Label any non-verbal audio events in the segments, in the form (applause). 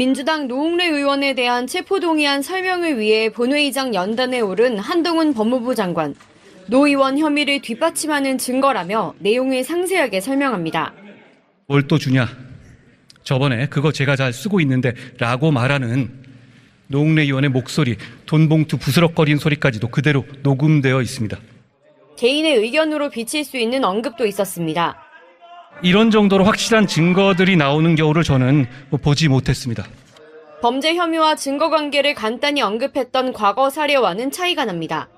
민주당 노웅래 의원에 대한 체포동의안 설명을 위해 본회의장 연단에 오른 한동훈 법무부 장관. 노 의원 혐의를 뒷받침하는 증거라며 내용을 상세하게 설명합니다. 뭘 또 주냐? 저번에 그거 제가 잘 쓰고 있는데 라고 말하는 노웅래 의원의 목소리, 돈봉투 부스럭거린 소리까지도 그대로 녹음되어 있습니다. 개인의 의견으로 비칠 수 있는 언급도 있었습니다. 이런 정도로 확실한 증거들이 나오는 경우를 저는 보지 못했습니다. 범죄 혐의와 증거 관계를 간단히 언급했던 과거 사례와는 차이가 납니다.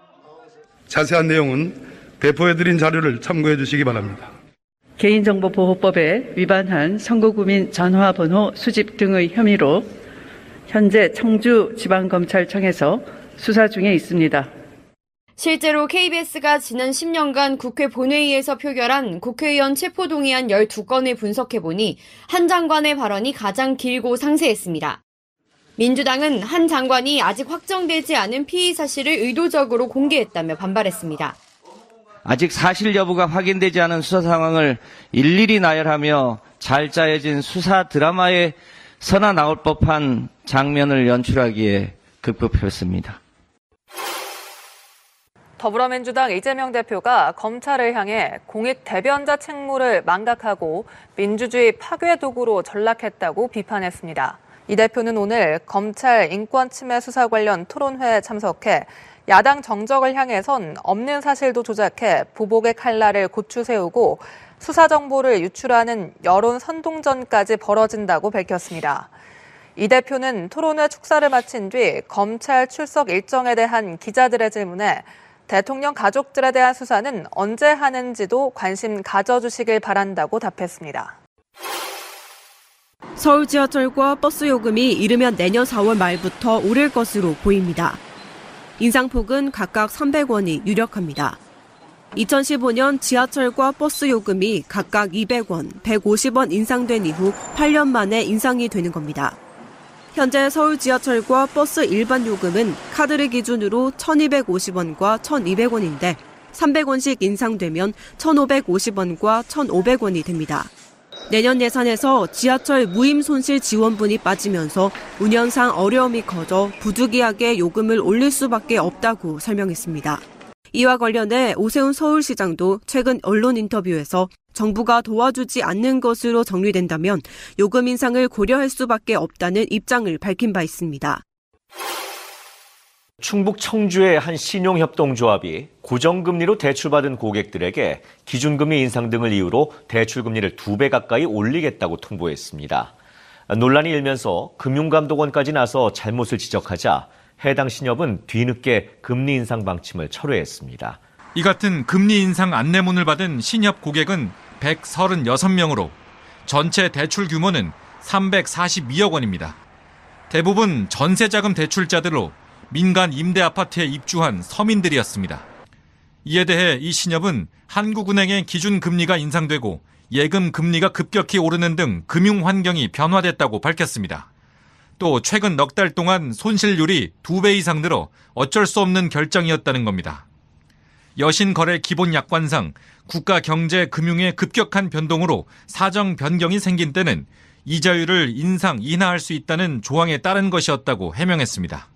자세한 내용은 배포해드린 자료를 참고해 주시기 바랍니다. 개인정보보호법에 위반한 선거구민 전화번호 수집 등의 혐의로 현재 청주지방검찰청에서 수사 중에 있습니다. 실제로 KBS가 지난 10년간 국회 본회의에서 표결한 국회의원 체포동의안 12건을 분석해보니 한 장관의 발언이 가장 길고 상세했습니다. 민주당은 한 장관이 아직 확정되지 않은 피의 사실을 의도적으로 공개했다며 반발했습니다. 아직 사실 여부가 확인되지 않은 수사 상황을 일일이 나열하며 잘 짜여진 수사 드라마에 서나 나올 법한 장면을 연출하기에 급급했습니다. 더불어민주당 이재명 대표가 검찰을 향해 공익 대변자 책무를 망각하고 민주주의 파괴 도구로 전락했다고 비판했습니다. 이 대표는 오늘 검찰 인권 침해 수사 관련 토론회에 참석해 야당 정적을 향해선 없는 사실도 조작해 보복의 칼날을 고추 세우고 수사 정보를 유출하는 여론 선동전까지 벌어진다고 밝혔습니다. 이 대표는 토론회 축사를 마친 뒤 검찰 출석 일정에 대한 기자들의 질문에 대통령 가족들에 대한 수사는 언제 하는지도 관심 가져주시길 바란다고 답했습니다. 서울 지하철과 버스 요금이 이르면 내년 4월 말부터 오를 것으로 보입니다. 인상폭은 각각 300원이 유력합니다. 2015년 지하철과 버스 요금이 각각 200원, 150원 인상된 이후 8년 만에 인상이 되는 겁니다. 현재 서울 지하철과 버스 일반 요금은 카드를 기준으로 1,250원과 1,200원인데 300원씩 인상되면 1,550원과 1,500원이 됩니다. 내년 예산에서 지하철 무임 손실 지원분이 빠지면서 운영상 어려움이 커져 부득이하게 요금을 올릴 수밖에 없다고 설명했습니다. 이와 관련해 오세훈 서울시장도 최근 언론 인터뷰에서 정부가 도와주지 않는 것으로 정리된다면 요금 인상을 고려할 수밖에 없다는 입장을 밝힌 바 있습니다. 충북 청주의 한 신용협동조합이 고정금리로 대출받은 고객들에게 기준금리 인상 등을 이유로 대출금리를 두 배 가까이 올리겠다고 통보했습니다. 논란이 일면서 금융감독원까지 나서 잘못을 지적하자 해당 신협은 뒤늦게 금리 인상 방침을 철회했습니다. 이 같은 금리 인상 안내문을 받은 신협 고객은 136명으로 전체 대출 규모는 342억 원입니다. 대부분 전세자금 대출자들로 민간 임대 아파트에 입주한 서민들이었습니다. 이에 대해 이 신협은 한국은행의 기준 금리가 인상되고 예금 금리가 급격히 오르는 등 금융 환경이 변화됐다고 밝혔습니다. 또 최근 넉 달 동안 손실률이 두배 이상 늘어 어쩔 수 없는 결정이었다는 겁니다. 여신 거래 기본 약관상 국가 경제 금융의 급격한 변동으로 사정 변경이 생긴 때는 이자율을 인상 인하할 수 있다는 조항에 따른 것이었다고 해명했습니다.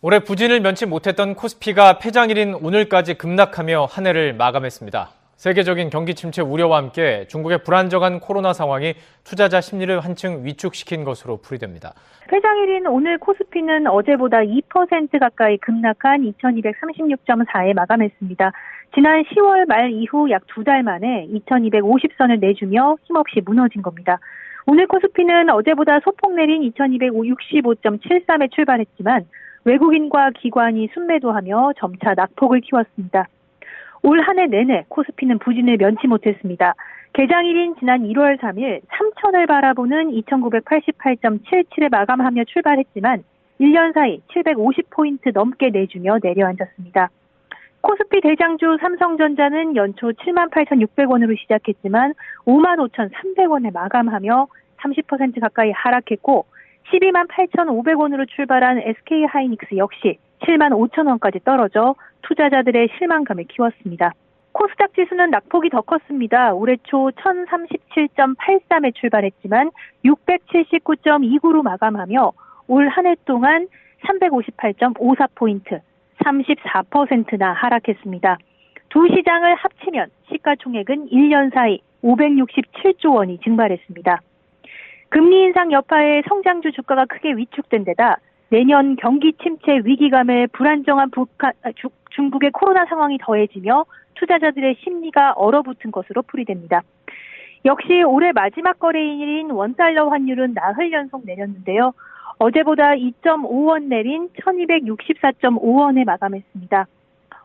올해 부진을 면치 못했던 코스피가 폐장일인 오늘까지 급락하며 한 해를 마감했습니다. 세계적인 경기 침체 우려와 함께 중국의 불안정한 코로나 상황이 투자자 심리를 한층 위축시킨 것으로 풀이됩니다. 회장일인 오늘 코스피는 어제보다 2% 가까이 급락한 2236.4에 마감했습니다. 지난 10월 말 이후 약 두 달 만에 2250선을 내주며 힘없이 무너진 겁니다. 오늘 코스피는 어제보다 소폭 내린 2265.73에 출발했지만 외국인과 기관이 순매도하며 점차 낙폭을 키웠습니다. 올 한 해 내내 코스피는 부진을 면치 못했습니다. 개장일인 지난 1월 3일 3천을 바라보는 2988.77에 마감하며 출발했지만 1년 사이 750포인트 넘게 내주며 내려앉았습니다. 코스피 대장주 삼성전자는 연초 78,600원으로 시작했지만 55,300원에 마감하며 30% 가까이 하락했고 128,500원으로 출발한 SK 하이닉스 역시 7만 5천 원까지 떨어져 투자자들의 실망감을 키웠습니다. 코스닥 지수는 낙폭이 더 컸습니다. 올해 초 1037.83에 출발했지만 679.29로 마감하며 올 한 해 동안 358.54포인트, 34%나 하락했습니다. 두 시장을 합치면 시가총액은 1년 사이 567조 원이 증발했습니다. 금리 인상 여파에 성장주 주가가 크게 위축된 데다 내년 경기 침체 위기감에 불안정한 북한, 아, 주, 중국의 코로나 상황이 더해지며 투자자들의 심리가 얼어붙은 것으로 풀이됩니다. 역시 올해 마지막 거래일인 원달러 환율은 나흘 연속 내렸는데요. 어제보다 2.5원 내린 1264.5원에 마감했습니다.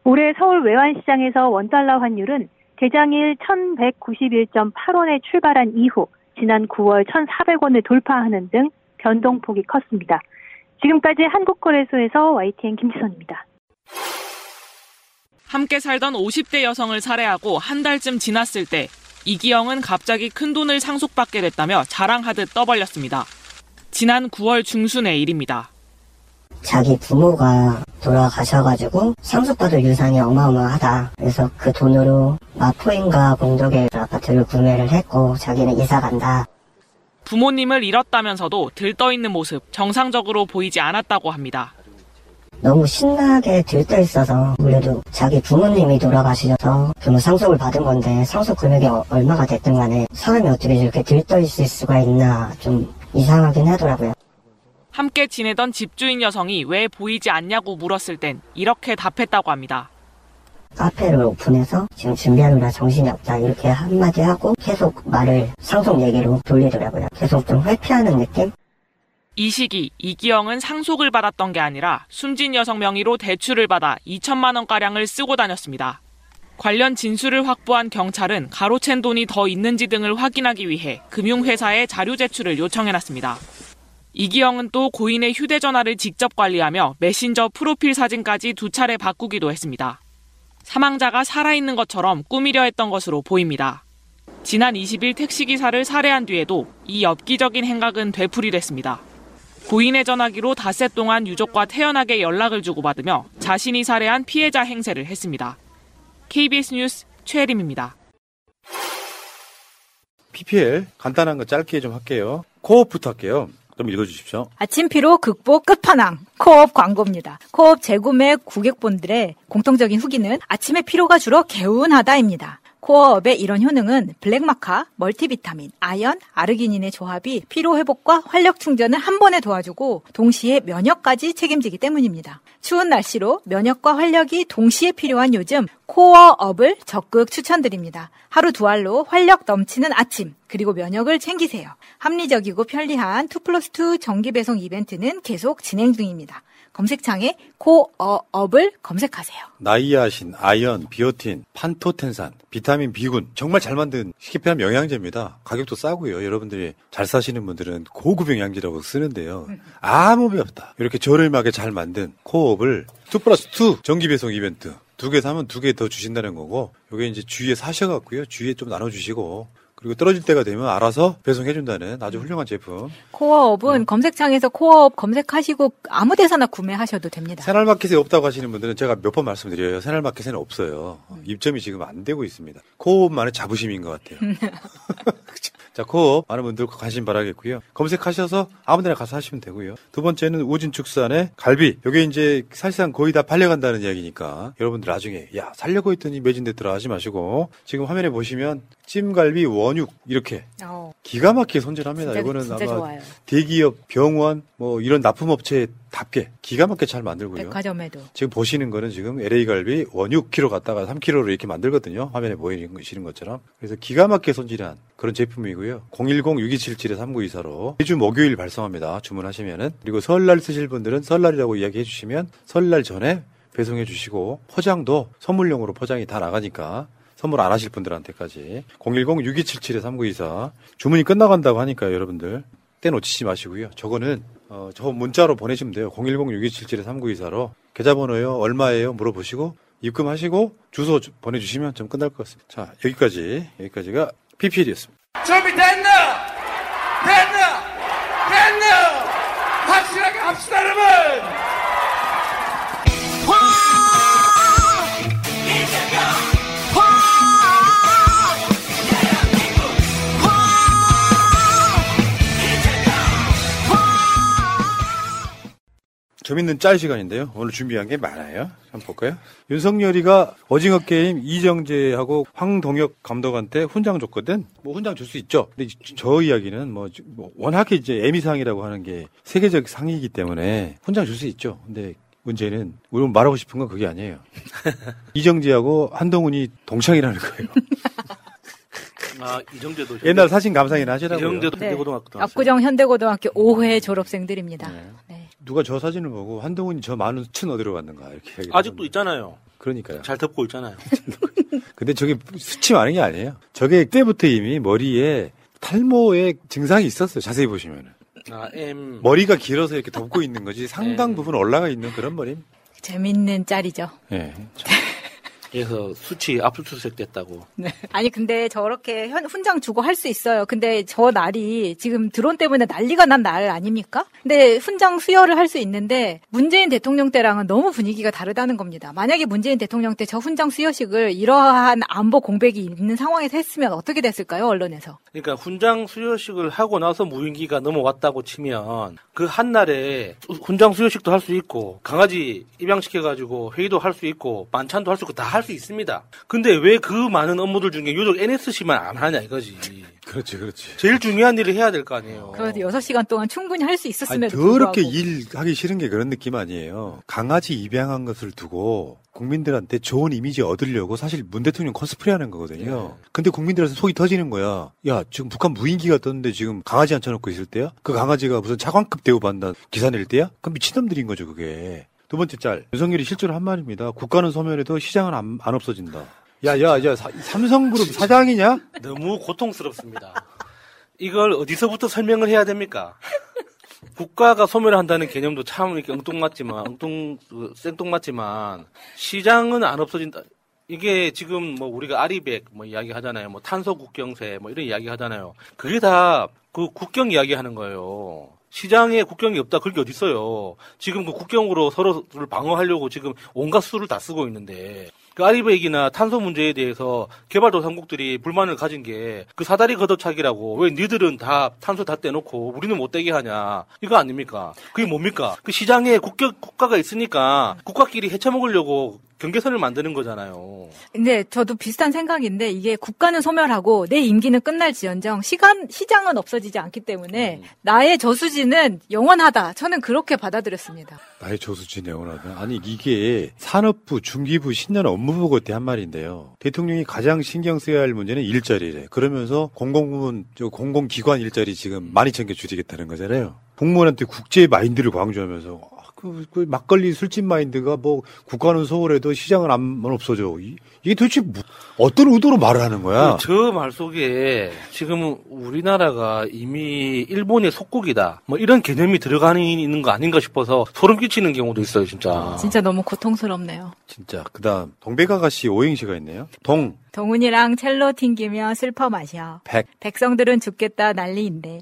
올해 서울 외환시장에서 원달러 환율은 개장일 1191.8원에 출발한 이후 지난 9월 1,400원을 돌파하는 등 변동폭이 컸습니다. 지금까지 한국거래소에서 YTN 김지선입니다. 함께 살던 50대 여성을 살해하고 한 달쯤 지났을 때 이기영은 갑자기 큰 돈을 상속받게 됐다며 자랑하듯 떠벌렸습니다. 지난 9월 중순의 일입니다. 자기 부모가 돌아가셔가지고 상속받을 유산이 어마어마하다. 그래서 그 돈으로 마포인가 공덕에 아파트를 구매를 했고 자기는 이사 간다. 부모님을 잃었다면서도 들떠있는 모습 정상적으로 보이지 않았다고 합니다. 너무 신나게 들떠 있어서 그래도 자기 부모님이 돌아가시셔서 그뭐 상속을 받은 건데 상속 금액이 어- 얼마가 됐든 간에 사람이 어떻게 이렇게 들떠 있을 수가 있나 좀 이상하긴 하더라고요. 함께 지내던 집주인 여성이 왜 보이지 않냐고 물었을 땐 이렇게 답했다고 합니다. 카페를 오픈해서 지금 준비하느라 정신이 없다 이렇게 한마디 하고 계속 말을 상속 얘기로 돌리더라고요. 계속 좀 회피하는 느낌? 이 시기 이기영은 상속을 받았던 게 아니라 숨진 여성 명의로 대출을 받아 2천만 원가량을 쓰고 다녔습니다. 관련 진술을 확보한 경찰은 가로챈 돈이 더 있는지 등을 확인하기 위해 금융회사에 자료 제출을 요청해놨습니다. 이기영은 또 고인의 휴대전화를 직접 관리하며 메신저 프로필 사진까지 두 차례 바꾸기도 했습니다. 사망자가 살아있는 것처럼 꾸미려 했던 것으로 보입니다. 지난 20일 택시기사를 살해한 뒤에도 이 엽기적인 행각은 되풀이됐습니다. 고인의 전화기로 닷새 동안 유족과 태연하게 연락을 주고받으며 자신이 살해한 피해자 행세를 했습니다. KBS 뉴스 최혜림입니다. PPL 간단한 거 짧게 좀 할게요. 코어업부터 할게요. 좀 읽어주십시오. 아침 피로 극복 끝판왕 코어업 광고입니다. 코어업 재구매 고객분들의 공통적인 후기는 아침에 피로가 줄어 개운하다입니다. 코어업의 이런 효능은 블랙마카, 멀티비타민, 아연, 아르기닌의 조합이 피로 회복과 활력 충전을 한 번에 도와주고 동시에 면역까지 책임지기 때문입니다. 추운 날씨로 면역과 활력이 동시에 필요한 요즘 코어업을 적극 추천드립니다. 하루 두 알로 활력 넘치는 아침 그리고 면역을 챙기세요. 합리적이고 편리한 2 플러스 2 정기 배송 이벤트는 계속 진행 중입니다. 검색창에 코어업을 검색하세요. 나이아신, 아연, 비오틴, 판토텐산, 비타민 B군 정말 잘 만든 표현하면 영양제입니다. 가격도 싸고요. 여러분들이 잘 사시는 분들은 고급 영양제라고 쓰는데요. 아무 배 없다. 이렇게 저렴하게 잘 만든 코업을 2 플러스 2 정기 배송 이벤트 두 개 사면 두 개 더 주신다는 거고 요게 이제 주위에 사셔갖고요. 주위에 좀 나눠주시고 그리고 떨어질 때가 되면 알아서 배송해준다는 아주 훌륭한 제품. 코어업은 검색창에서 코어업 검색하시고 아무 데서나 구매하셔도 됩니다. 새날마켓에 없다고 하시는 분들은 제가 몇 번 말씀드려요. 새날마켓에는 없어요. 입점이 지금 안 되고 있습니다. 코업만의 자부심인 것 같아요. (laughs) 자, 코업 많은 분들 관심 바라겠고요. 검색하셔서 아무 데나 가서 하시면 되고요. 두 번째는 우진축산의 갈비. 이게 이제 사실상 거의 다 팔려간다는 이야기니까 여러분들 나중에 야 살려고 했더니 매진됐더라 하지 마시고 지금 화면에 보시면 찜갈비 원육 이렇게 어, 기가 막히게 손질합니다. 진짜, 이거는 진짜 아마 좋아요. 대기업, 병원 뭐 이런 납품업체답게 기가 막히게 잘 만들고요. 백화점에도. 지금 보시는 거는 지금 LA 갈비 원 6kg 갖다가 3kg로 이렇게 만들거든요. 화면에 보이시는 것처럼. 그래서 기가 막히게 손질한 그런 제품이고요. 010-6277-3924로 매주 목요일 발송합니다. 주문하시면은. 그리고 설날 쓰실 분들은 설날이라고 이야기해 주시면 설날 전에 배송해 주시고 포장도 선물용으로 포장이 다 나가니까 선물 안 하실 분들한테까지 010-6277-3924 주문이 끝나간다고 하니까 여러분들 때 놓치지 마시고요. 저거는 어, 저 문자로 보내시면 돼요. 010-6277-3924로 계좌번호요 얼마예요 물어보시고 입금하시고 주소 주- 보내주시면 좀 끝날 것 같습니다. 자 여기까지 여기까지가 PPL이었습니다. 준비됐나? 됐나? 됐나? 확실하게 합시다 여러분! 재밌는 짤 시간인데요. 오늘 준비한 게 많아요. 한번 볼까요? 윤석열이가 오징어 게임 이정재하고 황동혁 감독한테 훈장 줬거든. 뭐 훈장 줄 수 있죠. 근데 저 이야기는 뭐, 뭐 워낙에 이제 에미상이라고 하는 게 세계적 상이기 때문에 훈장 줄 수 있죠. 근데 문제는 우리 말하고 싶은 건 그게 아니에요. (laughs) 이정재하고 한동훈이 동창이라는 거예요. 아 이정재도 옛날 사진 감상이나 하시라고요. 이정재도 네. 대고등학교 압구정 현대고등학교 5회 졸업생들입니다. 네. 누가 저 사진을 보고 한동훈이 저 많은 층 어디로 갔는가 이렇게 얘기를 아직도 있잖아요. 그러니까요. 잘 덮고 있잖아요. (laughs) 근데 저게 수치 많은 게 아니에요. 저게 그때부터 이미 머리에 탈모의 증상이 있었어요. 자세히 보시면은. 아 M 머리가 길어서 이렇게 덮고 있는 거지 (laughs) 상당 부분 올라가 있는 그런 머리. 재밌는 짤이죠. 예. (laughs) 그래서 수치 압수수색 됐다고. 네. 아니 근데 저렇게 현- 훈장 주고 할 수 있어요. 근데 저 날이 지금 드론 때문에 난리가 난 날 아닙니까? 근데 훈장 수여를 할 수 있는데 문재인 대통령 때랑은 너무 분위기가 다르다는 겁니다. 만약에 문재인 대통령 때 저 훈장 수여식을 이러한 안보 공백이 있는 상황에서 했으면 어떻게 됐을까요? 언론에서. 그러니까 훈장 수여식을 하고 나서 무인기가 넘어왔다고 치면 그 한날에 훈장 수여식도 할 수 있고 강아지 입양시켜가지고 회의도 할 수 있고 반찬도 할 수 있고 다할 수 있습니다. 근데 왜 그 많은 업무들 중에 유독 NSC만 안 하냐 이거지. (laughs) 그렇지, 그렇지. 제일 중요한 일을 해야 될 거 아니에요. 그래도 6시간 동안 충분히 할수 아니, 있었음에도 더럽게. 일하기 싫은 게 그런 느낌 아니에요. 강아지 입양한 것을 두고 국민들한테 좋은 이미지 얻으려고 사실 문 대통령 코스프레 하는 거거든요. 근데 국민들한테 속이 터지는 거야. 야, 지금 북한 무인기가 떴는데 지금 강아지 앉혀놓고 있을 때야? 그 강아지가 무슨 차관급 대우받는다 기사 낼 때야? 그럼 미친놈들인 거죠, 그게. 두 번째 짤. 윤석열이 실제로 한 말입니다. 국가는 소멸해도 시장은 안, 안 없어진다. 야, 야, 야, 사- 삼성그룹 사장이냐? 너무 고통스럽습니다. 이걸 어디서부터 설명을 해야 됩니까? 국가가 소멸한다는 개념도 참 이렇게 엉뚱맞지만, 엉뚱, 그, 생뚱맞지만, 시장은 안 없어진다. 이게 지금 뭐 우리가 아리백 뭐 이야기 하잖아요. 뭐 탄소 국경세 뭐 이런 이야기 하잖아요. 그게 다 그 국경 이야기 하는 거예요. 시장에 국경이 없다. 그게 어디 있어요. 지금 그 국경으로 서로를 방어하려고 지금 온갖 수를 다 쓰고 있는데 그 아리백이나 탄소 문제에 대해서 개발도상국들이 불만을 가진 게 그 사다리 걷어차기라고 왜 니들은 다 탄소 다 떼놓고 우리는 못 떼게 하냐 이거 아닙니까? 그게 뭡니까? 그 시장에 국경 국가가 있으니까 국가끼리 헤쳐먹으려고 경계선을 만드는 거잖아요. 근데 저도 비슷한 생각인데 이게 국가는 소멸하고 내 임기는 끝날지언정 시간 시장은 없어지지 않기 때문에 나의 저수지는 영원하다. 저는 그렇게 받아들였습니다. 나의 조수진 영원하다. 아니 이게 산업부, 중기부, 신년 업무부 그때 한 말인데요. 대통령이 가장 신경 써야 할 문제는 일자리래. 그러면서 공공부문, 저 공공기관 일자리 지금 12,000개 줄이겠다는 거잖아요. 공무원한테 국제 마인드를 강조하면서 아, 그, 그 막걸리 술집 마인드가 뭐 국가는 소홀해도 시장은 안 없어져. 이, 게 도대체 뭐, 어떤 의도로 말을 하는 거야? 저 말 속에 지금 우리나라가 이미 일본의 속국이다. 뭐 이런 개념이 들어가는 있는 거 아닌가 싶어서 소름 끼치는 경우도 있어요, 진짜. 진짜 너무 고통스럽네요. 진짜. 그다음 동백아가씨 오행시가 있네요. 동, 동훈이랑 첼로 튕기며 슬퍼 마셔. 백, 백성들은 죽겠다 난리인데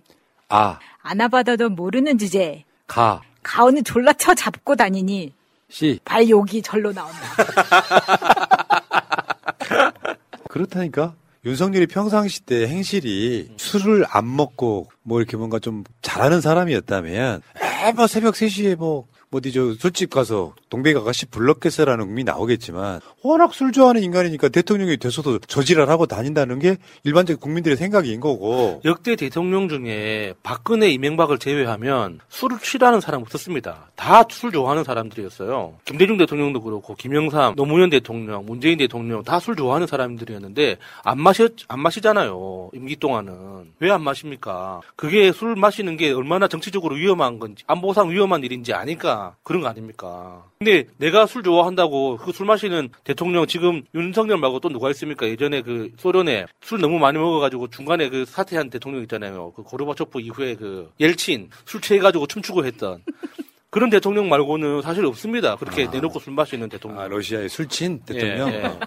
아, 안아받아도 모르는 주제. 가, 가오는 졸라 쳐 잡고 다니니 씨. 발 욕이 절로 나온다. (laughs) 그렇다니까. 윤석열이 평상시 때 행실이 술을 안 먹고 뭐 이렇게 뭔가 좀 잘하는 사람이었다면 에뭐 새벽 3시에 뭐 어디 저 술집 가서 동백 아가씨 불렀겠어라는 의미 나오겠지만 워낙 술 좋아하는 인간이니까 대통령이 돼서도 저지랄 하고 다닌다는 게 일반적 국민들의 생각인 거고 역대 대통령 중에 박근혜, 이명박을 제외하면 술을 취하는 사람 없었습니다. 다 술 좋아하는 사람들이었어요. 김대중 대통령도 그렇고 김영삼, 노무현 대통령, 문재인 대통령 다 술 좋아하는 사람들이었는데 안 마셨 안 마시잖아요. 임기 동안은 왜 안 마십니까? 그게 술 마시는 게 얼마나 정치적으로 위험한 건지 안보상 위험한 일인지 아니까 그런 거 아닙니까? 근데 내가 술 좋아한다고 그 술 마시는 대통령 지금 윤석열 말고 또 누가 있습니까? 예전에 그 소련에 술 너무 많이 먹어가지고 중간에 그 사퇴한 대통령 있잖아요. 그 고르바초프 이후에 그 옐친 술 취해가지고 춤추고 했던 (laughs) 그런 대통령 말고는 사실 없습니다. 그렇게 아. 내놓고 술 마시는 대통령. 아, 러시아의 술친 대통령. 예, 예.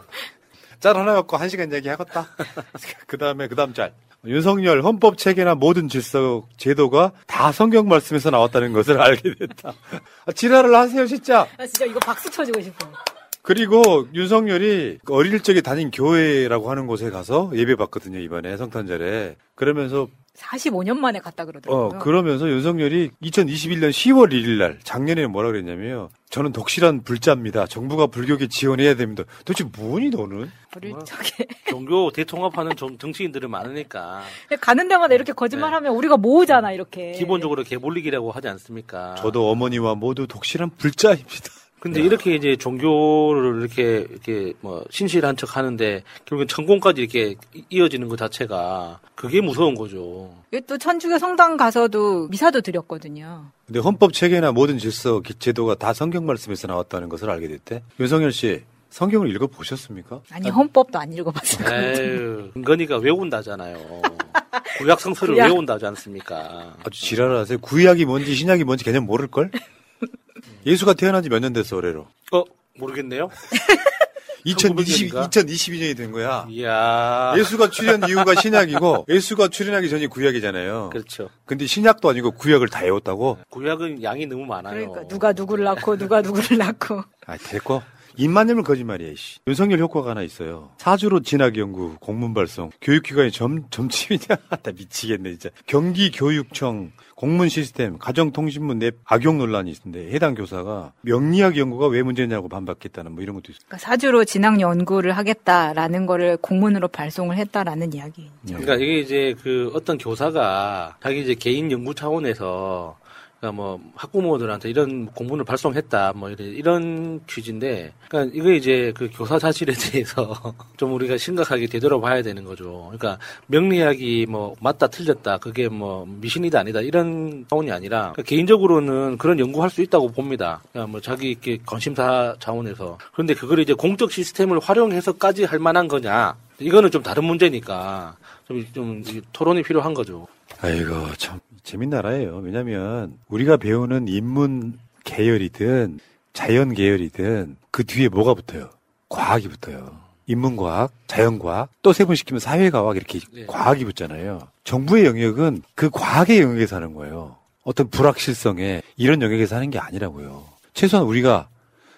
짤 하나 갖고 한 시간 얘기하겠다. (laughs) 그 다음에 그 다음 짤. 윤석열 헌법 체계나 모든 질서 제도가 다 성경 말씀에서 나왔다는 것을 알게 됐다. 아, 지랄을 하세요 진짜. 나 진짜 이거 박수 쳐주고 싶어. 그리고 윤석열이 어릴 적에 다닌 교회라고 하는 곳에 가서 예배 받거든요 이번에 성탄절에. 그러면서 45년 만에 갔다 그러더라고요. 어 그러면서 윤석열이 2021년 10월 1일 날 작년에는 뭐라 그랬냐면요. 저는 독실한 불자입니다. 정부가 불교계 지원해야 됩니다. 도대체 뭐니 너는? 어릴 적에 (laughs) 종교 대통합하는 정- 정치인들은 많으니까 가는 데마다 이렇게 거짓말하면 우리가 모으잖아 이렇게. 기본적으로 개볼리기라고 하지 않습니까? 저도 어머니와 모두 독실한 불자입니다. 근데 이렇게 이제 종교를 이렇게 이렇게 뭐 신실한 척 하는데 결국엔 천공까지 이렇게 이- 이어지는 것 자체가 그게 무서운 거죠. 또 천주교 성당 가서도 미사도 드렸거든요. 근데 헌법 체계나 모든 질서 기- 제도가 다 성경 말씀에서 나왔다는 것을 알게 됐대. 윤석열 씨 성경을 읽어 보셨습니까? 아니 헌법도 안 읽어봤을. 에휴, 은건이가 외운다잖아요. 구약 성서를 구약. 외운다지 않습니까? 아주 지랄하세요. 구약이 뭔지 신약이 뭔지 개념 모를 걸? (laughs) 예수가 태어난 지 몇 년 됐어 올해로? 어 모르겠네요. 2020, 1900년인가? 2022년이 된 거야. 이야. 예수가 출현 이후가 신약이고 예수가 출현하기 전이 구약이잖아요. 그렇죠. 근데 신약도 아니고 구약을 다 외웠다고? 구약은 양이 너무 많아요. 그러니까 누가 누구를 낳고 누가 누구를 낳고. 아, 됐고. 입만 열면 거짓말이야, 이씨. 윤석열 효과가 하나 있어요. 사주로 진학 연구, 공문 발송, 교육기관이 점, 점침이냐? 나 (laughs) 미치겠네, 진짜. 경기교육청, 공문 시스템, 가정통신문 내 악용 논란이 있는데, 해당 교사가 명리학 연구가 왜 문제냐고 반박했다는 뭐 이런 것도 있어요. 그러니까 사주로 진학 연구를 하겠다라는 거를 공문으로 발송을 했다라는 이야기. 그러니까 이게 이제 그 어떤 교사가 자기 이제 개인 연구 차원에서 그러니까 뭐 학부모들한테 이런 공문을 발송했다 뭐 이런 이런 취지인데 그러니까 이거 이제 그 교사 사실에 (laughs) 대해서 좀 우리가 심각하게 되돌아봐야 되는 거죠. 그러니까 명리학이 뭐 맞다 틀렸다 그게 뭐 미신이다 아니다 이런 차원이 아니라 그러니까 개인적으로는 그런 연구할 수 있다고 봅니다. 그냥 뭐 자기 이렇게 관심사 차원에서 그런데 그걸 이제 공적 시스템을 활용해서까지 할 만한 거냐 이거는 좀 다른 문제니까 좀, 좀이 토론이 필요한 거죠. 아이고, 참, 재밌는 나라예요. 왜냐면, 우리가 배우는 인문 계열이든, 자연 계열이든, 그 뒤에 뭐가 붙어요? 과학이 붙어요. 인문과학, 자연과학, 또 세분시키면 사회과학, 이렇게 과학이 붙잖아요. 정부의 영역은 그 과학의 영역에서 하는 거예요. 어떤 불확실성에 이런 영역에서 하는 게 아니라고요. 최소한 우리가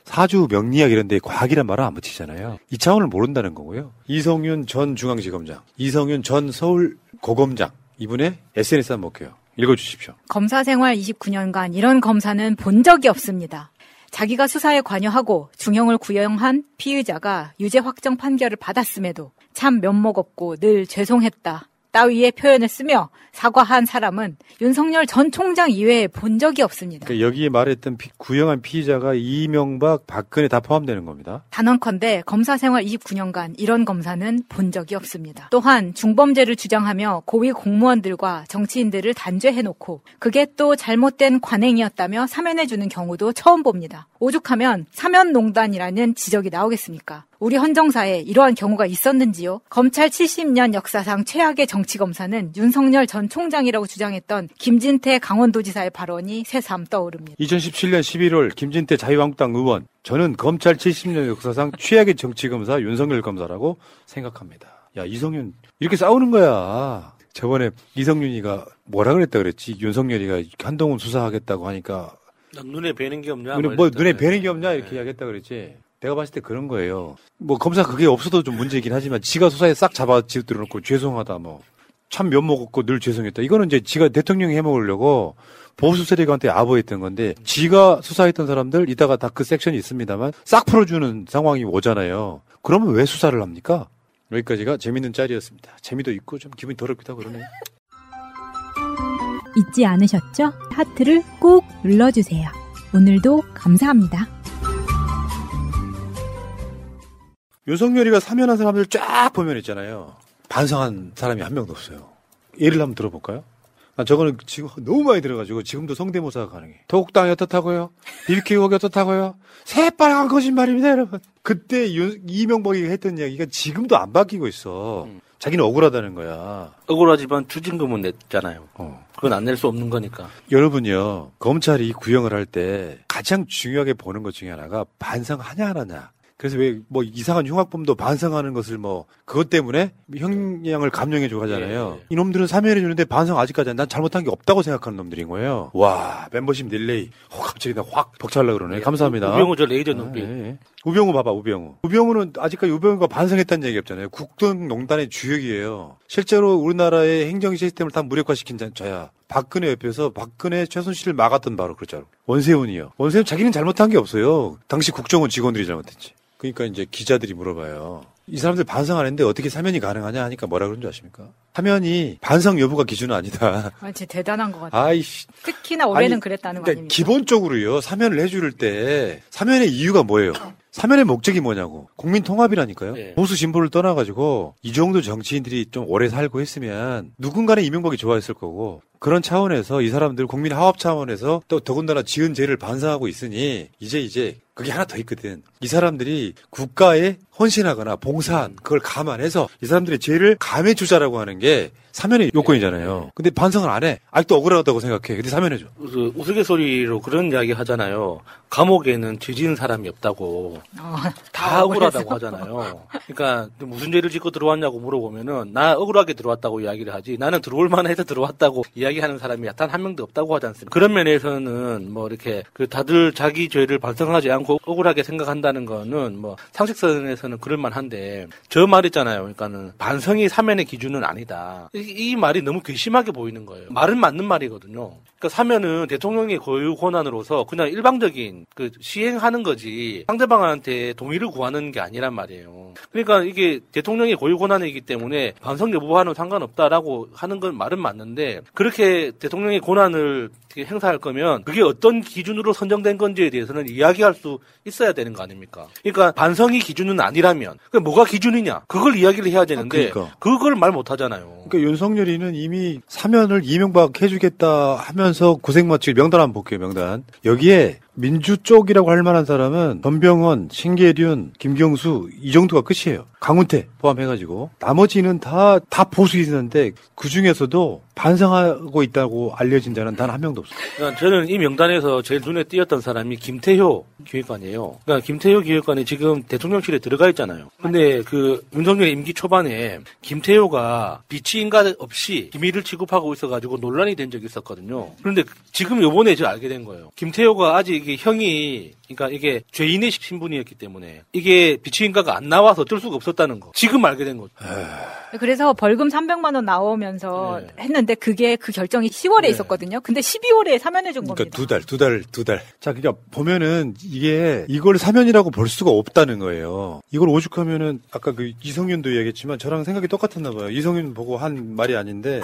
사주 명리학 이런 데 과학이란 말은 안 붙이잖아요. 이 차원을 모른다는 거고요. 이성윤 전 중앙지검장, 이성윤 전 서울 고검장, 이분의 SNS 한번 볼게요. 읽어주십시오. 검사 생활 29년간 이런 검사는 본 적이 없습니다. 자기가 수사에 관여하고 중형을 구형한 피의자가 유죄 확정 판결을 받았음에도 참 면목 없고 늘 죄송했다. 따위의 표현을 쓰며 사과한 사람은 윤석열 전 총장 이외에 본 적이 없습니다. 그러니까 여기에 말했던 피- 구형한 피의자가 이명박, 박근혜 다 포함되는 겁니다. 단언컨대 검사 생활 29년간 이런 검사는 본 적이 없습니다. 또한 중범죄를 주장하며 고위 공무원들과 정치인들을 단죄해놓고 그게 또 잘못된 관행이었다며 사면해주는 경우도 처음 봅니다. 오죽하면 사면농단이라는 지적이 나오겠습니까? 우리 헌정사에 이러한 경우가 있었는지요? 검찰 70년 역사상 최악의 정치검사는 윤석열 전 총장이라고 주장했던 김진태 강원도지사의 발언이 새삼 떠오릅니다. 2017년 11월 김진태 자유한국당 의원, 저는 검찰 70년 역사상 최악의 정치검사 윤석열 검사라고 생각합니다. 야, 이성윤, 이렇게 싸우는 거야. 저번에 이성윤이가 뭐라 그랬다 그랬지? 윤석열이가 한동훈 수사하겠다고 하니까 난 눈에 뵈는 게 없냐? 눈에, 뭐. 눈에 뵈는 게 없냐 이렇게 이야기했다 그랬지. 내가 봤을 때 그런 거예요. 뭐 검사 그게 없어도 좀 문제이긴 하지만 지가 수사에 싹 잡아 집들어 놓고 죄송하다 뭐 참 면목 없고 늘 죄송했다. 이거는 이제 지가 대통령이 해먹으려고 보수 세력한테 아부했던 건데 지가 수사했던 사람들 이따가 다 그 섹션이 있습니다만 싹 풀어주는 상황이 오잖아요. 그러면 왜 수사를 합니까? 여기까지가 재밌는 짤이었습니다. 재미도 있고 좀 기분이 더럽기도 하고 그러네요. 잊지 않으셨죠? 하트를 꼭 눌러주세요. 오늘도 감사합니다. 윤석열이가 사면한 사람들 쫙 보면 있잖아요. 반성한 사람이 한 명도 없어요. 예를 한번 들어볼까요? 아, 저거는 지금 너무 많이 들어가지고 지금도 성대모사가 가능해. 도곡당이 어떻다고요? BBQ가 어떻다고요? 새빨간 거짓말입니다, 여러분. 그때 윤, 이명박이 했던 이야기가 지금도 안 바뀌고 있어. 자기는 억울하다는 거야. 억울하지만 추징금은 냈잖아요. 그건 안 낼 수 없는 거니까. 여러분요, 검찰이 구형을 할 때 가장 중요하게 보는 것 중에 하나가 반성하냐 안 하냐. 그래서 왜 뭐 이상한 흉악범도 반성하는 것을 뭐 그것 때문에 형량을 감형해 줘 하잖아요. 이놈들은 사면해 주는데 반성 아직까지 안- 난 잘못한 게 없다고 생각하는 놈들인 거예요. 와 멤버십 릴레이. 어, 갑자기 나 확 벅차려고 그러네. 감사합니다. 우병우 저 레이저 눈빛. 아, 예, 예. 우병우 봐봐 우병우. 우병우는 아직까지 우병우가 반성했다는 얘기 없잖아요. 국정농단의 주역이에요. 실제로 우리나라의 행정 시스템을 다 무력화시킨 자- 자야. 박근혜 옆에서 박근혜 최순실을 막았던 바로 그 자로. 원세훈이요. 원세훈 자기는 잘못한 게 없어요. 당시 국정원 직원들이 잘못했지. 그러니까 이제 기자들이 물어봐요. 이 사람들 반성 안 했는데 어떻게 사면이 가능하냐 하니까 뭐라 그런 줄 아십니까? 사면이 반성 여부가 기준은 아니다. 아, 진짜 대단한 것 같아요. 아이씨. 특히나 올해는 아니, 그랬다는 거 그러니까 아닙니까? 기본적으로요 사면을 해줄 때 사면의 이유가 뭐예요? 사면의 목적이 뭐냐고 국민 통합이라니까요. 네. 보수 진보를 떠나가지고 이 정도 정치인들이 좀 오래 살고 했으면 누군가는 이명박이 좋아했을 거고 그런 차원에서 이 사람들 국민 화합 차원에서 또 더군다나 지은 죄를 반성하고 있으니 이제 이제 그게 하나 더 있거든. 이 사람들이 국가에 헌신하거나 봉사한 그걸 감안해서 이 사람들의 죄를 감해주자라고 하는 게 사면의 요건이잖아요. 근데 반성을 안 해. 아직도 억울하다고 생각해. 근데 사면해줘. 그 우스갯소리로 그런 이야기 하잖아요. 감옥에는 죄진 사람이 없다고. 어, 다 억울하다고 하잖아요. 그러니까 무슨 죄를 짓고 들어왔냐고 물어보면은 나 억울하게 들어왔다고 이야기를 하지. 나는 들어올 만해서 들어왔다고 이야기하는 사람이 단 한 명도 없다고 하지 않습니까? 그런 면에서는 뭐 이렇게 그 다들 자기 죄를 반성하지 않고 억울하게 생각한다는 거는 뭐 상식선에서는 그럴 만한데 저 말 있잖아요. 그러니까는 반성이 사면의 기준은 아니다. 이, 이 말이 너무 괘씸하게 보이는 거예요. 말은 맞는 말이거든요. 그러니까 사면은 대통령의 고유 권한으로서 그냥 일방적인 그 시행하는 거지 상대방한테 동의를 구하는 게 아니란 말이에요. 그러니까 이게 대통령의 고유 권한이기 때문에 반성 여부와는 상관없다라고 하는 건 말은 맞는데 그렇게 대통령의 권한을 행사할 거면 그게 어떤 기준으로 선정된 건지에 대해서는 이야기할 수 있어야 되는 거 아닙니까? 그러니까 반성이 기준은 아니라면 그 뭐가 기준이냐 그걸 이야기를 해야 되는데 그러니까. 그걸 말 못하잖아요. 그러니까 윤석열이는 이미 사면을 이명박 해주겠다 하면서 고생 마치고 명단 한번 볼게요, 명단. 여기에 민주 쪽이라고 할 만한 사람은 전병헌, 신계륜, 김경수 이 정도가 끝이에요. 강훈태 포함해가지고 나머지는 다 다 보수 있는데 그 중에서도 반성하고 있다고 알려진 자는 단 한 명도 없어요. 그러니까 저는 이 명단에서 제일 눈에 띄었던 사람이 김태효 기획관이에요. 그러니까 김태효 기획관이 지금 대통령실에 들어가 있잖아요. 근데 그 윤석열 임기 초반에 김태효가 비치인가 없이 기밀을 취급하고 있어가지고 논란이 된 적이 있었거든요. 그런데 지금 요번에 저 알게 된 거예요. 김태효가 아직 이게 형이 그러니까 이게 죄인의 신분이었기 때문에 이게 비치인가가 안 나와서 어쩔 수가 없었다는 거. 지금 알게 된 거죠. 그래서 벌금 300만 원 나오면서 네. 했는데 그게 그 결정이 10월에 있었거든요. 근데 12월에 사면해 준 겁니다. 그러니까 두 달, 두 달, 두 달. 자, 그러니까 보면은 이게 이걸 사면이라고 볼 수가 없다는 거예요. 이걸 오죽하면은 아까 그 이성윤도 이야기했지만 저랑 생각이 똑같았나 봐요. 이성윤 보고 한 말이 아닌데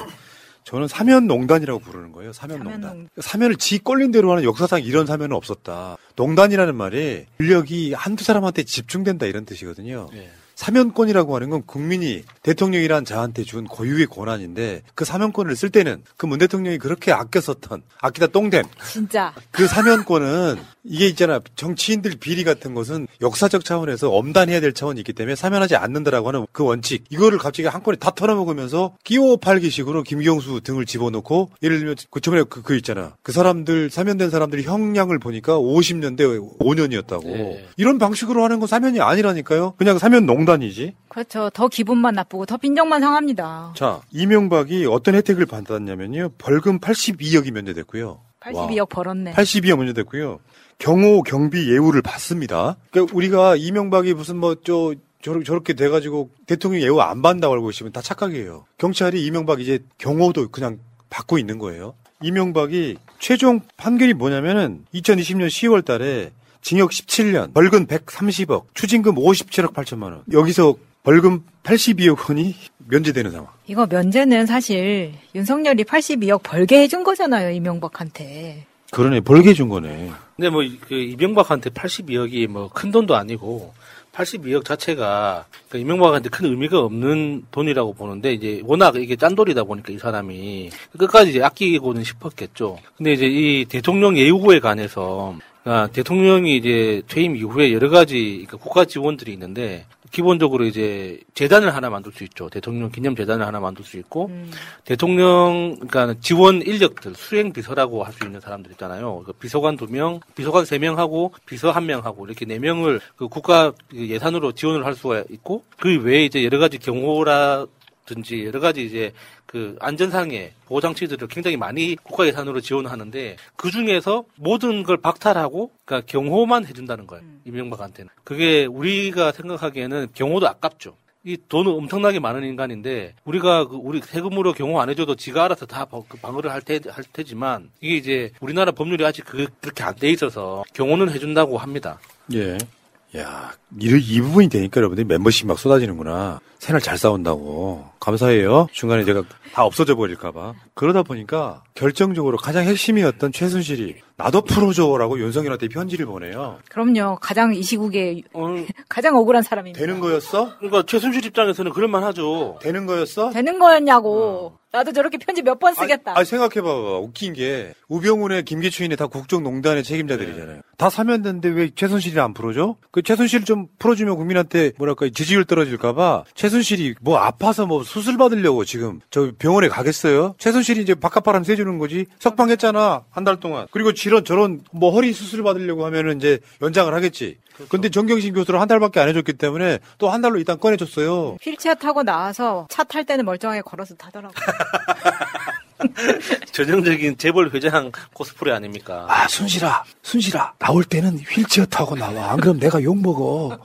저는 사면 농단이라고 부르는 거예요. 사면 농단. 사면을 지 꼴린 대로 하는 역사상 이런 사면은 없었다. 농단이라는 말이 권력이 한두 사람한테 집중된다 이런 뜻이거든요. 사면권이라고 하는 건 국민이 대통령이란 자한테 준 고유의 권한인데 그 사면권을 쓸 때는 그 문 대통령이 그렇게 아껴 썼던 아끼다 똥댐 진짜. 그 사면권은 이게 있잖아 정치인들 비리 같은 것은 역사적 차원에서 엄단해야 될 차원이 있기 때문에 사면하지 않는다라고 하는 그 원칙 이거를 갑자기 한 건에 다 털어먹으면서 끼워 팔기 식으로 김경수 등을 집어넣고 예를 들면 그 저번에 그, 그 있잖아 그 사람들 사면된 사람들이 형량을 보니까 50년대 5년이었다고 이런 방식으로 하는 건 사면이 아니라니까요 그냥 사면 농단이지 그렇죠. 더 기분만 나쁘고 더 빈정만 상합니다. 자, 이명박이 어떤 혜택을 받았냐면요. 벌금 82억이 면제됐고요. 82억 벌었네. 82억 문제됐고요. 경호 경비 예우를 받습니다. 그러니까 우리가 이명박이 무슨 뭐저 저렇게 돼가지고 대통령 예우 안 받는다고 알고 있으면 다 착각이에요. 경찰이 이명박 이제 경호도 그냥 받고 있는 거예요. 이명박이 최종 판결이 뭐냐면은 2020년 10월 달에 징역 17년, 벌금 130억, 추징금 57억 8천만 원. 여기서 벌금 82억 원이 면제되는 상황. 이거 면제는 사실 윤석열이 82억 벌게 해준 거잖아요, 이명박한테. 그러네, 벌게 준 거네. 근데 뭐 그 이명박한테 82억이 뭐 큰 돈도 아니고 82억 자체가 그 이명박한테 큰 의미가 없는 돈이라고 보는데 이제 워낙 이게 짠돌이다 보니까 이 사람이 끝까지 이제 아끼고는 싶었겠죠. 근데 이제 이 대통령 예우에 관해서 아, 대통령이 이제 퇴임 이후에 여러 가지 그러니까 국가 지원들이 있는데 기본적으로 이제 재단을 하나 만들 수 있죠. 대통령 기념 재단을 하나 만들 수 있고 음. 대통령 그러니까 지원 인력들 수행 비서라고 할 수 있는 사람들 있잖아요. 그 비서관 두 명, 비서관 세 명하고 비서 한 명하고 이렇게 네 명을 그 국가 예산으로 지원을 할 수가 있고 그 외에 이제 여러 가지 경호라 든지 여러 가지 이제 그 안전상의 보호 장치들을 굉장히 많이 국가 예산으로 지원하는데 그 중에서 모든 걸 박탈하고 그러니까 경호만 해준다는 거예요 이명박한테는 그게 우리가 생각하기에는 경호도 아깝죠. 이 돈은 엄청나게 많은 인간인데 우리가 그 우리 세금으로 경호 안 해줘도 지가 알아서 다 방- 그 방어를 할, 테, 할 테지만 이게 이제 우리나라 법률이 아직 그, 그렇게 안 돼 있어서 경호는 해준다고 합니다. 예. 야, 이, 이 부분이 되니까 여러분들이 멤버십 막 쏟아지는구나. 새날 잘 싸운다고. 감사해요. 중간에 제가 다 없어져 버릴까봐. 그러다 보니까 결정적으로 가장 핵심이었던 최순실이 나도 풀어줘라고 윤석열한테 편지를 보내요. 그럼요. 가장 이 시국에 어, (laughs) 가장 억울한 사람입니다. 되는 거였어? 그러니까 최순실 입장에서는 그럴만 하죠. 되는 거였어? 되는 거였냐고. 나도 저렇게 편지 몇 번 쓰겠다. 아, 생각해봐봐. 웃긴 게, 우병우네, 김기춘이네 다 국정농단의 책임자들이잖아요. 다 사면됐는데 왜 최순실이 안 풀어줘? 그 최순실 좀 풀어주면 국민한테 뭐랄까, 지지율 떨어질까봐, 최 순실이 뭐 아파서 뭐 수술 받으려고 지금 저 병원에 가겠어요? 최순실이 이제 바깥바람 쐬주는 거지? 석방했잖아, 한 달 동안. 그리고 저런, 저런, 뭐 허리 수술 받으려고 하면은 이제 연장을 하겠지. 근데 정경심 교수를 한 달밖에 안 해줬기 때문에 또 한 달로 일단 꺼내줬어요. 휠체어 타고 나와서 차 탈 때는 멀쩡하게 걸어서 타더라고. (laughs) 전형적인 재벌 회장 코스프레 아닙니까? 아, 순실아, 순실아, 나올 때는 휠체어 타고 나와. 안 그럼 내가 욕먹어.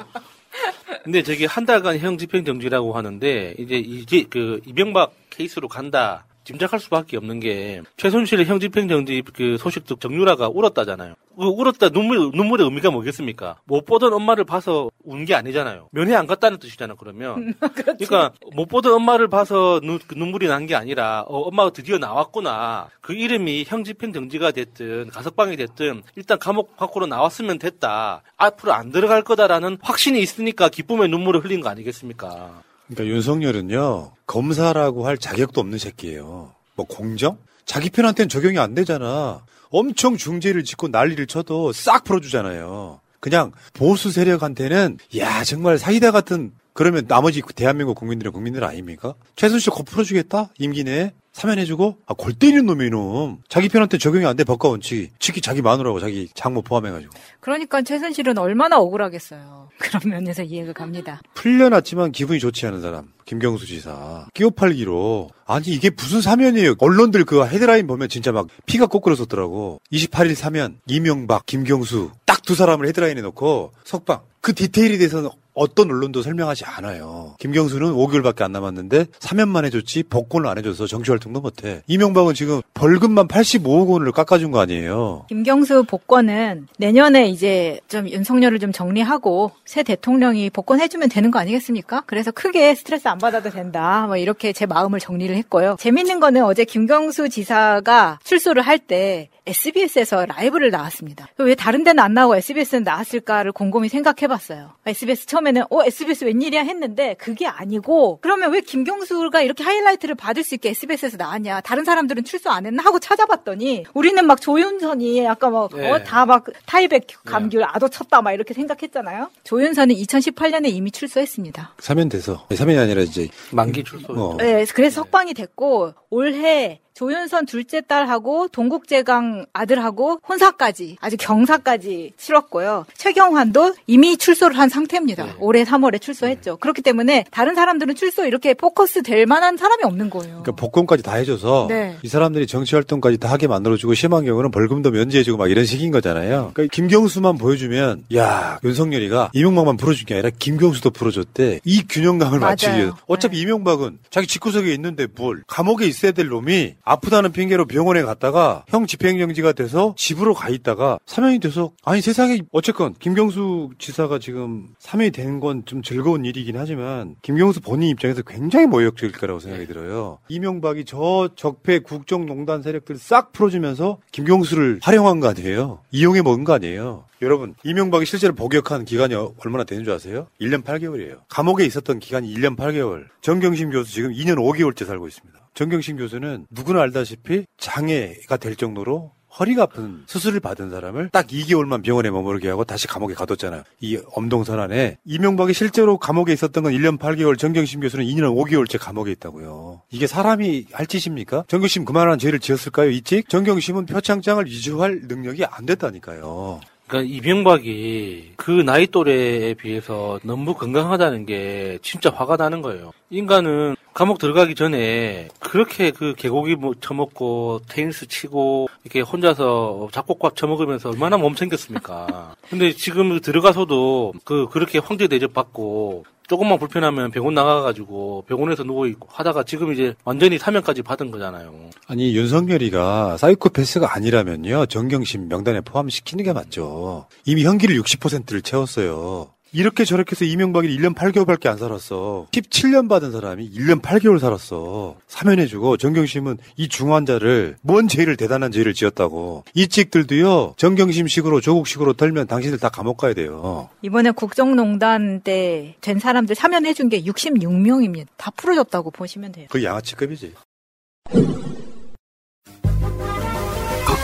근데 저기 한 달간 형 집행 정지라고 하는데 이제 이제 그 이명박 케이스로 간다. 짐작할 수밖에 없는 게 최순실 형 집행 정지 그 소식 듣 정유라가 울었다잖아요. 그 울었다 눈물 눈물의 의미가 뭐겠습니까? 못 보던 엄마를 봐서 운 게 아니잖아요. 면회 안 갔다는 뜻이잖아 그러면. (laughs) 그러니까 못 보던 엄마를 봐서 눈, 그 눈물이 난 게 아니라 어, 엄마가 드디어 나왔구나. 그 이름이 형 집행 정지가 됐든 가석방이 됐든 일단 감옥 밖으로 나왔으면 됐다. 앞으로 안 들어갈 거다라는 확신이 있으니까 기쁨의 눈물을 흘린 거 아니겠습니까? 그러니까 윤석열은요 검사라고 할 자격도 없는 새끼예요. 뭐 공정? 자기 편한테는 적용이 안 되잖아. 엄청 중죄를 짓고 난리를 쳐도 싹 풀어주잖아요. 그냥 보수 세력한테는 야 정말 사이다 같은 그러면 나머지 대한민국 국민들은 국민들 아닙니까? 최순실 거 풀어주겠다 임기 내에 사면해주고 아, 골 때리는 놈이 놈. 자기 편한테 적용이 안 돼 법과 원칙이. 특히 자기 마누라고 자기 장모 포함해가지고. 그러니까 최순실은 얼마나 억울하겠어요. (laughs) 그런 면에서 이해가 갑니다. 풀려났지만 기분이 좋지 않은 사람 김경수 지사 끼어 팔기로 아니 이게 무슨 사면이에요 언론들 그 헤드라인 보면 진짜 막 피가 거꾸로 섰더라고 28일 사면 이명박 김경수 딱 두 사람을 헤드라인에 놓고 석방 그 디테일에 대해서는 어떤 언론도 설명하지 않아요. 김경수는 5개월밖에 안 남았는데 사면만 해줬지 복권을 안 해줘서 정치활동도 못해. 이명박은 지금 벌금만 85억 원을 깎아준 거 아니에요. 김경수 복권은 내년에 이제 좀 윤석열을 좀 정리하고 새 대통령이 복권해주면 되는 거 아니겠습니까? 그래서 크게 스트레스 안 받아도 된다. 뭐 이렇게 제 마음을 정리를 했고요. 재밌는 거는 어제 김경수 지사가 출소를 할 때 SBS에서 라이브를 나왔습니다. 왜 다른 데는 안 나오고 SBS는 나왔을까를 곰곰이 생각해 봤어요. SBS 처음에는 어 SBS 웬일이야 했는데 그게 아니고 그러면 왜 김경수가 이렇게 하이라이트를 받을 수 있게 SBS에서 나왔냐? 다른 사람들은 출소 안 했나 하고 찾아봤더니 우리는 막 조윤선이 아까 막 네. 어, 다막 타이백 감귤 아도 쳤다 막 이렇게 생각했잖아요. 조윤선은 2018년에 이미 출소했습니다. 사면 돼서 사면이 아니라 이제 만기 출소. 어. 네, 그래서 석방이 됐고 올해 조윤선 둘째 딸하고 동국제강 아들하고 혼사까지 아주 경사까지 치렀고요. 최경환도 이미 출소를 한 상태입니다. 올해 3월에 출소했죠. 그렇기 때문에 다른 사람들은 출소 이렇게 포커스 될 만한 사람이 없는 거예요. 그러니까 복권까지 다 해줘서 네. 이 사람들이 정치 활동까지 다 하게 만들어주고 심한 경우는 벌금도 면제해주고 막 이런 식인 거잖아요. 그러니까 김경수만 보여주면 야 윤석열이가 이명박만 풀어준 게 아니라 김경수도 풀어줬대. 이 균형감을. 맞추기 위해서. 어차피 이명박은 자기 집구석에 있는데 뭘 감옥에 있어야 될 놈이 아프다는 핑계로 병원에 갔다가 형 집행정지가 돼서 집으로 가 있다가 사면이 돼서 아니 세상에 어쨌건 김경수 지사가 지금 사면이 된 건 좀 즐거운 일이긴 하지만 김경수 본인 입장에서 굉장히 모욕적일 거라고 생각이 들어요. 이명박이 저 적폐 국정농단 세력들 싹 풀어주면서 김경수를 활용한 거 아니에요? 이용해 먹은 거 아니에요? 여러분, 이명박이 실제로 복역한 기간이 어- 얼마나 되는 줄 아세요? 1년 8개월이에요. 감옥에 있었던 기간이 1년 8개월. 정경심 교수 지금 2년 5개월째 살고 있습니다. 정경심 교수는 누구나 알다시피 장애가 될 정도로 허리가 아픈 수술을 받은 사람을 딱 2개월만 병원에 머무르게 하고 다시 감옥에 가뒀잖아요. 이 엄동선 안에 이명박이 실제로 감옥에 있었던 건 1년 8개월, 정경심 교수는 2년 5개월째 감옥에 있다고요. 이게 사람이 할 짓입니까? 정경심 그만한 죄를 지었을까요? 이찍? 정경심은 표창장을 위조할 능력이 안 됐다니까요. 그러니까 이명박이 그 나이 또래에 비해서 너무 건강하다는 게 진짜 화가 나는 거예요. 인간은 감옥 들어가기 전에 그렇게 그 개고기 뭐 처먹고 테니스 치고 이렇게 혼자서 잡곡밥 처먹으면서 얼마나 몸생겼습니까? (laughs) 근데 지금 들어가서도 그 그렇게 황제 대접 받고 조금만 불편하면 병원 나가가지고 병원에서 누워 있고 하다가 지금 이제 완전히 사면까지 받은 거잖아요. 아니 윤석열이가 사이코패스가 아니라면요 정경심 명단에 포함시키는 게 맞죠. 이미 형기를 60%를 채웠어요. 이렇게 저렇게 해서 이명박이 1년 8개월밖에 안 살았어. 17년 받은 사람이 1년 8개월 살았어. 사면해주고 정경심은 이 중환자를 뭔 죄를 대단한 죄를 지었다고. 이 찍들도요 정경심식으로 조국식으로 털면 당신들 다 감옥 가야 돼요. 이번에 국정농단 때 된 사람들 사면해준 게 66명입니다. 다 풀어졌다고 보시면 돼요. 그 양아치급이지.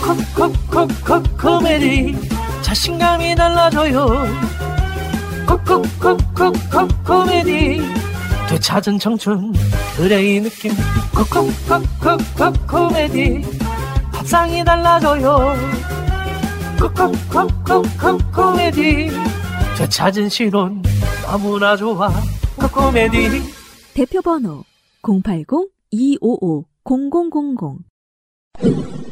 콕콕콕콕 코미디 자신감이 달라져요 콕콕콕콕콕 코미디. 되찾은 청춘 그래 이 느낌. 콕콕콕콕콕 코미디. 밥상이 달라져요. 콕콕콕콕콕 코미디. 되찾은 실온 너무나 좋아. 콕 코미디. 대표 번호 080-255-0000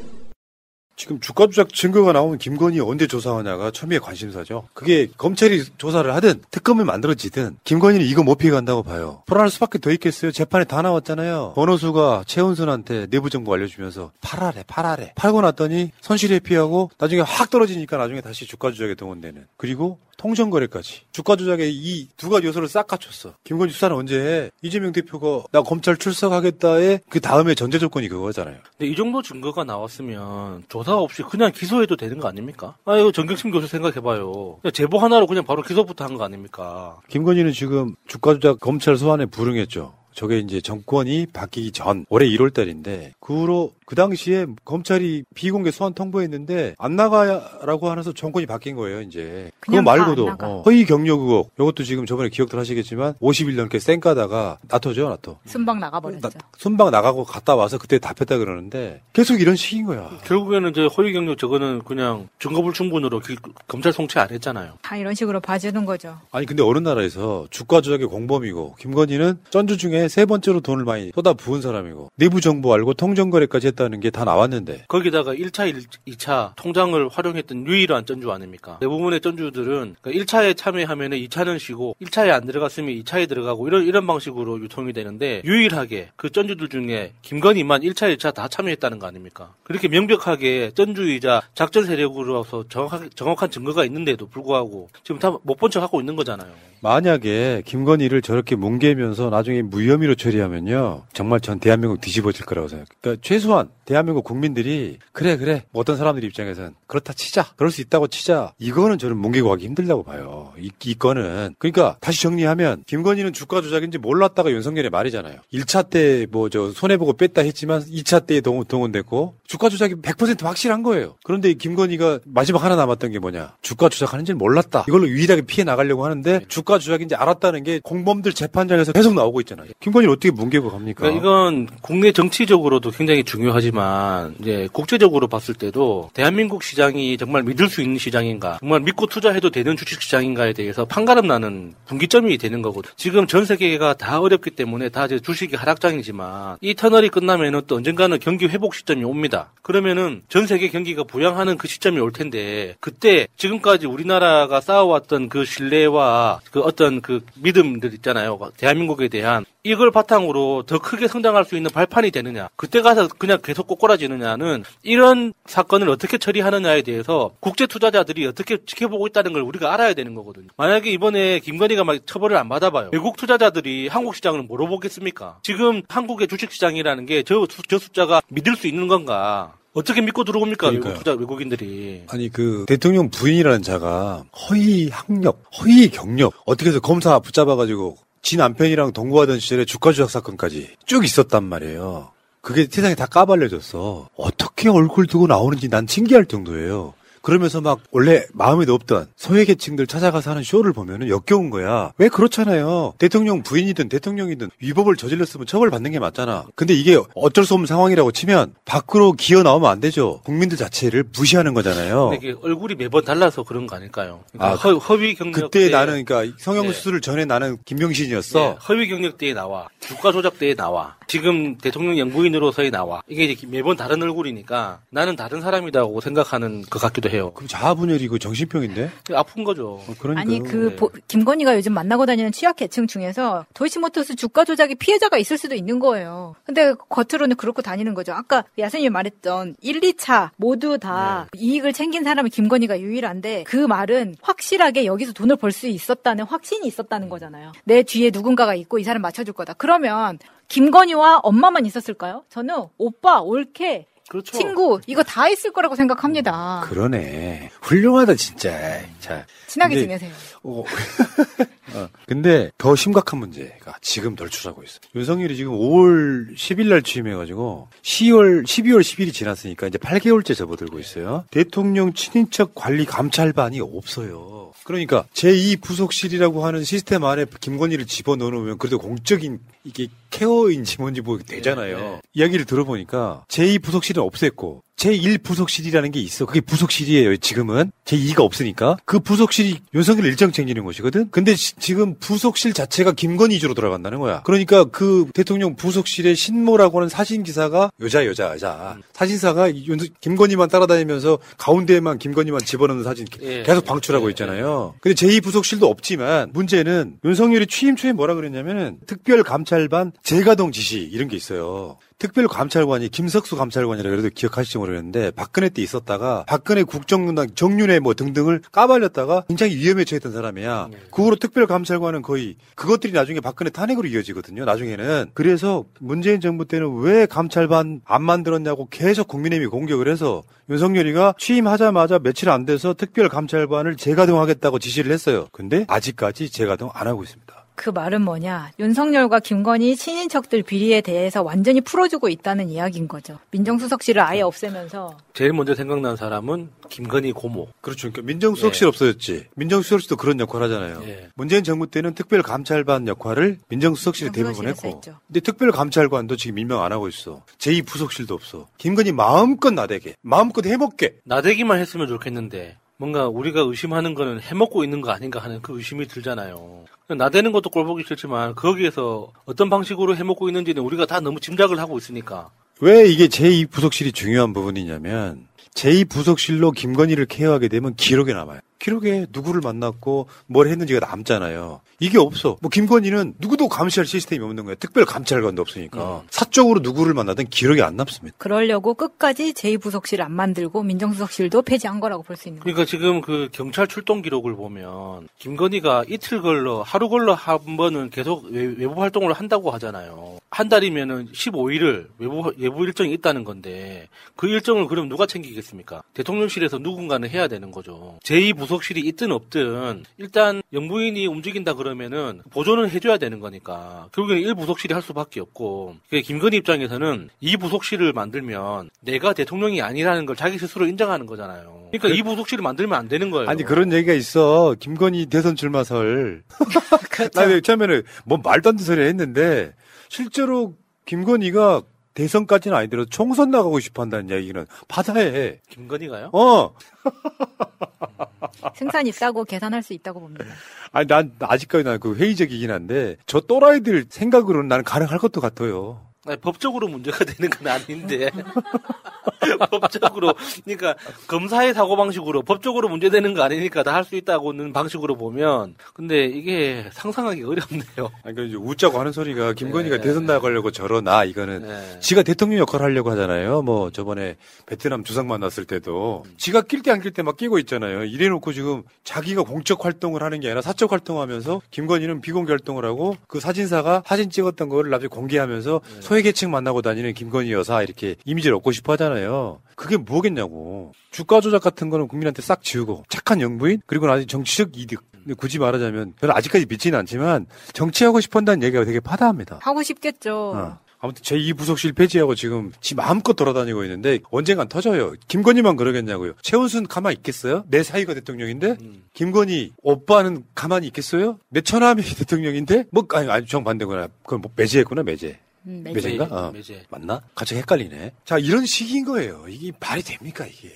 지금 주가 조작 증거가 나오면 김건희 언제 조사하냐가 처음에 관심사죠. 그게 검찰이 조사를 하든 특검을 만들어지든 김건희는 이거 못 피해간다고 봐요. 불안할 수밖에 더 있겠어요. 재판에 다 나왔잖아요. 번호수가 최은순한테 내부 정보 알려주면서 팔아래 팔아래 팔고 났더니 손실에 피하고 나중에 확 떨어지니까 나중에 다시 주가 조작에 동원되는 그리고 통정거래까지 주가 조작에 이두 가지 요소를 싹 갖췄어. 김건희 수사는 언제 해? 이재명 대표가 나 검찰 출석하겠다에 그 다음에 전제 조건이 그거잖아요. 근데 이 정도 증거가 나왔으면 조사 없이 그냥 기소해도 되는 거 아닙니까? 아, 이거 정경심 교수 생각해봐요. 제보 하나로 그냥 바로 기소부터 한 거 아닙니까? 김건희는 지금 주가 조작 검찰 소환에 불응했죠. 저게 이제 정권이 바뀌기 전 올해 1월 달인데 그 후로 그 당시에 검찰이 비공개 소환 통보했는데 안 나가라고 하면서 정권이 바뀐 거예요, 이제. 그거 말고도. 어, 허위 경력 의혹. 이것도 지금 저번에 기억들 하시겠지만 50일 넘게 쌩까다가 나토죠, 나토. 순방 나가버렸죠. 순방 나가고 갔다 와서 그때 답했다 그러는데 계속 이런 식인 거야. 결국에는 이제 허위 경력 저거는 그냥 증거불충분으로 기- 검찰 송치 안 했잖아요. 다 이런 식으로 봐주는 거죠. 아니 근데 어느 나라에서 주가 조작의 공범이고 김건희는 전주 중에 세 번째로 돈을 많이 쏟아 부은 사람이고 내부 정보 알고 통정거래까지 했다는 게 다 나왔는데 거기다가 1차, 2차 통장을 활용했던 유일한 전주 아닙니까? 대부분의 전주들은 1차에 참여하면 2차는 쉬고 1차에 안 들어갔으면 2차에 들어가고 이런 이런 방식으로 유통이 되는데 유일하게 그 전주들 중에 김건희만 1차, 2차 다 참여했다는 거 아닙니까? 그렇게 명백하게 전주이자 작전 세력으로서 정확한, 정확한 증거가 있는데도 불구하고 지금 다 못 본 척 하고 있는 거잖아요. 만약에 김건희를 저렇게 뭉개면서 나중에 무혐의로 처리하면요 정말 전 대한민국 뒤집어질 거라고 생각해요. 그러니까 최소한 대한민국 국민들이 그래 그래 뭐 어떤 사람들 입장에선 그렇다 치자 그럴 수 있다고 치자 이거는 저는 뭉개고 가기 힘들다고 봐요. 이, 이 건은 그러니까 다시 정리하면 김건희는 주가 조작인지 몰랐다가 윤석열의 말이잖아요. 1차 때 뭐 저 손해 보고 뺐다 했지만 2차 때에 동원, 동원됐고 주가 조작이 100% 확실한 거예요. 그런데 김건희가 마지막 하나 남았던 게 뭐냐 주가 조작하는지는 몰랐다. 이걸로 유일하게 피해 나가려고 하는데 주가 주가 조작인지 알았다는 게 공범들 재판장에서 계속 나오고 있잖아요. 김건희를 어떻게 뭉개고 갑니까? 그러니까 이건 국내 정치적으로도 굉장히 중요하지만 이제 국제적으로 봤을 때도 대한민국 시장이 정말 믿을 수 있는 시장인가, 정말 믿고 투자해도 되는 주식 시장인가에 대해서 판가름 나는 분기점이 되는 거거든. 지금 전 세계가 다 어렵기 때문에 다 이제 주식이 하락장이지만 이 터널이 끝나면은 또 언젠가는 경기 회복 시점이 옵니다. 그러면은 전 세계 경기가 부양하는 그 시점이 올 텐데 그때 지금까지 우리나라가 쌓아왔던 그 신뢰와 그 어떤 그 믿음들 있잖아요. 대한민국에 대한 이걸 바탕으로 더 크게 성장할 수 있는 발판이 되느냐. 그때 가서 그냥 계속 꼬꾸라지느냐는 이런 사건을 어떻게 처리하느냐에 대해서 국제 투자자들이 어떻게 지켜보고 있다는 걸 우리가 알아야 되는 거거든요. 만약에 이번에 김건희가 막 처벌을 안 받아봐요. 외국 투자자들이 한국 시장을 뭐로 보겠습니까? 지금 한국의 주식 시장이라는 게 저 저 숫자가 믿을 수 있는 건가? 어떻게 믿고 들어옵니까? 외국 그러니까요. 투자 외국인들이. 아니 그 대통령 부인이라는 자가 허위 학력, 허위 경력 어떻게 해서 검사 붙잡아가지고 지 남편이랑 동거하던 시절에 주가 조작 사건까지 쭉 있었단 말이에요. 그게 세상에 다 까발려졌어. 어떻게 얼굴 두고 나오는지 난 신기할 정도예요. 그러면서 막 원래 마음에도 없던 소외계층들 찾아가서 하는 쇼를 보면은 역겨운 거야. 왜 그렇잖아요. 대통령 부인이든 대통령이든 위법을 저질렀으면 처벌받는 게 맞잖아. 근데 이게 어쩔 수 없는 상황이라고 치면 밖으로 기어 나오면 안 되죠. 국민들 자체를 무시하는 거잖아요. 근데 이게 얼굴이 매번 달라서 그런 거 아닐까요? 그러니까 아, 허, 허위 경력 그때 때 나는 그러니까 네. 성형수술을 전에 나는 김명신이었어. 예, 허위 경력 때에 나와 주가 조작 때에 나와 지금 대통령 영부인으로서의 나와 이게 매번 다른 얼굴이니까 나는 다른 사람이라고 생각하는 것 같기도 해요. 그럼 자아분열이 고 정신병인데? 아픈 거죠. 그러니까 아니 그 보- 김건희가 요즘 만나고 다니는 취약 계층 중에서 도이치모터스 주가 조작의 피해자가 있을 수도 있는 거예요. 근데 겉으로는 그렇고 다니는 거죠. 아까 야선님이 말했던 1, 2차 모두 다 이익을 챙긴 사람이 김건희가 유일한데 그 말은 확실하게 여기서 돈을 벌 수 있었다는 확신이 있었다는 거잖아요. 내 뒤에 누군가가 있고 이 사람 맞춰줄 거다. 그러면 김건희와 엄마만 있었을까요? 저는 오빠, 올케, 그렇죠. 친구 이거 다 있을 거라고 생각합니다. 그러네. 훌륭하다 진짜. 자, 친하게 지내세요. 어. (laughs) 어, 근데 더 심각한 문제가 지금 널출하고 있어. 윤석열이 지금 5월 10일 날 취임해가지고 10월, 12월 10일이 지났으니까 이제 8개월째 접어들고 있어요. 대통령 친인척 관리 감찰반이 없어요. 그러니까 제2 부속실이라고 하는 시스템 안에 김건희를 집어넣으면 그래도 공적인 이게 케어인지 뭔지 뭐 되잖아요. 이야기를 들어보니까 제2 부속실은 없앴고 제1부속실이라는 게 있어. 그게 부속실이에요, 지금은. 제2가 없으니까. 그 부속실이 윤석열 일정 챙기는 것이거든? 근데 시- 지금 부속실 자체가 김건희 위주로 돌아간다는 거야. 그러니까 그 대통령 부속실의 신모라고 하는 사진기사가 여자, 여자, 여자. 사진사가 이 윤- 김건희만 따라다니면서 가운데에만 김건희만 집어넣는 사진 예. 계속 방출하고 있잖아요. 근데 제2부속실도 없지만 문제는 윤석열이 취임 초에 뭐라 그랬냐면은 특별감찰반 재가동 지시 이런 게 있어요. 특별감찰관이 김석수 감찰관이라 그래도 기억하실지 모르겠는데 박근혜 때 있었다가 박근혜 국정농단 정윤회 뭐 등등을 까발렸다가 굉장히 위험에 처했던 사람이야. 그 후로 특별감찰관은 거의 그것들이 나중에 박근혜 탄핵으로 이어지거든요. 나중에는 그래서 문재인 정부 때는 왜 감찰반 안 만들었냐고 계속 국민의힘이 공격을 해서 윤석열이가 취임하자마자 며칠 안 돼서 특별감찰반을 재가동하겠다고 지시를 했어요. 근데 아직까지 재가동 안 하고 있습니다. 그 말은 뭐냐? 윤석열과 김건희 친인척들 비리에 대해서 완전히 풀어주고 있다는 이야기인 거죠. 민정수석실을 아예 없애면서 제일 먼저 생각난 사람은 김건희 고모. 그렇죠. 그러니까 민정수석실 없어졌지. 민정수석실도 그런 역할 하잖아요. 예. 문재인 정부 때는 특별감찰반 역할을 민정수석실이 대부분 했고. 했죠. 근데 특별감찰관도 지금 임명 안 하고 있어. 제2부속실도 없어. 김건희 마음껏 나대게. 마음껏 해먹게. 나대기만 했으면 좋겠는데 뭔가 우리가 의심하는 거는 해먹고 있는 거 아닌가 하는 그 의심이 들잖아요. 나대는 것도 꼴보기 싫지만 거기에서 어떤 방식으로 해먹고 있는지는 우리가 다 너무 짐작을 하고 있으니까 왜 이게 제2부속실이 중요한 부분이냐면 제2부속실로 김건희를 케어하게 되면 기록에 남아요. 기록에 누구를 만났고 뭘 했는지가 남잖아요. 이게 없어. 뭐 김건희는 누구도 감시할 시스템이 없는 거야. 특별 감찰관도 없으니까. 사적으로 누구를 만나든 기록이 안 남습니다. 그러려고 끝까지 제2부속실 안 만들고 민정수석실도 폐지한 거라고 볼 수 있는 거죠. 그러니까 지금 그 경찰 출동 기록을 보면 김건희가 이틀 걸러 하루 걸러 한 번은 계속 외, 외부 활동을 한다고 하잖아요. 한 달이면은 15일을 외부 외부 일정이 있다는 건데 그 일정을 그럼 누가 챙기겠습니까? 대통령실에서 누군가는 해야 되는 거죠. 제2부속 부속실이 있든 없든 일단 영부인이 움직인다 그러면은 보존은 해줘야 되는 거니까 결국에는 1 부속실이 할 수밖에 없고 김건희 입장에서는 이 부속실을 만들면 내가 대통령이 아니라는 걸 자기 스스로 인정하는 거잖아요. 그러니까 그- 이 부속실을 만들면 안 되는 거예요. 아니 그런 얘기가 있어. 김건희 대선 출마설. (laughs) 나 처음에는 뭐 말도 안 되는 소리 했는데 실제로 김건희가 대선까지는 아니더라도 총선 나가고 싶어 한다는 얘기는 바다에. 김건희가요? 어. (laughs) 승산 있다고 계산할 수 있다고 봅니다. 아니 난 아직까지 난 그 회의적이긴 한데 저 또라이들 생각으로는 나는 가능할 것도 같아요. 아니, 법적으로 문제가 되는 건 아닌데 (laughs) 법적으로 그러니까 검사의 사고 방식으로 법적으로 문제되는 거 아니니까 다 할 수 있다고는 방식으로 보면 근데 이게 상상하기 어렵네요. 아니 그 이제 웃자고 하는 소리가 김건희가 네. 대선 나가려고 저러나 이거는 네. 지가 대통령 역할 하려고 하잖아요. 뭐 저번에 베트남 주상 만났을 때도 지가 낄 때 안 낄 때 막 끼고 있잖아요. 이래놓고 지금 자기가 공적 활동을 하는 게 아니라 사적 활동하면서 김건희는 비공개 활동을 하고 그 사진사가 사진 찍었던 거를 나중에 공개하면서 소외계층 만나고 다니는 김건희 여사 이렇게 이미지를 얻고 싶어 하잖아요. 그게 뭐겠냐고. 주가 조작 같은 거는 국민한테 싹 지우고 착한 영부인 그리고 나중에 정치적 이득. 근데 굳이 말하자면 별로 아직까지 믿지는 않지만 정치하고 싶어 한다는 얘기가 되게 파다합니다. 하고 싶겠죠. 어. 아무튼 제2 부속실 폐지하고 지금 지 마음껏 돌아다니고 있는데 언젠간 터져요. 김건희만 그러겠냐고요. 최은순 가만히 있겠어요? 내 사이가 대통령인데? 김건희 오빠는 가만히 있겠어요? 내 처남이 (laughs) 대통령인데? 뭐 아니, 아니 정반대구나. 그건 뭐 매제했구나 매제. 음, 매제. 매제인가? 어. 매제. 맞나? 갑자기 헷갈리네. 자 이런 식인 거예요. 이게 말이 됩니까 이게?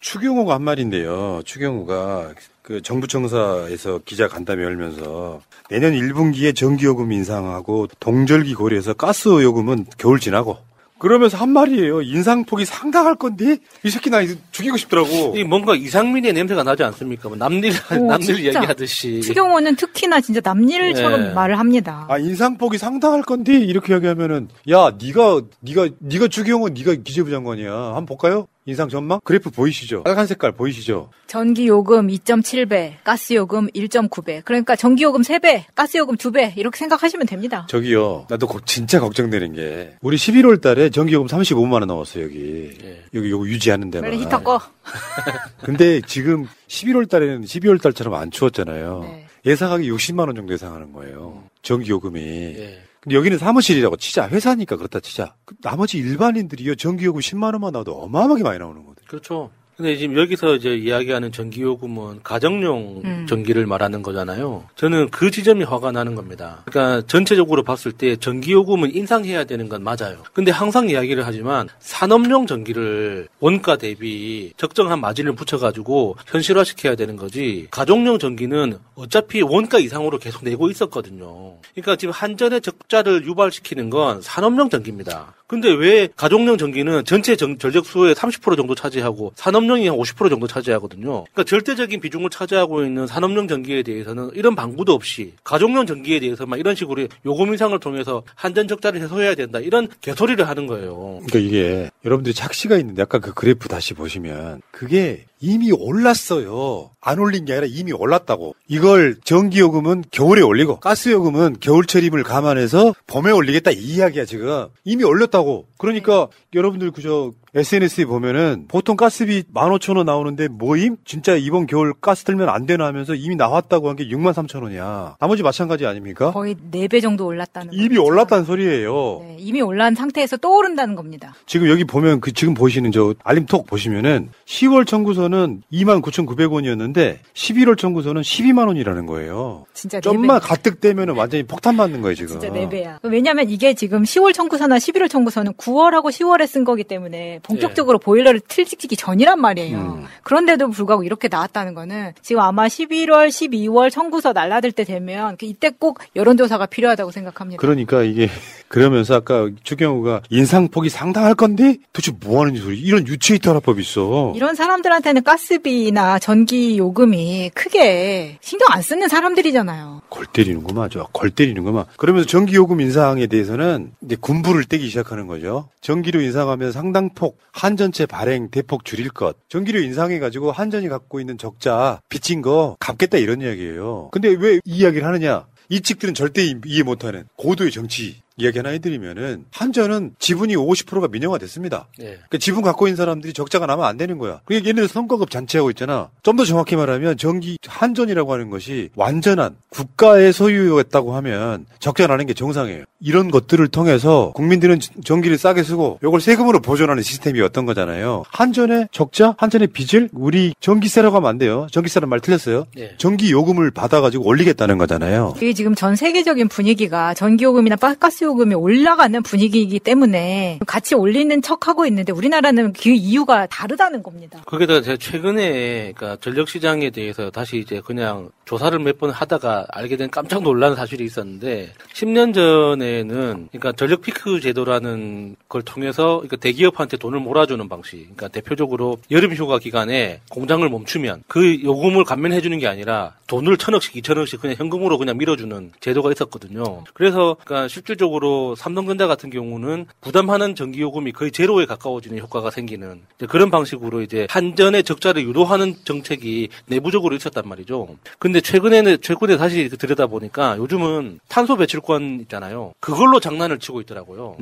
추경호가 한 말인데요. 추경호가 그 정부 청사에서 기자 간담회 열면서 내년 1분기에 전기요금 인상하고 동절기 고려해서 가스 요금은 겨울 지나고 그러면서 한 말이에요. 인상폭이 상당할 건데 이 새끼 나 죽이고 싶더라고. 이 뭔가 이상민의 냄새가 나지 않습니까? 뭐 남일 오, (laughs) 남일 진짜. 얘기하듯이. 추경호는 특히나 진짜 남일처럼 네. 말을 합니다. 아 인상폭이 상당할 건데 이렇게 얘기하면은 야 네가 네가 네가 추경호 네가 기재부 장관이야. 한번 볼까요? 인상 전망 그래프 보이시죠? 빨간 색깔 보이시죠? 전기 요금 2.7배, 가스 요금 1.9배. 그러니까 전기 요금 3배, 가스 요금 2배 이렇게 생각하시면 됩니다. 저기요, 나도 거- 진짜 걱정되는 게 우리 11월 달에 전기 요금 35만 원 나왔어요 여기 여기 요거 유지하는 데만. 빨리 히터 꺼. (laughs) 근데 지금 11월 달에는 12월 달처럼 안 추웠잖아요. 네. 예상하기 60만 원 정도 예상하는 거예요. 전기 요금이. 예. 근데 여기는 사무실이라고 치자. 회사니까 그렇다 치자. 그 나머지 일반인들이요 전기요금 10만 원만 나와도 어마어마하게 많이 나오는 거거든요. 그렇죠. 근데 지금 여기서 이제 이야기하는 전기요금은 가정용 음. 전기를 말하는 거잖아요. 저는 그 지점이 화가 나는 겁니다. 그러니까 전체적으로 봤을 때 전기요금은 인상해야 되는 건 맞아요. 근데 항상 이야기를 하지만 산업용 전기를 원가 대비 적정한 마진을 붙여가지고 현실화시켜야 되는 거지. 가정용 전기는 어차피 원가 이상으로 계속 내고 있었거든요. 그러니까 지금 한전의 적자를 유발시키는 건 산업용 전기입니다. 근데 왜 가정용 전기는 전체 전, 전력 수의 30% 정도 차지하고 산업용이 한 50% 정도 차지하거든요. 그러니까 절대적인 비중을 차지하고 있는 산업용 전기에 대해서는 이런 방구도 없이 가정용 전기에 대해서만 이런 식으로 요금 인상을 통해서 한전 적자를 해소해야 된다. 이런 개소리를 하는 거예요. 그러니까 이게 여러분들이 착시가 있는데 아까 그 그래프 다시 보시면 그게 이미 올랐어요. 안 올린 게 아니라 이미 올랐다고. 이걸 전기요금은 겨울에 올리고 가스요금은 겨울철임을 감안해서 봄에 올리겠다 이 이야기야 지금. 이미 올렸다고. 그러니까 여러분들 그저 SNS에 보면은 보통 가스비 15,000원 나오는데 뭐임? 진짜 이번 겨울 가스 들면 안 되나 하면서 이미 나왔다고 한 게 63,000원이야. 나머지 마찬가지 아닙니까? 거의 4배 정도 올랐다는 거. 이미 올랐다는 소리예요. 네, 이미 올란 상태에서 또 오른다는 겁니다. 지금 여기 보면 그 지금 보시는 저 알림톡 보시면은 10월 청구서는 29,900원이었는데 11월 청구서는 12만 원이라는 거예요. 진짜 네 좀만 배. 가뜩대면은 완전히 폭탄 맞는 거예요, 지금. 진짜 4배야. 왜냐면 이게 지금 10월 청구서나 11월 청구서는 9월하고 10월에 쓴 거기 때문에 본격적으로 보일러를 틀찍기 전이란 말이에요. 음. 그런데도 불구하고 이렇게 나왔다는 거는 지금 아마 11월, 12월 청구서 날라들 때 되면 그 이때 꼭 여론조사가 필요하다고 생각합니다. 그러니까 이게 (laughs) 그러면서 아까 추경호가 인상폭이 상당할 건데 도대체 뭐 하는 소리? 이런 유체이터 하라법이 있어. 이런 사람들한테는 가스비나 전기 요금이 크게 신경 안 쓰는 사람들이잖아요. 골 때리는구만, 저. 골 때리는구만. 그러면서 전기 요금 인상에 대해서는 이제 군부를 떼기 시작하는 거죠. 전기료 인상하면 상당폭 한 전체 발행 대폭 줄일 것. 전기료 인상해가지고 한전이 갖고 있는 적자 빚진 거 갚겠다 이런 이야기예요. 근데 왜 이 이야기를 하느냐? 이 측들은 절대 이- 이해 못하는 고도의 정치 이야기 하나 해드리면은 한전은 지분이 50%가 민영화 됐습니다. 예. 그러니까 지분 갖고 있는 사람들이 적자가 나면 안 되는 거야. 그러니까 얘네들 성과급 잔치하고 있잖아. 좀 더 정확히 말하면 전기 한전이라고 하는 것이 완전한 국가의 소유였다고 하면 적자 나는 게 정상이에요. 이런 것들을 통해서 국민들은 전기를 싸게 쓰고 이걸 세금으로 보존하는 시스템이었던 거잖아요. 한전의 적자, 한전의 빚을 우리 전기세라고 하면 안 돼요. 전기세란 말 틀렸어요. 예. 전기 요금을 받아가지고 올리겠다는 거잖아요. 이게 지금 전 세계적인 분위기가 전기 요금이나 빠- 가스 요금이 올라가는 분위기이기 때문에 같이 올리는 척하고 있는데 우리나라는 그 이유가 다르다는 겁니다. 거기다가 제가 최근에 그러니까 전력 시장에 대해서 다시 이제 그냥 조사를 몇 번 하다가 알게 된 깜짝 놀란 사실이 있었는데 10년 전에는 그러니까 전력 피크 제도라는 걸 통해서 그러니까 대기업한테 돈을 몰아주는 방식. 그러니까 대표적으로 여름 휴가 기간에 공장을 멈추면 그 요금을 감면해 주는 게 아니라 돈을 천억씩 이천억씩 그냥 현금으로 그냥 밀어주는 제도가 있었거든요. 그래서 그러니까 실질적으로 삼성전자 같은 경우는 부담하는 전기 요금이 거의 제로에 가까워지는 효과가 생기는 이제 그런 방식으로 이제 한전의 적자를 유도하는 정책이 내부적으로 있었단 말이죠. 근데 최근에는 최근에 다시 들여다 보니까 요즘은 탄소 배출권 있잖아요. 그걸로 장난을 치고 있더라고요.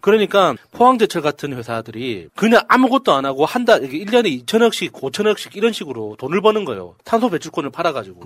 그러니까 포항제철 같은 회사들이 그냥 아무것도 안 하고 한 달, 1년에 2천억씩, 5천억씩 이런 식으로 돈을 버는 거예요. 탄소 배출권을 팔아가지고.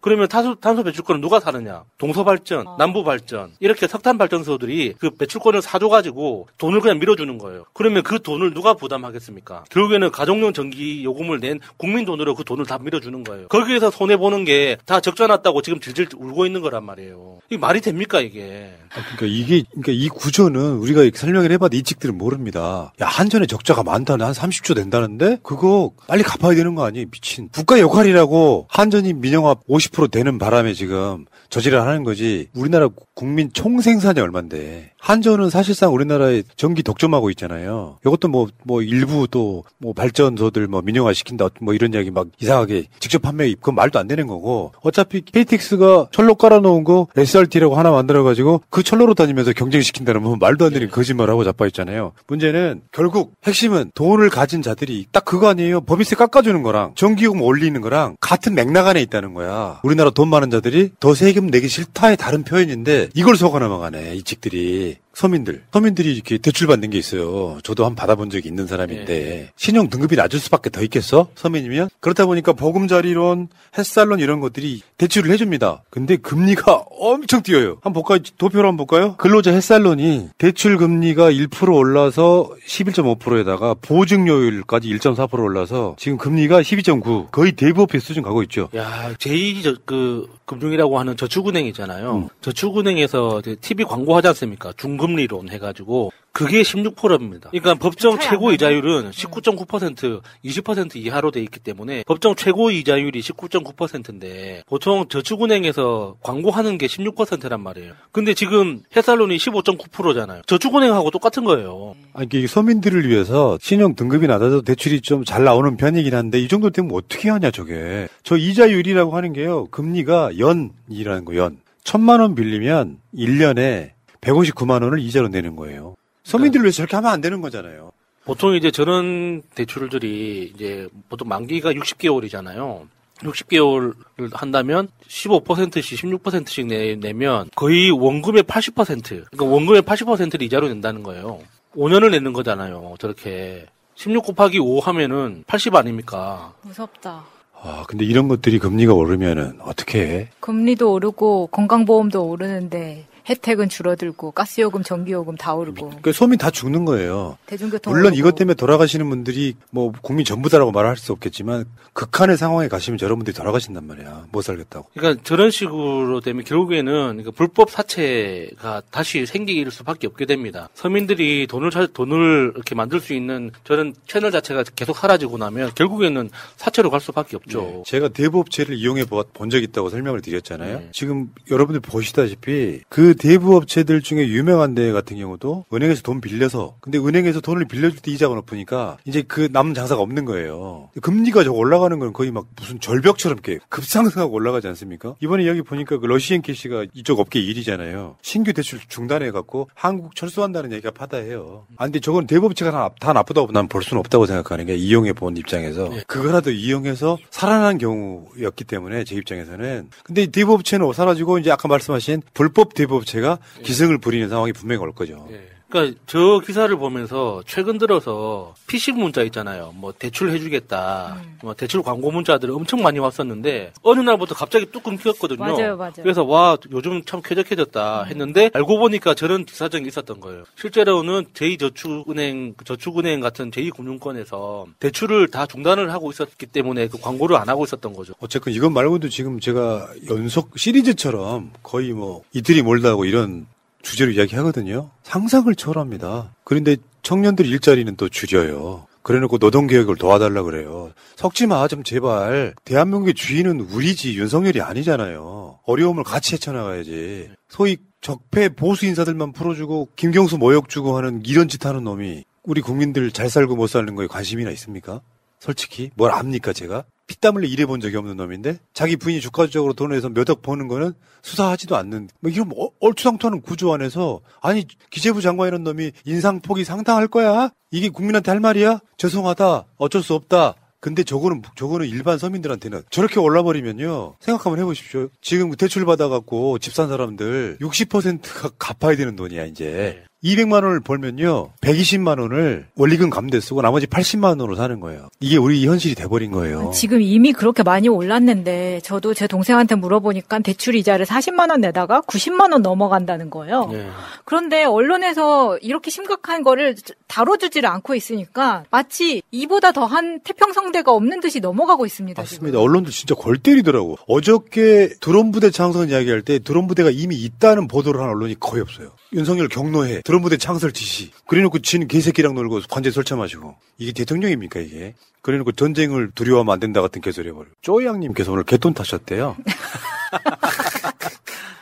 그러면 탄소, 탄소 배출권을 누가 사느냐? 동서발전, 남부발전, 이렇게 석탄 발전소들이 그 배출권을 사줘가지고 돈을 그냥 밀어주는 거예요. 그러면 그 돈을 누가 부담하겠습니까? 결국에는 가정용 전기 요금을 낸 국민 돈으로 그 돈을 다 밀어주는 거예요. 거기에서 손해 보는 게 다 적자 났다고 지금 질질 울고 있는 거란 말이에요. 이게 말이 됩니까, 이게? 그러니까 이게 그러니까 이 구조는 우리가 이렇게 설명을 해봐도 이 측들은 모릅니다. 야 한전에 적자가 많다는 한 30조 된다는데 그거 빨리 갚아야 되는 거 아니에요? 미친 국가 역할이라고 한전이 민영화 50% 되는 바람에 지금 저지를 하는 거지. 우리나라 국민 총생 산이 얼만데 한전은 사실상 우리나라의 전기 독점하고 있잖아요. 이것도 뭐 뭐 일부 또 뭐 발전소들 뭐 민영화 시킨다 뭐 이런 이야기 막 이상하게 직접 판매 그건 말도 안 되는 거고 어차피 KTX가 철로 깔아놓은 거 SRT라고 하나 만들어가지고 그 철로로 다니면서 경쟁시킨다는 뭐 말도 안 되는 거짓말하고 자빠있잖아요. 문제는 결국 핵심은 돈을 가진 자들이 딱 그거 아니에요. 법인세 깎아주는 거랑 전기요금 올리는 거랑 같은 맥락 안에 있다는 거야. 우리나라 돈 많은 자들이 더 세금 내기 싫다의 다른 표현인데 이걸 속아 넘어가네 이 직들이. 서민들, 서민들이 이렇게 대출받는 게 있어요. 저도 한번 받아본 적이 있는 사람인데 신용 등급이 낮을 수밖에 더 있겠어? 서민이면 그렇다 보니까 보금자리론, 햇살론 이런 것들이 대출을 해줍니다. 근데 금리가 (laughs) 엄청 뛰어요. 한번 볼까요? 도표로 한번 볼까요? 근로자 햇살론이 대출 금리가 1% 올라서 11.5%에다가 보증료율까지 1.4% 올라서 지금 금리가 12.9 거의 대부업의 수준 가고 있죠. 야, 제2 저, 그, 금융이라고 하는 저축은행 있잖아요. 저축은행에서 이제 TV 광고 하지 않습니까? 중금리론 해가지고. 그게 16%입니다. 그러니까 법정 최고 이자율은 19.9%, 20% 이하로 돼 있기 때문에 법정 최고 이자율이 19.9%인데 보통 저축은행에서 광고하는 게 16%란 말이에요. 근데 지금 햇살론이 15.9%잖아요. 저축은행하고 똑같은 거예요. 아니, 이게 서민들을 위해서 신용 등급이 낮아서 대출이 좀 잘 나오는 편이긴 한데 이 정도 되면 어떻게 하냐 저게. 저 이자율이라고 하는 게요. 금리가 연이라는 거 연. 천만 원 빌리면 1년에 159만 원을 이자로 내는 거예요. 서민들을 위해서 저렇게 하면 안 되는 거잖아요. 보통 이제 저런 대출들이 이제 보통 만기가 60개월이잖아요. 60개월을 한다면 15%씩 16%씩 내, 내면 거의 원금의 80% 그러니까 원금의 80%를 이자로 낸다는 거예요. 5년을 내는 거잖아요. 저렇게 16 곱하기 5 하면은 80 아닙니까? 무섭다. 아, 근데 이런 것들이 금리가 오르면은 어떻게 해? 금리도 오르고 건강보험도 오르는데 혜택은 줄어들고 가스요금, 전기요금 다 오르고 그러니까 소민 다 죽는 거예요. 대중교통 물론 오르고. 이것 때문에 돌아가시는 분들이 뭐 국민 전부다라고 말할 수 없겠지만 극한의 상황에 가시면 여러분들이 돌아가신단 말이야. 못 살겠다고. 그러니까 저런 식으로 되면 결국에는 그러니까 불법 사채가 다시 생길 수밖에 없게 됩니다. 서민들이 돈을 사- 돈을 이렇게 만들 수 있는 저런 채널 자체가 계속 사라지고 나면 결국에는 사채로 갈 수밖에 없죠. 제가 대부업체를 이용해 본 적이 있다고 설명을 드렸잖아요. 지금 여러분들 보시다시피 그 대부 업체들 중에 유명한 데 같은 경우도 은행에서 돈 빌려서 근데 은행에서 돈을 빌려줄 때 이자가 높으니까 이제 그 남은 장사가 없는 거예요. 금리가 저 올라가는 건 거의 막 무슨 절벽처럼 이렇게 급상승하고 올라가지 않습니까? 이번에 여기 보니까 그 러시앤 캐시가 이쪽 업계 1위잖아요. 신규 대출 중단해 갖고 한국 철수한다는 얘기가 파다해요. 아 근데 저건 대부업체가 다, 다 나쁘다고 난 볼 수는 없다고 생각하는 게 이용해 본 입장에서 그거라도 이용해서 살아난 경우였기 때문에 제 입장에서는 근데 이 대부업체는 사라지고 이제 아까 말씀하신 불법 대부 업체 업체가 기승을 부리는 상황이 분명히 올 거죠. 그러니까 저 기사를 보면서 최근 들어서 피싱 문자 있잖아요. 뭐 대출 해주겠다. 음. 뭐 대출 광고 문자들 엄청 많이 왔었는데 어느 날부터 갑자기 뚝 끊겼거든요. 맞아요, 맞아요. 그래서 와 요즘 참 쾌적해졌다 했는데 알고 보니까 저런 기사정이 있었던 거예요. 실제로는 제2저축은행 저축은행 같은 제2금융권에서 대출을 다 중단을 하고 있었기 때문에 그 광고를 안 하고 있었던 거죠. 어쨌건 이것 말고도 지금 제가 연속 시리즈처럼 거의 뭐 이틀이 몰다고 이런 주제로 이야기하거든요. 상상을 초월합니다. 그런데 청년들 일자리는 또 줄여요. 그래놓고 노동개혁을 도와달라 그래요. 석지 마, 좀 제발. 대한민국의 주인은 우리지, 윤석열이 아니잖아요. 어려움을 같이 헤쳐나가야지. 소위 적폐 보수 인사들만 풀어주고, 김경수 모욕 주고 하는 이런 짓 하는 놈이 우리 국민들 잘 살고 못 사는 거에 관심이나 있습니까? 솔직히 뭘 압니까 제가? 피땀 흘려 일해본 적이 없는 놈인데 자기 부인이 주가적으로 돈을 내서 몇억 버는 거는 수사하지도 않는 뭐 이런 어- 얼추당토하는 구조 안에서 아니 기재부 장관 이런 놈이 인상폭이 상당할 거야? 이게 국민한테 할 말이야? 죄송하다. 어쩔 수 없다. 근데 저거는 저거는 일반 서민들한테는 저렇게 올라버리면요. 생각 한번 해보십시오. 지금 대출 받아갖고 집 산 사람들 60%가 갚아야 되는 돈이야 이제 200만 원을 벌면요 120만 원을 원리금 감대 쓰고 나머지 80만 원으로 사는 거예요 이게 우리 현실이 돼버린 거예요 지금 이미 그렇게 많이 올랐는데 저도 제 동생한테 물어보니까 대출 이자를 40만 원 내다가 90만 원 넘어간다는 거예요. 네. 그런데 언론에서 이렇게 심각한 거를 다뤄주지를 않고 있으니까 마치 이보다 더한 태평성대가 없는 듯이 넘어가고 있습니다. 맞습니다. 언론도 진짜 골 때리더라고. 어저께 드론 부대 창설 이야기할 때 드론 부대가 이미 있다는 보도를 한 언론이 거의 없어요. 윤석열 경로해. 드론 부대 창설 지시. 그래놓고 진 개새끼랑 놀고 관제 설쳐 마시고. 이게 대통령입니까 이게? 그래놓고 전쟁을 두려워하면 안 된다 같은 개소리 해버려. 쪼양님께서 오늘 개돈 타셨대요. (laughs)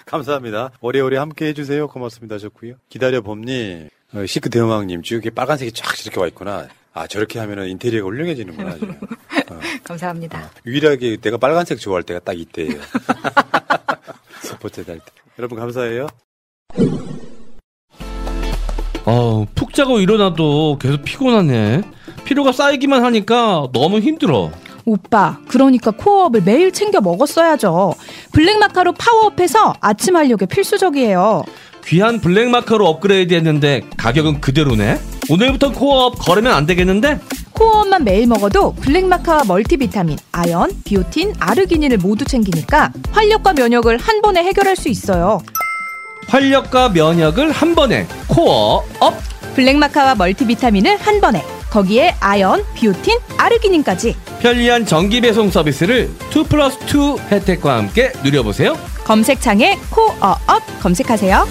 감사합니다. 오래오래 함께 해주세요. 고맙습니다. 하셨고요. 기다려봄님, 어, 시크 대형왕님, 쭉 이렇게 빨간색이 쫙 이렇게 와 있구나. 아, 저렇게 하면은 인테리어가 훌륭해지는구나. 지금. (laughs) 감사합니다. 유일하게 내가 빨간색 좋아할 때가 딱 이때예요. (laughs) 스포츠 할 때. 여러분 감사해요. 어, 푹 자고 일어나도 계속 피곤하네. 피로가 쌓이기만 하니까 너무 힘들어. 오빠, 그러니까 코어업을 매일 챙겨 먹었어야죠. 블랙마카로 파워업해서 아침 활력에 필수적이에요. 귀한 블랙마카로 업그레이드 했는데 가격은 그대로네. 오늘부터 코어업 거르면 안 되겠는데? 코어업만 매일 먹어도 블랙마카와 멀티비타민, 아연, 비오틴, 아르기닌을 모두 챙기니까 활력과 면역을 한 번에 해결할 수 있어요. 활력과 면역을 한 번에 코어 업. 블랙마카와 멀티비타민을 한 번에 거기에 아연, 비오틴, 아르기닌까지 편리한 정기 배송 서비스를 2 플러스 2 혜택과 함께 누려보세요. 검색창에 코어업 검색하세요.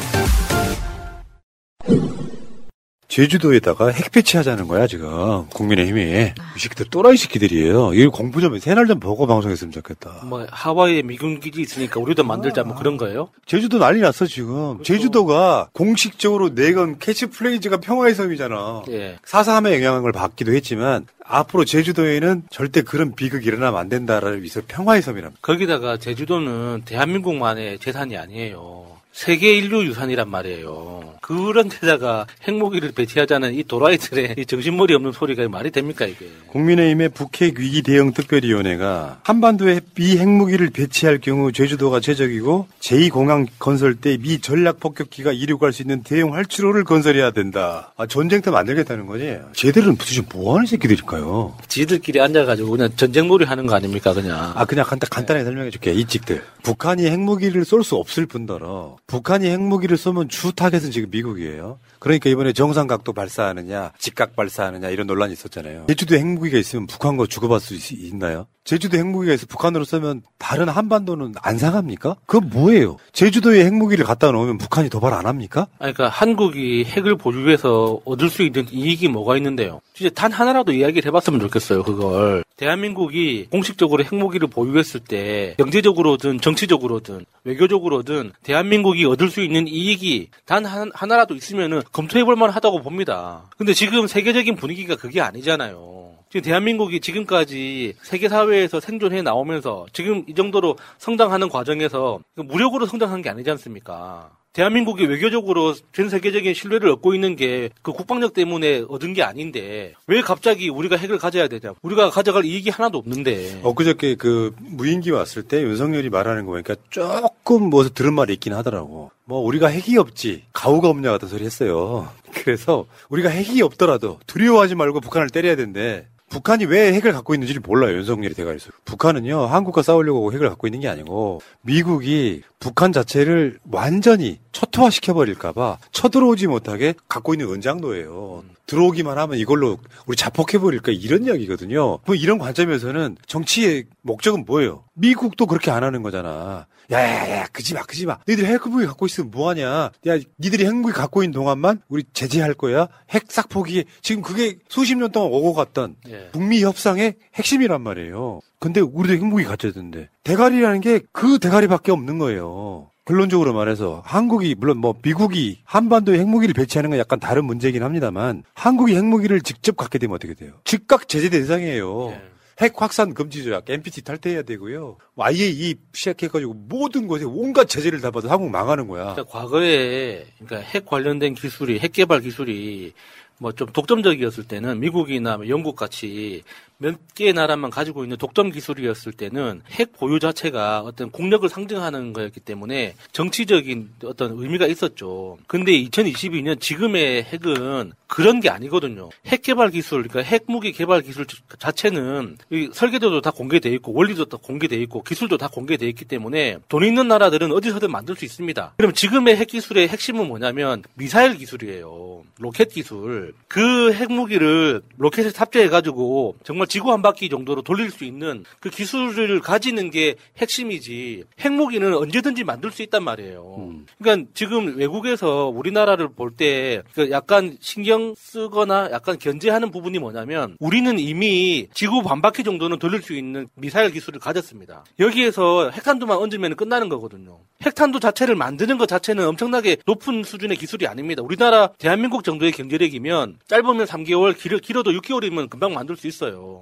제주도에다가 핵 배치 하자는 거야 지금 국민의힘이 이 새끼들 또라이 새끼들이에요. 이 공부 좀 새날 좀 보고 방송했으면 좋겠다. 뭐 하와이에 미군 기지 있으니까 우리도 만들자 뭐 그런 거예요? 제주도 난리 났어 지금. 제주도가 공식적으로 내건 캐치플레이즈가 평화의 섬이잖아. 예. 사사함의 영향을 받기도 했지만 앞으로 제주도에는 절대 그런 비극이 일어나면 안 된다라는 위해서 평화의 섬이랍니다. 거기다가 제주도는 대한민국만의 재산이 아니에요. 세계 인류 유산이란 말이에요. 그런 데다가 핵무기를 배치하자는 이 도라이들의 이 정신머리 없는 소리가 말이 됩니까 이게? 국민의힘의 북핵 위기 대응 특별위원회가 한반도에 미 핵무기를 배치할 경우 제주도가 최적이고 제2 공항 건설 때 미 전략 폭격기가 이륙할 수 있는 대형 활주로를 건설해야 된다. 아, 전쟁터 만들겠다는 거지. 쟤들은 도대체 뭐 하는 새끼들일까요? 지들끼리 앉아가지고 그냥 전쟁놀이 하는 거 아닙니까 그냥? 아, 그냥 간단, 간단하게 설명해 줄게. 2찍들. 북한이 핵무기를 쏠 수 없을 뿐더러 북한이 핵무기를 쏘면 주 타겟은 지금 미국이에요. 그러니까 이번에 정상각도 발사하느냐, 직각 발사하느냐 이런 논란이 있었잖아요. 제주도 핵무기가 있으면 북한과 주고받을 수 있, 있나요? 제주도 핵무기가 있어 북한으로 쏘면 다른 한반도는 안 상합니까? 그건 뭐예요? 제주도에 핵무기를 갖다 놓으면 북한이 도발 안 합니까? 아니, 그러니까 한국이 핵을 보유해서 얻을 수 있는 이익이 뭐가 있는데요? 진짜 단 하나라도 이야기를 해봤으면 좋겠어요, 그걸. 대한민국이 공식적으로 핵무기를 보유했을 때 경제적으로든 정치적으로든 외교적으로든 대한민국이 얻을 수 있는 이익이 단 한- 하나라도 있으면은 검토해 볼 만하다고 봅니다. 근데 지금 세계적인 분위기가 그게 아니잖아요. 지금 대한민국이 지금까지 세계 사회에서 생존해 나오면서 지금 이 정도로 성장하는 과정에서 무력으로 성장한 게 아니지 않습니까? 대한민국이 외교적으로 전 세계적인 신뢰를 얻고 있는 게 그 국방력 때문에 얻은 게 아닌데 왜 갑자기 우리가 핵을 가져야 되냐? 우리가 가져갈 이익이 하나도 없는데. 엊그저께 그 무인기 왔을 때 윤석열이 말하는 거 보니까 조금 뭐 들은 말이 있긴 하더라고. 뭐 우리가 핵이 없지 가오가 없냐 같은 소리 했어요. (laughs) 그래서 우리가 핵이 없더라도 두려워하지 말고 북한을 때려야 된대. 북한이 왜 핵을 갖고 있는지를 몰라요, 윤석열이 대가리에서. 북한은요, 한국과 싸우려고 핵을 갖고 있는 게 아니고, 미국이 북한 자체를 완전히 초토화 시켜버릴까봐 쳐들어오지 못하게 갖고 있는 은장도예요. 들어오기만 하면 이걸로 우리 자폭해버릴까 이런 이야기거든요. 뭐 이런 관점에서는 정치의 목적은 뭐예요? 미국도 그렇게 안 하는 거잖아. 야야야 그지 마 그지 마. 너희들 핵무기 갖고 있으면 뭐하냐? 야 니들이 핵무기 갖고 있는 동안만 우리 제재할 거야. 핵 싹 포기. 지금 그게 수십 년 동안 오고 갔던 예. 북미 협상의 핵심이란 말이에요. 근데 우리도 핵무기 갖춰야 되는데 대가리라는 게 그 대가리밖에 없는 거예요. 결론적으로 말해서 한국이 물론 뭐 미국이 한반도에 핵무기를 배치하는 건 약간 다른 문제이긴 합니다만 한국이 핵무기를 직접 갖게 되면 어떻게 돼요? 즉각 제재 대상이에요. 핵 확산 금지 조약 NPT 탈퇴해야 되고요. 뭐 IAEA 시작해가지고 모든 곳에 온갖 제재를 다 받아 한국 망하는 거야. 그러니까 과거에 그러니까 핵 관련된 기술이 핵 개발 기술이 뭐 좀 독점적이었을 때는 미국이나 뭐 영국 같이 몇 개의 나라만 가지고 있는 독점 기술이었을 때는 핵 보유 자체가 어떤 국력을 상징하는 거였기 때문에 정치적인 어떤 의미가 있었죠. 근데 2022년 지금의 핵은 그런 게 아니거든요. 핵 개발 기술, 그러니까 핵무기 개발 기술 자체는 이 설계도도 다 공개돼 있고 원리도 다 공개돼 있고 기술도 다 공개돼 있기 때문에 돈 있는 나라들은 어디서든 만들 수 있습니다. 그럼 지금의 핵 기술의 핵심은 뭐냐면 미사일 기술이에요. 로켓 기술. 그 핵무기를 로켓에 탑재해 가지고 정말 지구 한 바퀴 정도로 돌릴 수 있는 그 기술을 가지는 게 핵심이지 핵무기는 언제든지 만들 수 있단 말이에요. 그러니까 지금 외국에서 우리나라를 볼 때 약간 신경 쓰거나 약간 견제하는 부분이 뭐냐면 우리는 이미 지구 반 바퀴 정도는 돌릴 수 있는 미사일 기술을 가졌습니다. 여기에서 핵탄두만 얹으면 끝나는 거거든요. 핵탄두 자체를 만드는 것 자체는 엄청나게 높은 수준의 기술이 아닙니다. 우리나라 대한민국 정도의 경제력이면 짧으면 3개월, 길, 길어도 6개월이면 금방 만들 수 있어요.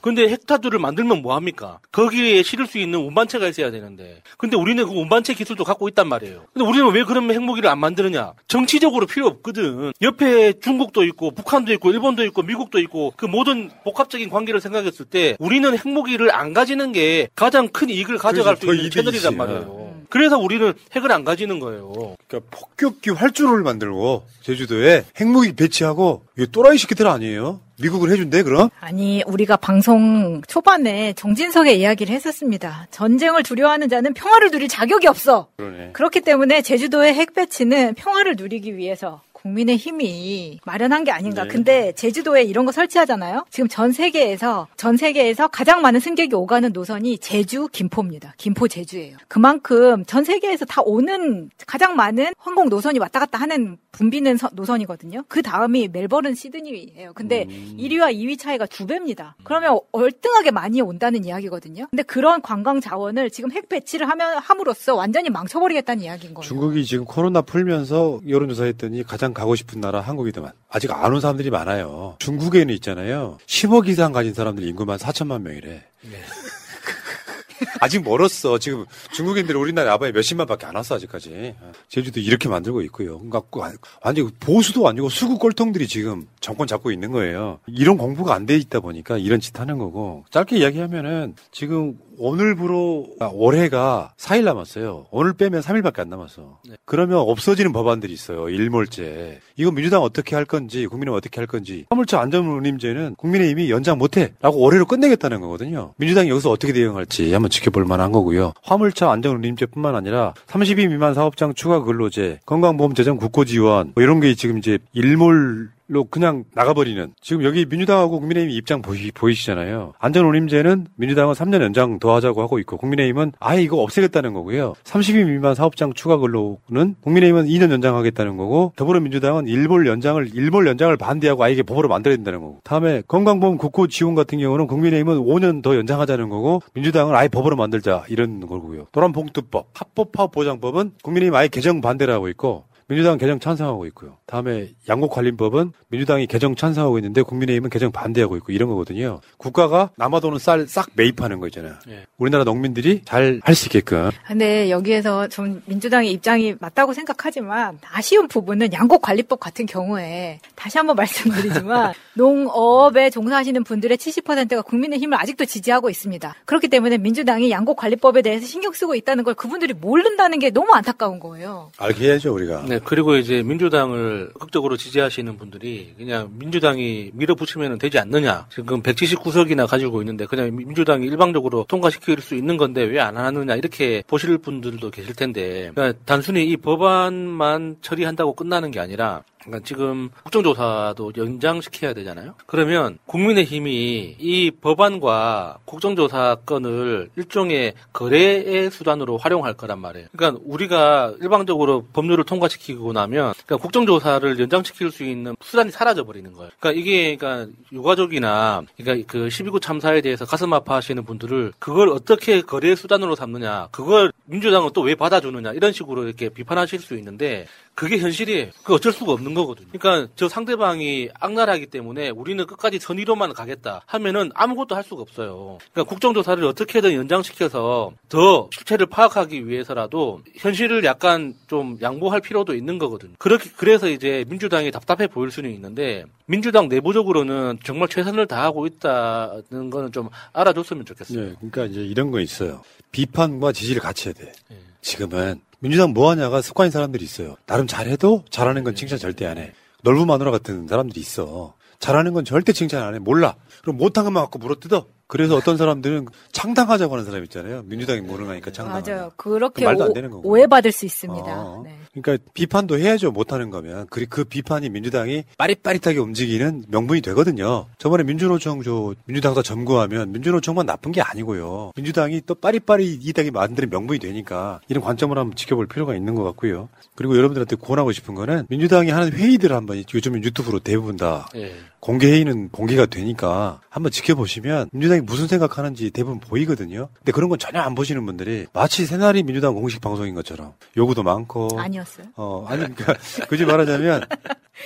근데 핵탄두를 만들면 뭐 합니까? 거기에 실을 수 있는 운반체가 있어야 되는데. 근데 우리는 그 운반체 기술도 갖고 있단 말이에요. 근데 우리는 왜 그러면 핵무기를 안 만드느냐? 정치적으로 필요 없거든. 옆에 중국도 있고 북한도 있고 일본도 있고 미국도 있고 그 모든 복합적인 관계를 생각했을 때 우리는 핵무기를 안 가지는 게 가장 큰 이익을 가져갈 수 있는. 채널이란 말이에요. 그래서 우리는 핵을 안 가지는 거예요. 그러니까 폭격기 활주로를 만들고 제주도에 핵무기 배치하고 이거 또라이 새끼들 아니에요? 미국을 해준대 그럼? 아니, 우리가 방송 초반에 정진석의 이야기를 했었습니다. 전쟁을 두려워하는 자는 평화를 누릴 자격이 없어. 그러네. 그렇기 때문에 제주도의 핵 배치는 평화를 누리기 위해서 국민의 힘이 마련한 게 아닌가. 네. 근데 제주도에 이런 거 설치하잖아요. 지금 전 세계에서 전 세계에서 가장 많은 승객이 오가는 노선이 제주 김포입니다. 김포 제주예요. 그만큼 전 세계에서 다 오는 가장 많은 항공 노선이 왔다 갔다 하는 붐비는 서- 노선이거든요. 그 다음이 멜버른 시드니예요. 근데 1위와 2위 차이가 두 배입니다. 그러면 얼등하게 많이 온다는 이야기거든요. 근데 그런 관광 자원을 지금 핵 배치를 하면 함으로써 완전히 망쳐버리겠다는 이야기인 거예요. 중국이 지금 코로나 풀면서 여론조사했더니 가장 가고 싶은 나라 한국이더만. 아직 안 온 사람들이 많아요. 중국에는 있잖아요. 10억 이상 가진 사람들이 인구만 4천만 명이래. (laughs) 아직 멀었어. 지금 중국인들이 우리나라 아바에 몇십만 밖에 안 왔어 아직까지. 제주도 이렇게 만들고 있고요. 그러니까 완전 보수도 아니고 수구 꼴통들이 지금 정권 잡고 있는 거예요. 이런 공부가 안 돼 있다 보니까 이런 짓 하는 거고. 짧게 이야기하면은 지금 오늘부로 아, 올해가 4일 남았어요. 오늘 빼면 3일밖에 안 남았어. 그러면 없어지는 법안들이 있어요. 일몰제. 이거 민주당 어떻게 할 건지, 국민은 어떻게 할 건지. 화물차 안전운임제는 국민의힘이 연장 못해라고 올해로 끝내겠다는 거거든요. 민주당이 여기서 어떻게 대응할지 한번 지켜볼 만한 거고요. 화물차 안전운임제뿐만 아니라 30인 미만 사업장 추가 근로제, 건강보험 재정 국고 지원 뭐 이런 게 지금 이제 일몰 로 그냥 나가버리는 지금 여기 민주당하고 국민의힘 입장 보이, 보이시잖아요. 안전운임제는 민주당은 3년 연장 더 하자고 하고 있고 국민의힘은 아예 이거 없애겠다는 거고요. 30인 미만 사업장 추가 근로는 국민의힘은 2년 연장하겠다는 거고 더불어민주당은 일몰 연장을 일몰 연장을 반대하고 아예 이게 법으로 만들어야 된다는 거고. 다음에 건강보험 국고 지원 같은 경우는 국민의힘은 5년 더 연장하자는 거고 민주당은 아예 법으로 만들자 이런 거고요. 도란봉투법, 합법화 보장법은 국민의힘 아예 개정 반대를 하고 있고 민주당 개정 찬성하고 있고요. 다음에 양곡관리법은 민주당이 개정 찬성하고 있는데 국민의힘은 개정 반대하고 있고 이런 거거든요. 국가가 남아도는 쌀 싹 매입하는 거 있잖아요. 예. 우리나라 농민들이 잘 할 수 있게끔. 근데 여기에서 좀 민주당의 입장이 맞다고 생각하지만 아쉬운 부분은 양곡관리법 같은 경우에 다시 한번 (laughs) 말씀드리지만 농업에 종사하시는 분들의 70%가 국민의힘을 아직도 지지하고 있습니다. 그렇기 때문에 민주당이 양곡관리법에 대해서 신경 쓰고 있다는 걸 그분들이 모른다는 게 너무 안타까운 거예요. 알게 해야죠 우리가. 네, 그리고 이제 민주당을 극적으로 지지하시는 분들이 그냥 민주당이 밀어붙이면 되지 않느냐. 지금 179석이나 가지고 있는데 그냥 민주당이 일방적으로 통과시킬 수 있는 건데 왜 안 하느냐 이렇게 보실 분들도 계실 텐데 그러니까 단순히 이 법안만 처리한다고 끝나는 게 아니라 그러니까 지금 국정조사도 연장시켜야 되잖아요. 그러면 국민의힘이 이 법안과 국정조사 건을 일종의 거래의 수단으로 활용할 거란 말이에요. 그러니까 우리가 일방적으로 법률을 통과시키고 나면 그러니까 국정조사를 연장시킬 수 있는 수단이 사라져 버리는 거예요. 그러니까 이게 그러니까 유가족이나 그러니까 그 12구 참사에 대해서 가슴 아파하시는 분들을 그걸 어떻게 거래 수단으로 삼느냐, 그걸 민주당은 또 왜 받아주느냐 이런 식으로 이렇게 비판하실 수 있는데 그게 현실이에요. 그 어쩔 수가 없는 거거든요. 그러니까 저 상대방이 악랄하기 때문에 우리는 끝까지 선의로만 가겠다 하면은 아무것도 할 수가 없어요. 그러니까 국정조사를 어떻게든 연장시켜서 더 실체를 파악하기 위해서라도 현실을 약간 좀 양보할 필요도 있는 거거든요. 그렇게 그래서 이제 민주당이 답답해 보일 수는 있는데 민주당 내부적으로는 정말 최선을 다하고 있다는 거는 좀 알아줬으면 좋겠어요. 네, 그러니까 이제 이런 거 있어요. 비판과 지지를 같이 해야 돼. 지금은 민주당 뭐 하냐가 습관인 사람들이 있어요. 나름 잘해도 잘하는 건 칭찬 절대 안 해. 넓은 마누라 같은 사람들이 있어. 잘하는 건 절대 칭찬 안 해. 몰라. 그럼 못한 것만 갖고 물어뜯어. 그래서 어떤 사람들은 창당하자고 하는 사람 있잖아요. 민주당이 모르는 거니까 창당. 맞아요. 그렇게 말도 안 오, 되는 거고. 오해받을 수 있습니다. 어. 네. 그러니까 비판도 해야죠. 못하는 거면. 그, 그 비판이 민주당이 빠릿빠릿하게 움직이는 명분이 되거든요. 저번에 민주노총 저 민주당 다 점거하면 민주노총만 나쁜 게 아니고요. 민주당이 또 빠릿빠릿이당이 만드는 명분이 되니까 이런 관점을 한번 지켜볼 필요가 있는 것 같고요. 그리고 여러분들한테 권하고 싶은 거는 민주당이 하는 회의들 한번 요즘 유튜브로 대부분 다 예. 공개 회의는 공개가 되니까 한번 지켜보시면 민주당이 무슨 생각하는지 대부분 보이거든요. 근데 그런 건 전혀 안 보시는 분들이 마치 새날이 민주당 공식 방송인 것처럼 요구도 많고 아니었어요. 어, 아니, 그러니까, (laughs) 굳이 말하자면,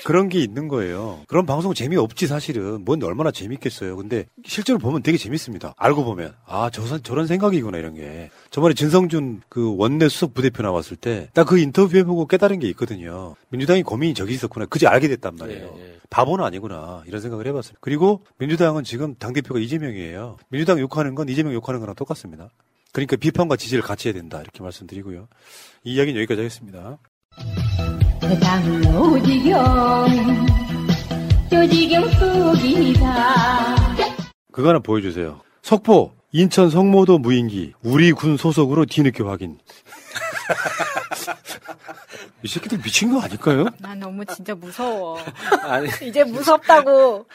그런 게 있는 거예요. 그런 방송 재미없지, 사실은. 뭔 얼마나 재밌겠어요. 근데, 실제로 보면 되게 재밌습니다. 알고 보면. 아, 저, 저런 생각이구나, 이런 게. 저번에 진성준 그 원내 수석 부대표 나왔을 때, 딱 그 인터뷰 해보고 깨달은 게 있거든요. 민주당이 고민이 저기 있었구나. 그제 알게 됐단 말이에요. 바보는 아니구나. 이런 생각을 해봤어요. 그리고, 민주당은 지금 당대표가 이재명이에요. 민주당 욕하는 건 이재명 욕하는 거랑 똑같습니다. 그러니까 비판과 지지를 같이 해야 된다. 이렇게 말씀드리고요. 이 이야기는 여기까지 하겠습니다. 속이다 그거 하나 보여주세요. 석포, 인천 성모도 무인기, 우리 군 소속으로 뒤늦게 확인. (laughs) 이 새끼들 미친 거 아닐까요? 난 너무 진짜 무서워. (laughs) 아니, 이제 무섭다고.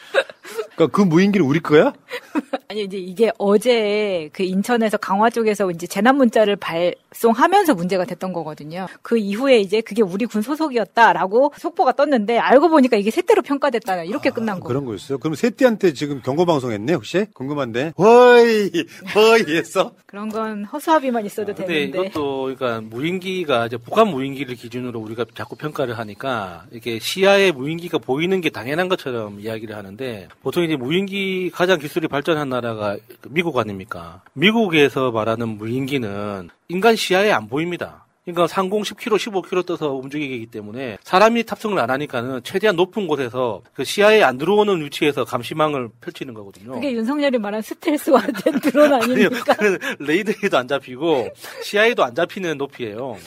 그러니까 그 무인기는 우리 거야? (laughs) 아니 이제 이게 어제 그 인천에서 강화 쪽에서 이제 재난 문자를 발송하면서 문제가 됐던 거거든요. 그 이후에 이제 그게 우리 군 소속이었다라고 속보가 떴는데 알고 보니까 이게 새때로 평가됐다 이렇게 끝난 거. 그런 거였어요. 그럼 세띠한테 지금 경고 방송했네 혹시? 궁금한데. 허이, 허이 했어? 그런 건 허수아비만 있어도 근데 되는데. 이것도 그러니까 무인기가 이제 북한 무인기 를 기준으로 우리가 자꾸 평가를 하니까 이게 시야에 무인기가 보이는 게 당연한 것처럼 이야기를 하는데 보통 이제 무인기 가장 기술이 발전한 나라가 미국 아닙니까? 미국에서 말하는 무인기는 인간 시야에 안 보입니다. 그러니까 상공 10km, 15km 떠서 움직이기 때문에 사람이 탑승을 안 하니까는 최대한 높은 곳에서 그 시야에 안 들어오는 위치에서 감시망을 펼치는 거거든요. 그게 윤석열이 말한 스텔스화된 드론 (laughs) 아닙니까? 레이더에도 안 잡히고 시야에도 안 잡히는 높이예요.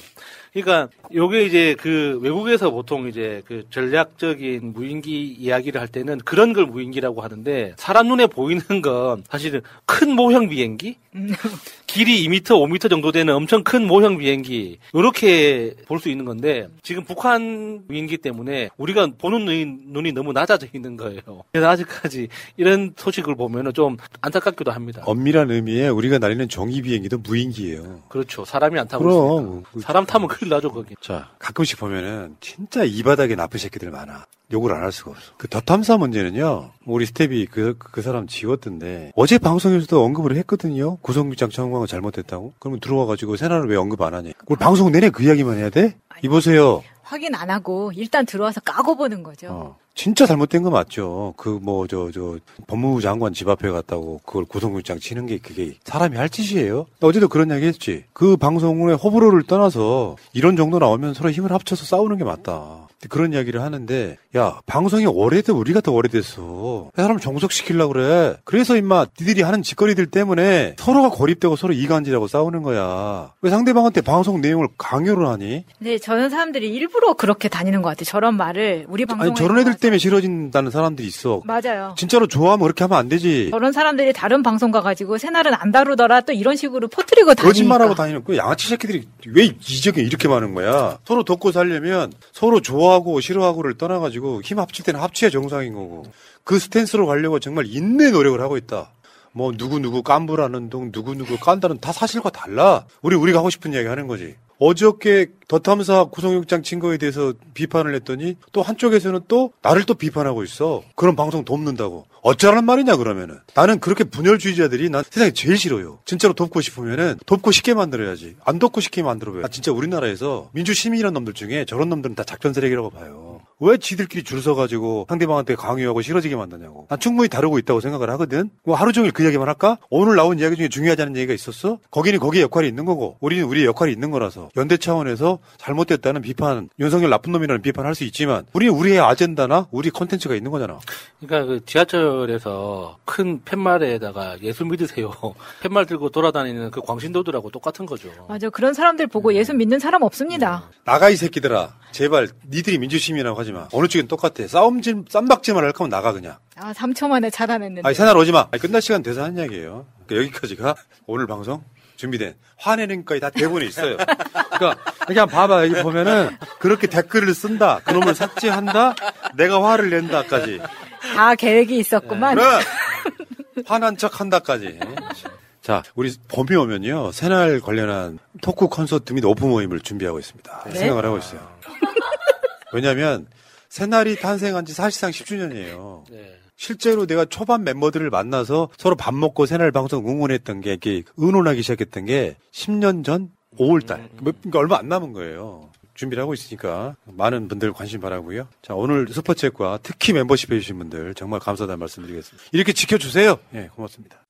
그러니까 요게 이제 그 외국에서 보통 이제 그 전략적인 무인기 이야기를 할 때는 그런 걸 무인기라고 하는데 사람 눈에 보이는 건 사실은 큰 모형 비행기 길이 2m, 5m 정도 되는 엄청 큰 모형 비행기 이렇게 볼 수 있는 건데 지금 북한 무인기 때문에 우리가 보는 눈이, 눈이 너무 낮아져 있는 거예요. 그래서 아직까지 이런 소식을 보면은 좀 안타깝기도 합니다. 엄밀한 의미에 우리가 날리는 종이 비행기도 무인기예요. 그렇죠. 사람이 안 타고 그럼. 있으니까. 사람 타면 큰일 나죠 거기. 자, 가끔씩 보면은 진짜 이 바닥에 나쁜 새끼들 많아. 욕을 안 할 수가 없어. 그 더탐사 문제는요, 우리 스텝이 그, 그 사람 지웠던데, 어제 방송에서도 언급을 했거든요? 구성유장 청구가 잘못했다고? 그러면 들어와가지고 새날을 왜 언급 안 하냐? 우리 방송 내내 그 이야기만 해야 돼? 이보세요. 확인 안 하고 일단 들어와서 까고 보는 거죠. 어. 진짜 잘못된 거 맞죠. 그뭐저저 법무부 장관 집 앞에 갔다고 그걸 구속영장 치는 게 그게 사람이 할 짓이에요. 어제도 그런 이야기 했지. 그 방송의 호불호를 떠나서 이런 정도 나오면 서로 힘을 합쳐서 싸우는 게 맞다. 그런 이야기를 하는데 야 방송이 오래돼? 우리가 더 오래됐어 사람 정속시키려고 그래. 그래서 임마 니들이 하는 짓거리들 때문에 서로가 고립되고 서로 이간질하고 싸우는 거야. 왜 상대방한테 방송 내용을 강요를 하니? 근데 저는 사람들이 일부러 그렇게 다니는 것 같아요. 저런 말을 우리 방송에 아니 저런 애들 때문에 싫어진다는 사람들이 있어. 맞아요. 진짜로 좋아하면 그렇게 하면 안 되지. 저런 사람들이 다른 방송 가 가지고 새날은 안 다루더라 또 이런 식으로 퍼뜨리고 다니니까. 거짓말하고 다니는 그 양아치 새끼들이 왜 이적이 이렇게 많은 거야? 서로 돕고 살려면 서로 좋아 하고 싫어하고를 떠나가지고 힘 합칠 때는 합치야 정상인 거고 그 스탠스로 가려고 정말 인내 노력을 하고 있다. 뭐 누구 누구 깐부라는 둥 누구 누구 깐다는 다 사실과 달라. 우리 우리가 하고 싶은 이야기 하는 거지 어저께 더탐사 구속영장 친 거에 대해서 비판을 했더니 또 한쪽에서는 또 나를 또 비판하고 있어. 그런 방송 돕는다고. 어쩌라는 말이냐 그러면은. 나는 그렇게 분열주의자들이 난 세상에 제일 싫어요. 진짜로 돕고 싶으면은 돕고 싶게 만들어야지. 안 돕고 싶게 만들어봐요. 나 진짜 우리나라에서 민주시민이란 놈들 중에 저런 놈들은 다 작전 세력이라고 봐요. 왜 지들끼리 줄 서가지고 상대방한테 강요하고 싫어지게 만드냐고. 난 충분히 다루고 있다고 생각을 하거든. 뭐 하루 종일 그 이야기만 할까? 오늘 나온 이야기 중에 중요하지 않은 얘기가 있었어? 거기는 거기에 역할이 있는 거고, 우리는 우리의 역할이 있는 거라서 연대 차원에서 잘못됐다는 비판, 윤석열 나쁜 놈이라는 비판할 수 있지만, 우리는 우리의 아젠다나 우리 컨텐츠가 있는 거잖아. 그러니까 그 지하철에서 큰 팻말에다가 예수 믿으세요. (laughs) 팻말 들고 돌아다니는 그 광신도들하고 똑같은 거죠. 맞아. 그런 사람들 보고 예수 믿는 사람 없습니다. 나가 이 새끼들아. 제발 니들이 민주시민이라고 하지 마. 어느 쪽엔 똑같아. 싸움질 쌈박질만 할 거면 나가 그냥. 아, 3초 만에 차단했는데. 아니 새날 오지 마. 아니, 끝날 시간 돼서 한 이야기예요. 그러니까 여기까지가 오늘 방송 준비된 화내는 거에 다 대본에 있어요. 그러니까 그냥 봐봐 여기 보면은 그렇게 댓글을 쓴다. 그놈을 삭제한다. 내가 화를 낸다까지. 다 계획이 있었구만. 그래. 화난 척 한다까지. 자, 우리 봄이 오면요. 새날 관련한 토크 콘서트 및 오프 모임을 준비하고 있습니다. 네? 생각을 하고 있어요. 왜냐하면 새날이 탄생한 지 사실상 10주년이에요. 실제로 내가 초반 멤버들을 만나서 서로 밥 먹고 새날 방송 응원했던 게 이렇게 의논하기 시작했던 게 10년 전 5월달. 그러니까 얼마 안 남은 거예요. 준비를 하고 있으니까 많은 분들 관심 바라고요. 자 오늘 슈퍼챗과 특히 멤버십 해주신 분들 정말 감사하다는 말씀드리겠습니다. 이렇게 지켜주세요. 예 고맙습니다.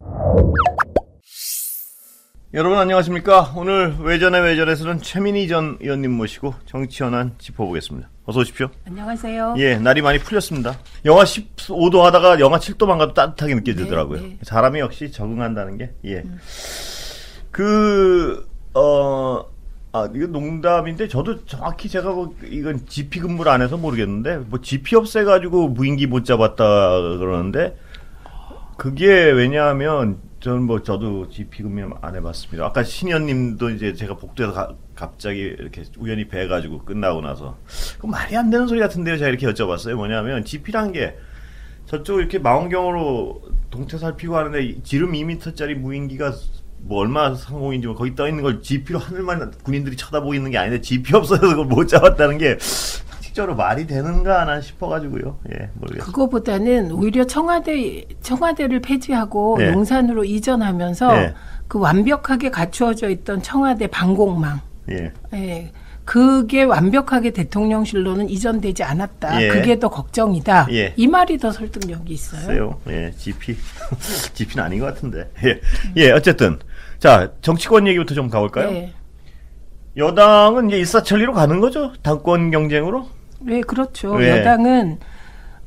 여러분 안녕하십니까? 오늘 외전의 외전에서는 최민희 전 의원님 모시고 정치 현안 짚어보겠습니다. 어서 오십시오. 안녕하세요. 예, 날이 많이 풀렸습니다. 영하 15도 하다가 영하 7도만 가도 따뜻하게 느껴지더라고요. 네, 네. 사람이 역시 적응한다는 게, 예. 그, 어, 아, 이거 농담인데, 저도 정확히 제가 뭐 이건 GP 근무를 안 해서 모르겠는데, 뭐 GP 없애가지고 무인기 못 잡았다 그러는데, 그게 왜냐하면, 저는 뭐 저도 근무 안 해봤습니다. 아까 신현님도 이제 제가 복도에서 가- 갑자기 이렇게 우연히 뵈가지고 끝나고 나서 그 말이 안 되는 소리 같은데요. 제가 이렇게 여쭤봤어요. 뭐냐면 GP란 게 저쪽 이렇게 망원경으로 동태 살피고 하는데 이 지름 2m짜리 무인기가 뭐 얼마 상공인지 뭐 거기 떠 있는 걸 GP로 하늘만 군인들이 쳐다보고 있는 게 아닌데 GP 없어서 그걸 못 잡았다는 게 상식적으로 말이 되는가 난 싶어가지고요. 예, 모르겠어요. 그거보다는 오히려 청와대 청와대를 폐지하고 네. 용산으로 이전하면서 네. 그 완벽하게 갖추어져 있던 청와대 방공망, 예. 예, 그게 완벽하게 대통령실로는 이전되지 않았다. 예. 그게 더 걱정이다. 예. 이 말이 더 설득력이 있어요. 글쎄요. 예, GP. (laughs) GP는 아닌 것 같은데. 예. 예, 어쨌든. 자, 정치권 얘기부터 좀 가볼까요? 네. 여당은 이제 일사천리로 가는 거죠? 당권 경쟁으로? 네, 그렇죠. 네. 여당은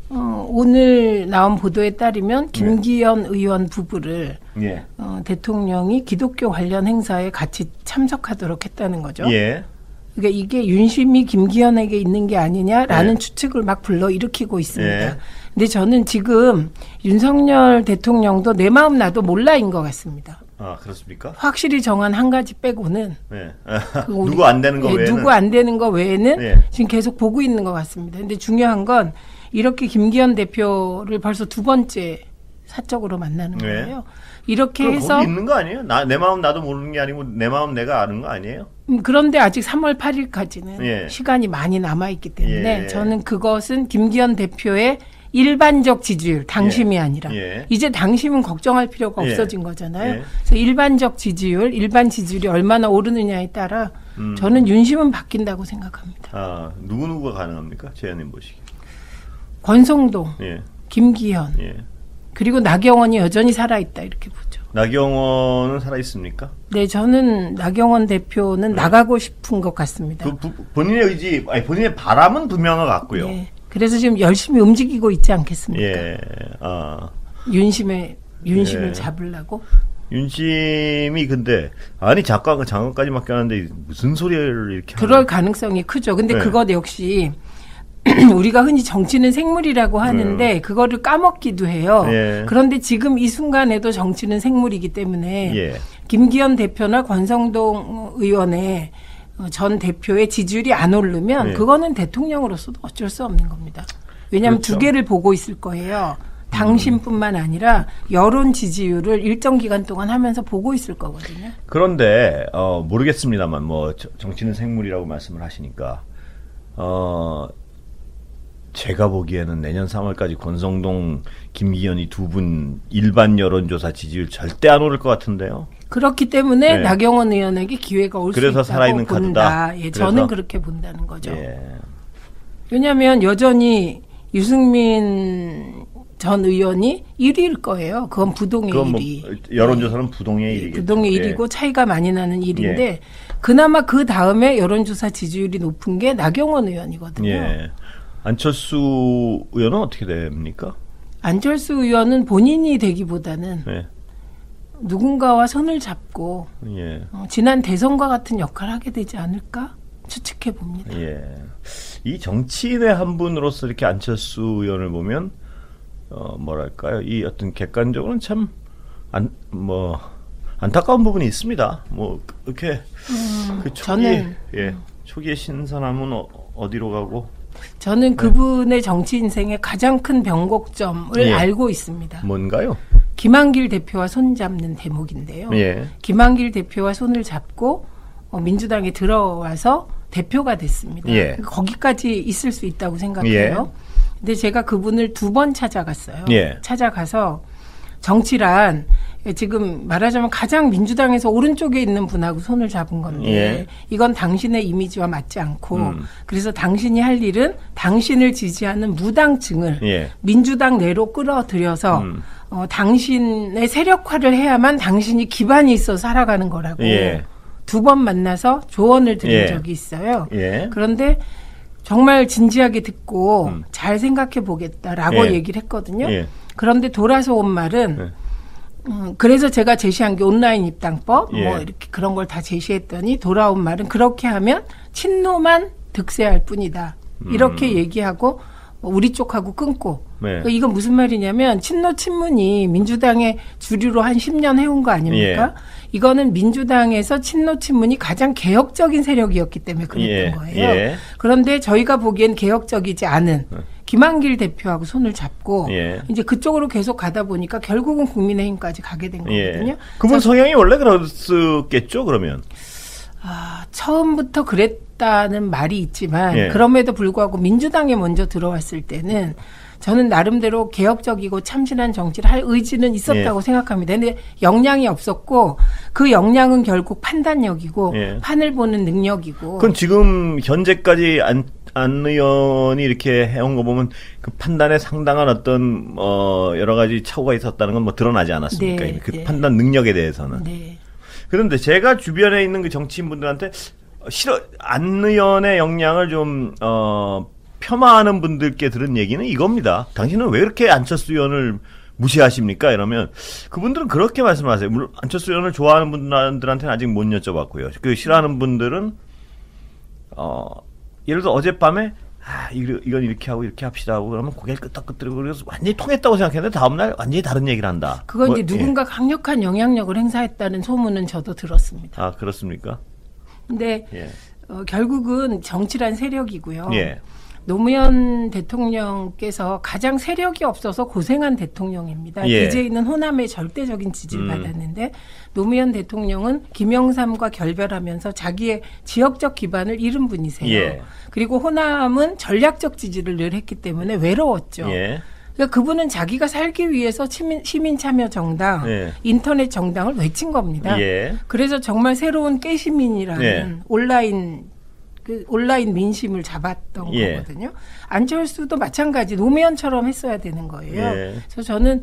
어, 오늘 나온 보도에 따르면 김기현 의원 부부를 예. 어, 대통령이 기독교 관련 행사에 같이 참석하도록 했다는 거죠. 예. 그러니까 이게 윤심이 김기현에게 있는 게 아니냐라는 네. 추측을 막 불러 일으키고 있습니다. 예. 근데 저는 지금 윤석열 대통령도 내 마음 나도 몰라인 것 같습니다. 아, 그렇습니까? 확실히 정한 한 가지 빼고는 네. 그 (laughs) 누구 안 되는 거 예, 외에는 누구 안 되는 거 외에는 네. 지금 계속 보고 있는 것 같습니다. 근데 중요한 건 이렇게 김기현 대표를 벌써 두 번째 사적으로 만나는 네. 거예요. 이렇게 해서 거기 있는 거 아니에요? 나, 내 마음 나도 모르는 게 아니고 내 마음 내가 아는 거 아니에요? 음, 그런데 아직 3월 8일까지는 예. 시간이 많이 남아 있기 때문에 예. 저는 그것은 김기현 대표의 일반적 지지율, 당심이 아니라 예. 이제 당심은 걱정할 필요가 예. 없어진 거잖아요. 예. 그래서 일반적 지지율, 일반 지지율이 얼마나 오르느냐에 따라 음. 저는 윤심은 바뀐다고 생각합니다. 아 누구 누구가 가능합니까? 재현님 보시기. 권성동, 예. 김기현, 예. 그리고 나경원이 여전히 살아있다 이렇게 보죠. 나경원은 살아 있습니까? 네, 저는 나경원 대표는 나가고 싶은 것 같습니다. 그 부- 본인의 의지, 아니 본인의 바람은 분명한 것 같고요. 네. 그래서 지금 열심히 움직이고 있지 않겠습니까? 예. 아. 윤심의 윤심을 예. 잡으려고. 윤심이 근데 아니 작가 장관까지 맡겨놨는데 무슨 소리를 이렇게 그럴 가능성이 크죠. 근데 네. 그것 역시 (clears throat) 우리가 흔히 정치는 생물이라고 하는데 그거를 까먹기도 해요. 예. 그런데 지금 이 순간에도 정치는 생물이기 때문에 예. 김기현 대표나 권성동 의원의 어, 전 대표의 지지율이 안 오르면 예. 그거는 대통령으로서도 어쩔 수 없는 겁니다. 왜냐하면 그렇죠. 두 개를 보고 있을 거예요. 당신뿐만 아니라 여론 지지율을 일정 기간 동안 하면서 보고 있을 거거든요. 그런데 어 모르겠습니다만 뭐 저- 정치는 생물이라고 말씀을 하시니까 어 제가 보기에는 내년 3월까지 권성동, 김기현이 두 분 일반 여론조사 지지율 절대 안 오를 것 같은데요. 그렇기 때문에 네. 나경원 의원에게 기회가 올수 그래서 있다고 살아있는 본다. 카드다. 예, 그래서? 저는 그렇게 본다는 거죠. 예. 왜냐하면 여전히 유승민 전 의원이 1위일 거예요. 그건 부동의 그건 뭐 1위. 여론조사는 부동의 일이겠죠. 부동의 예. 1위고 차이가 많이 나는 일인데 예. 그나마 그 다음에 여론조사 지지율이 높은 게 나경원 의원이거든요. 예. 안철수 의원은 어떻게 됩니까? 안철수 의원은 본인이 되기보다는 예. 누군가와 손을 잡고 예. 어, 지난 대선과 같은 역할을 하게 되지 않을까 추측해 봅니다. 예. 이 정치인의 한 분으로서 이렇게 안철수 의원을 보면 어 뭐랄까요? 이 어떤 객관적으로는 참 안 뭐 안타까운 부분이 있습니다. 뭐 이렇게 그 초기 음, 저는- 예. 초기의 신선함은 어, 어디로 가고 저는 그분의 정치 인생의 가장 큰 변곡점을 예. 알고 있습니다. 뭔가요? 김한길 대표와 손잡는 대목인데요. 예. 김한길 대표와 손을 잡고 어, 민주당에 들어와서 대표가 됐습니다. 예. 거기까지 있을 수 있다고 생각해요. 근데 제가 그분을 두 번 찾아갔어요. 예. 찾아가서 정치란 지금 말하자면 가장 민주당에서 오른쪽에 있는 분하고 손을 잡은 건데 예. 이건 당신의 이미지와 맞지 않고 음. 그래서 당신이 할 일은 당신을 지지하는 무당층을 예. 민주당 내로 끌어들여서 음. 어, 당신의 세력화를 해야만 당신이 기반이 있어 살아가는 거라고 예. 두번 만나서 조언을 드린 예. 적이 있어요. 예. 그런데 정말 진지하게 듣고 잘 생각해 보겠다라고 음. 예. 얘기를 했거든요. 예. 그런데 돌아서 온 말은 음, 그래서 제가 제시한 게 온라인 입당법 예. 뭐 이렇게 그런 걸 다 제시했더니 돌아온 말은 그렇게 하면 친노만 득세할 뿐이다. 이렇게 얘기하고 우리 쪽하고 끊고 음. 네. 그러니까 이건 무슨 말이냐면 친노 친문이 민주당의 주류로 한 10년 해온 거 아닙니까? 예. 이거는 민주당에서 친노 친문이 가장 개혁적인 세력이었기 때문에 그랬던 예. 거예요. 예. 그런데 저희가 보기엔 개혁적이지 않은 김한길 대표하고 손을 잡고 예. 이제 그쪽으로 계속 가다 보니까 결국은 국민의힘까지 가게 된 거거든요. 예. 그분 성향이 원래 그랬겠죠, 그러면. 아, 처음부터 그랬다는 말이 있지만 예. 그럼에도 불구하고 민주당에 먼저 들어왔을 때는 저는 나름대로 개혁적이고 참신한 정치를 할 의지는 있었다고 예. 생각합니다. 근데 역량이 없었고 그 역량은 결국 판단력이고 예. 판을 보는 능력이고 그럼 지금 현재까지 안, 안 의원이 이렇게 해온 거 보면 그 판단에 상당한 어떤 어 여러 가지 착오가 있었다는 건 뭐 드러나지 않았습니까? 네, 그 네. 판단 능력에 대해서는. 네. 그런데 제가 주변에 있는 그 정치인분들한테 싫어 안 의원의 역량을 좀어 폄하하는 분들께 들은 얘기는 이겁니다. 당신은 왜 이렇게 안철수 의원을 무시하십니까? 이러면 그분들은 그렇게 말씀하세요. 물론 안철수 의원을 좋아하는 분들한테는 아직 못 여쭤봤고요. 그 싫어하는 분들은 어 예를 들어 어젯밤에 아 이거- 이건 이렇게 하고 이렇게 합시다 하고 그러면 고개를 끄덕끄덕거리고 그래서 완전히 통했다고 생각했는데 다음날 완전히 다른 얘기를 한다. 그건 뭐, 이제 예. 누군가 강력한 영향력을 행사했다는 소문은 저도 들었습니다. 아 그렇습니까? 근데 예. 어, 결국은 정치란 세력이고요. 예. 노무현 대통령께서 가장 세력이 없어서 고생한 대통령입니다. 예. DJ는 호남의 절대적인 지지를 음. 받았는데 노무현 대통령은 김영삼과 결별하면서 자기의 지역적 기반을 잃은 분이세요. 예. 그리고 호남은 전략적 지지를 늘 했기 때문에 외로웠죠. 예. 그러니까 그분은 자기가 살기 위해서 시민, 시민 참여 정당, 예. 인터넷 정당을 외친 겁니다. 예. 그래서 정말 새로운 깨시민이라는 예. 온라인 그 온라인 민심을 잡았던 예. 거거든요. 안철수도 마찬가지 노무현처럼 했어야 되는 거예요. 예. 그래서 저는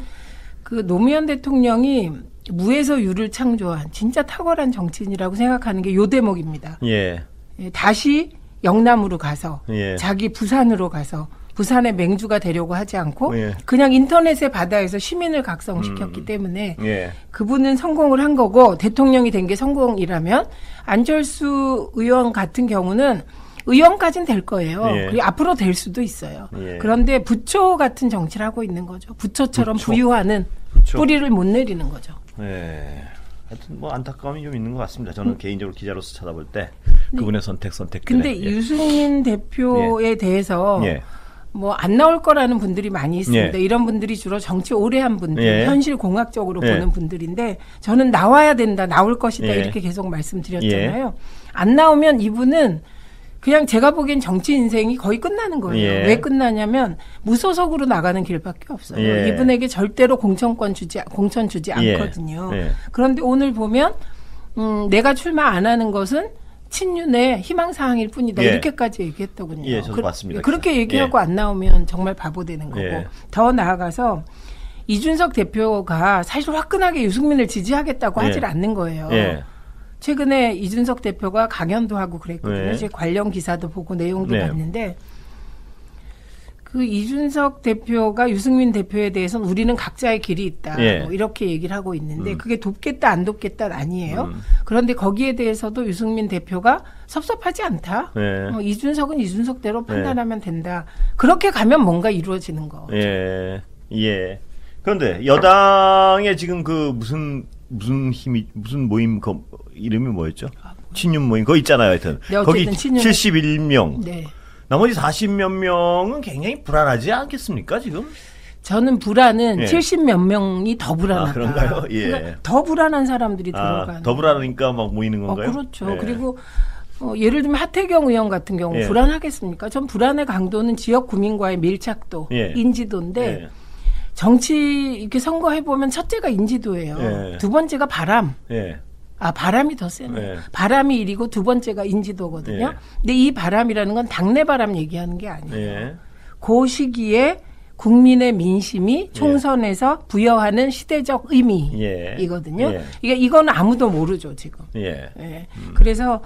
그 노무현 대통령이 무에서 유를 창조한 진짜 탁월한 정치인이라고 생각하는 게 요 대목입니다. 예. 예, 다시 영남으로 가서 예. 자기 부산으로 가서 부산의 맹주가 되려고 하지 않고 예. 그냥 인터넷의 바다에서 시민을 각성시켰기 때문에 예. 그분은 성공을 한 거고 대통령이 된 게 성공이라면 안철수 의원 같은 경우는 의원까지는 될 거예요. 예. 그리고 앞으로 될 수도 있어요. 예. 그런데 부처 같은 정치를 하고 있는 거죠. 부처처럼 부처. 부유하는 부처. 뿌리를 못 내리는 거죠. 예. 하여튼 뭐 안타까움이 좀 있는 것 같습니다. 저는 개인적으로 기자로서 찾아볼 때 그분의 선택 선택. 근데 유승민 대표에 대해서 예. 뭐 안 나올 거라는 분들이 많이 있습니다. 예. 이런 분들이 주로 정치 오래 한 분들, 예. 현실 공학적으로 예. 보는 분들인데 저는 나와야 된다, 나올 것이다 예. 이렇게 계속 말씀드렸잖아요. 안 나오면 이분은 그냥 제가 보기엔 정치 인생이 거의 끝나는 거예요. 예. 왜 끝나냐면 무소속으로 나가는 길밖에 없어요. 예. 이분에게 절대로 공천권 주지 공천 주지 예. 않거든요. 예. 그런데 오늘 보면 음, 내가 출마 안 하는 것은 친윤의 희망 사항일 뿐이다. 예. 이렇게까지 얘기했더군요. 예, 저도 봤습니다. 그렇게 기사. 얘기하고 예. 안 나오면 정말 바보 되는 거고 예. 더 나아가서 이준석 대표가 사실 화끈하게 유승민을 지지하겠다고 예. 하질 않는 거예요. 예. 최근에 이준석 대표가 강연도 하고 그랬거든요. 네. 이제 관련 기사도 보고 내용도 네. 봤는데 그 이준석 대표가 유승민 대표에 대해서는 우리는 각자의 길이 있다. 예. 뭐 이렇게 얘기를 하고 있는데 음. 그게 돕겠다 안 돕겠다 아니에요. 음. 그런데 거기에 대해서도 유승민 대표가 섭섭하지 않다. 예. 어, 이준석은 이준석대로 네. 판단하면 된다. 그렇게 가면 뭔가 이루어지는 거. 예. 예. 그런데 여당의 지금 그 무슨 무슨 힘이 무슨 모임 그 이름이 뭐였죠? 친윤 모임 그거 있잖아요, 하여튼. 네, 거기 친윤- 71명. 네. 나머지 40몇 명은 굉장히 불안하지 않겠습니까, 지금? 저는 불안은 예. 70몇 명이 더 불안하다. 아, 그런가요? 예. 그러니까 더 불안한 사람들이 들어가는. 아, 더 불안하니까 막 모이는 어, 건가요? 그렇죠. 예. 그리고 어, 예를 들면 하태경 의원 같은 경우 예. 불안하겠습니까? 전 불안의 강도는 지역 구민과의 밀착도, 예. 인지도인데 예. 정치 이렇게 선거해 보면 첫째가 인지도예요. 예. 두 번째가 바람. 예. 아 바람이 더 세네. 예. 바람이 일이고 두 번째가 인지도거든요. 예. 근데 이 바람이라는 건 당내 바람 얘기하는 게 아니에요. 예. 그 시기에 국민의 민심이 총선에서 부여하는 시대적 의미이거든요. 예. 이게 이건 아무도 모르죠 지금. 예. 예. 그래서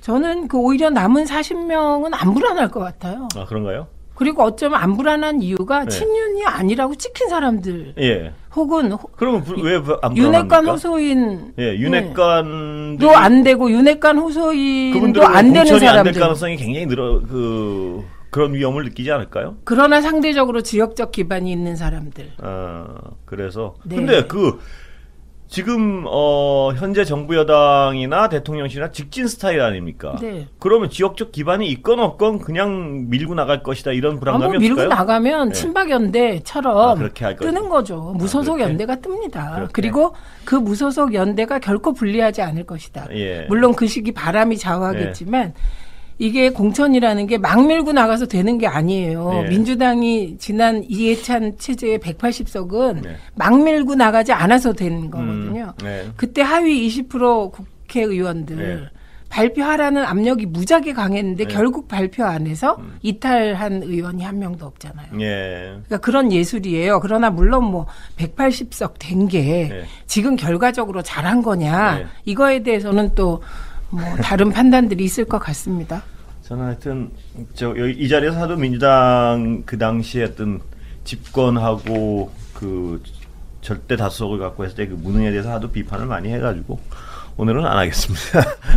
저는 그 오히려 남은 40명은 안 불안할 것 같아요. 아, 그런가요? 그리고 어쩌면 안 불안한 이유가 네. 친윤이 아니라고 찍힌 사람들 예. 혹은 호- 그러면 부- 왜안? 윤핵관 호소인 예, 윤핵관도 도안 되고 윤핵관 호소인도 그분들은 안 되는 공천이 안될 사람들. 가능성이 굉장히 늘어 그 그런 위험을 느끼지 않을까요? 그러나 상대적으로 지역적 기반이 있는 사람들. 아, 그래서 네. 근데 그 지금 어 현재 정부 여당이나 대통령실이나 직진 스타일 아닙니까? 네. 그러면 지역적 기반이 있건 없건 그냥 밀고 나갈 것이다 이런 불안감이 아무 밀고 없을까요? 나가면 네. 친박연대처럼 아. 뜨는 거죠. 무소속 그렇게? 연대가 뜹니다. 그렇게? 그리고 그 무소속 연대가 결코 불리하지 않을 것이다. 예. 물론 그 시기 바람이 좌우하겠지만 이게 공천이라는 게 막 밀고 나가서 되는 게 아니에요. 예. 민주당이 지난 이해찬 체제의 180석은 네. 막 밀고 나가지 않아서 되는 거거든요. 음, 네. 그때 하위 20% 국회의원들 네. 발표하라는 압력이 무지하게 강했는데 네. 결국 발표 안 해서 음. 이탈한 의원이 한 명도 없잖아요. 예. 그러니까 그런 예술이에요. 그러나 물론 뭐 180석 된게 네. 지금 결과적으로 잘한 거냐 네. 이거에 대해서는 또 뭐 다른 판단들이 있을 것 같습니다. 저는 하여튼 저 여기 이 자리에서 하도 민주당 그 당시에 어떤 집권하고 그 절대 다수석을 갖고 했을 때 그 무능에 대해서 하도 비판을 많이 해가지고 오늘은 안 하겠습니다.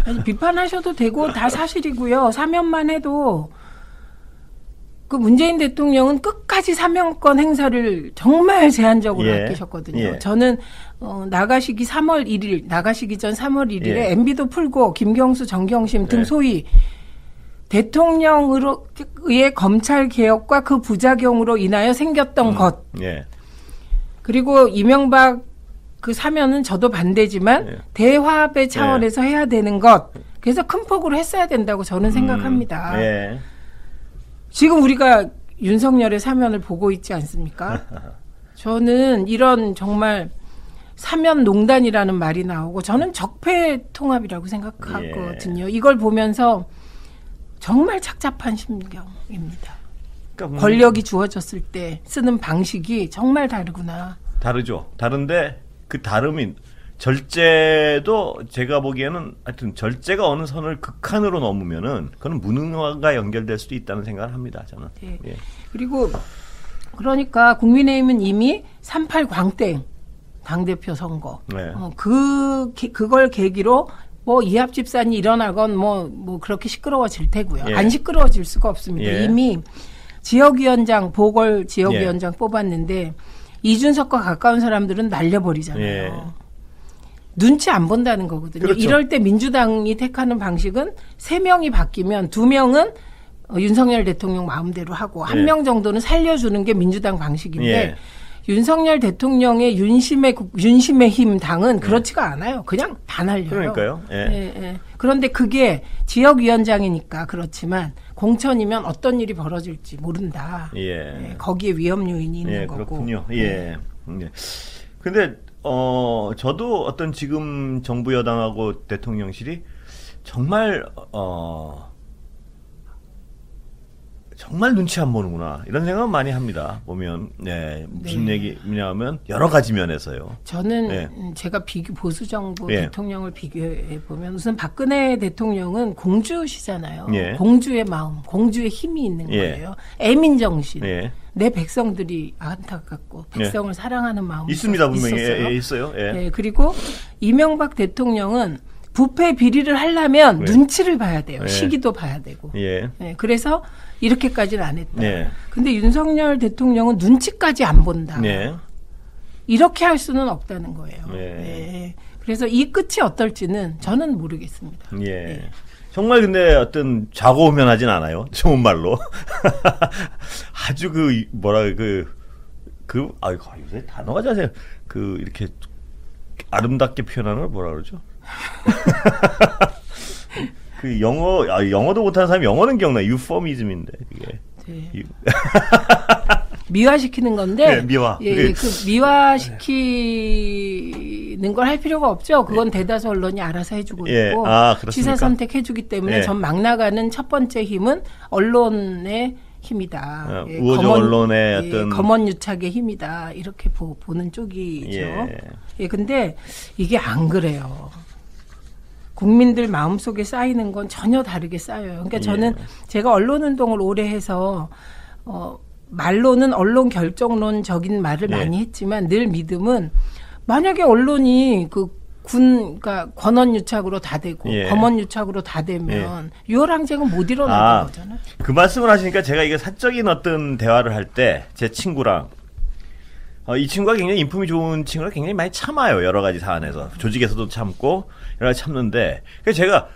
아니, 비판하셔도 되고 다 사실이고요. 사면만 해도 그 문재인 대통령은 끝까지 사면권 행사를 정말 제한적으로 예. 아끼셨거든요. 예. 저는 어, 나가시기 3월 1일, 나가시기 전 3월 1일에 예. MB도 풀고 김경수, 정경심 등 예. 소위 대통령으로의 검찰 개혁과 그 부작용으로 인하여 생겼던 것 예. 그리고 이명박 그 사면은 저도 반대지만 예. 대화합의 차원에서 해야 되는 것. 그래서 큰 폭으로 했어야 된다고 저는 생각합니다. 예. 지금 우리가 윤석열의 사면을 보고 있지 않습니까? (laughs) 저는 이런 정말 사면 농단이라는 말이 나오고 저는 적폐 통합이라고 생각하거든요. 이걸 보면서 정말 착잡한 심경입니다. 그러니까 뭐- 권력이 주어졌을 때 쓰는 방식이 정말 다르구나. 다르죠. 다른데 그 다름이 절제도 제가 보기에는 하여튼 절제가 어느 선을 극한으로 넘으면은 그건 무능화가 연결될 수도 있다는 생각을 합니다. 저는. 예. 예. 그리고 그러니까 국민의힘은 이미 38 광땡 당 대표 선거 네. 어, 그 게- 그걸 계기로 뭐 이합 집산이 일어나건 뭐뭐 그렇게 시끄러워질 테고요. 예. 안 시끄러워질 수가 없습니다. 예. 이미 지역위원장 보궐 지역위원장 뽑았는데 이준석과 가까운 사람들은 날려버리잖아요. 예. 눈치 안 본다는 거거든요. 그렇죠. 이럴 때 민주당이 택하는 방식은 세 명이 바뀌면 두 명은 어, 윤석열 대통령 마음대로 하고 한 예. 명 정도는 살려주는 게 민주당 방식인데 예. 윤석열 대통령의 윤심의 국- 윤심의 힘 당은 그렇지가 않아요. 그냥. 예. 그러니까요. 예. 예, 예. 그런데 그게 지역위원장이니까 그렇지만 공천이면 어떤 일이 벌어질지 모른다. 예. 거기에 위험 요인이 있는 예, 거고. 그렇군요. 예. 예. 근데 어 저도 어떤 지금 정부 여당하고 대통령실이 정말 어 정말 눈치 안 보는구나 이런 생각 많이 합니다. 보면 네 무슨 네. 얘기냐면 여러 가지 면에서요. 저는 예. 음, 제가 비교 보수 정부 예. 대통령을 비교해 보면 우선 박근혜 대통령은 공주시잖아요. 예. 공주의 마음, 공주의 힘이 있는 예. 거예요. 애민 정신. 예. 내 백성들이 안타깝고 백성을 예. 사랑하는 마음이 있습니다 분명히. 예, 예, 있어요. 예. 예, 그리고 이명박 대통령은 부패 비리를 하려면 네. 눈치를 봐야 돼요. 예. 시기도 봐야 되고. 예. 예, 그래서 이렇게까지는 안 했다. 예. 근데 윤석열 대통령은 눈치까지 안 본다. 네. 이렇게 할 수는 없다는 거예요. 예. 예. 그래서 이 끝이 어떨지는 저는 모르겠습니다. 예. 정말 근데 어떤 좌고우면하진 않아요. (laughs) 좋은 말로. (laughs) 아주 그 이- 뭐라 그 그 아이고 요새 단어가 자세 그 이렇게 아름답게 표현하는 걸 뭐라 그러죠? (laughs) 그 영어 아 영어도 못하는 사람이 영어는 기억나. 유포미즘인데 그게. 네. 유- (laughs) 미화시키는 건데 네, 미화. 예, 예, 그 미화시키는 걸 할 필요가 없죠. 그건 대다수 언론이 알아서 해주고 예. 있고 아? 시사 선택해주기 때문에 예. 전막 나가는 첫 번째 힘은 언론의 힘이다. 어, 예, 우호적 검언- 언론의 예, 어떤- 검언 유착의 힘이다. 이렇게 보, 는 쪽이죠. 예. 예, 근데 이게 안 그래요. 국민들 마음속에 쌓이는 건 전혀 다르게 쌓여요. 그러니까 저는 예. 제가 언론 운동을 오래 해서 어 말로는 언론 결정론적인 말을 예. 많이 했지만 늘 믿음은 만약에 언론이 그 군, 그러니까 권원 유착으로 다 되고 예. 검언 유착으로 다 되면 유월항쟁은 못 일어나는 아, 거잖아요. 그 말씀을 하시니까 제가 이게 사적인 어떤 대화를 할 때 제 친구랑 어, 이 친구가 굉장히 인품이 좋은 친구라 굉장히 많이 참아요 여러 가지 사안에서 조직에서도 참고 가지 참는데 그래서 제가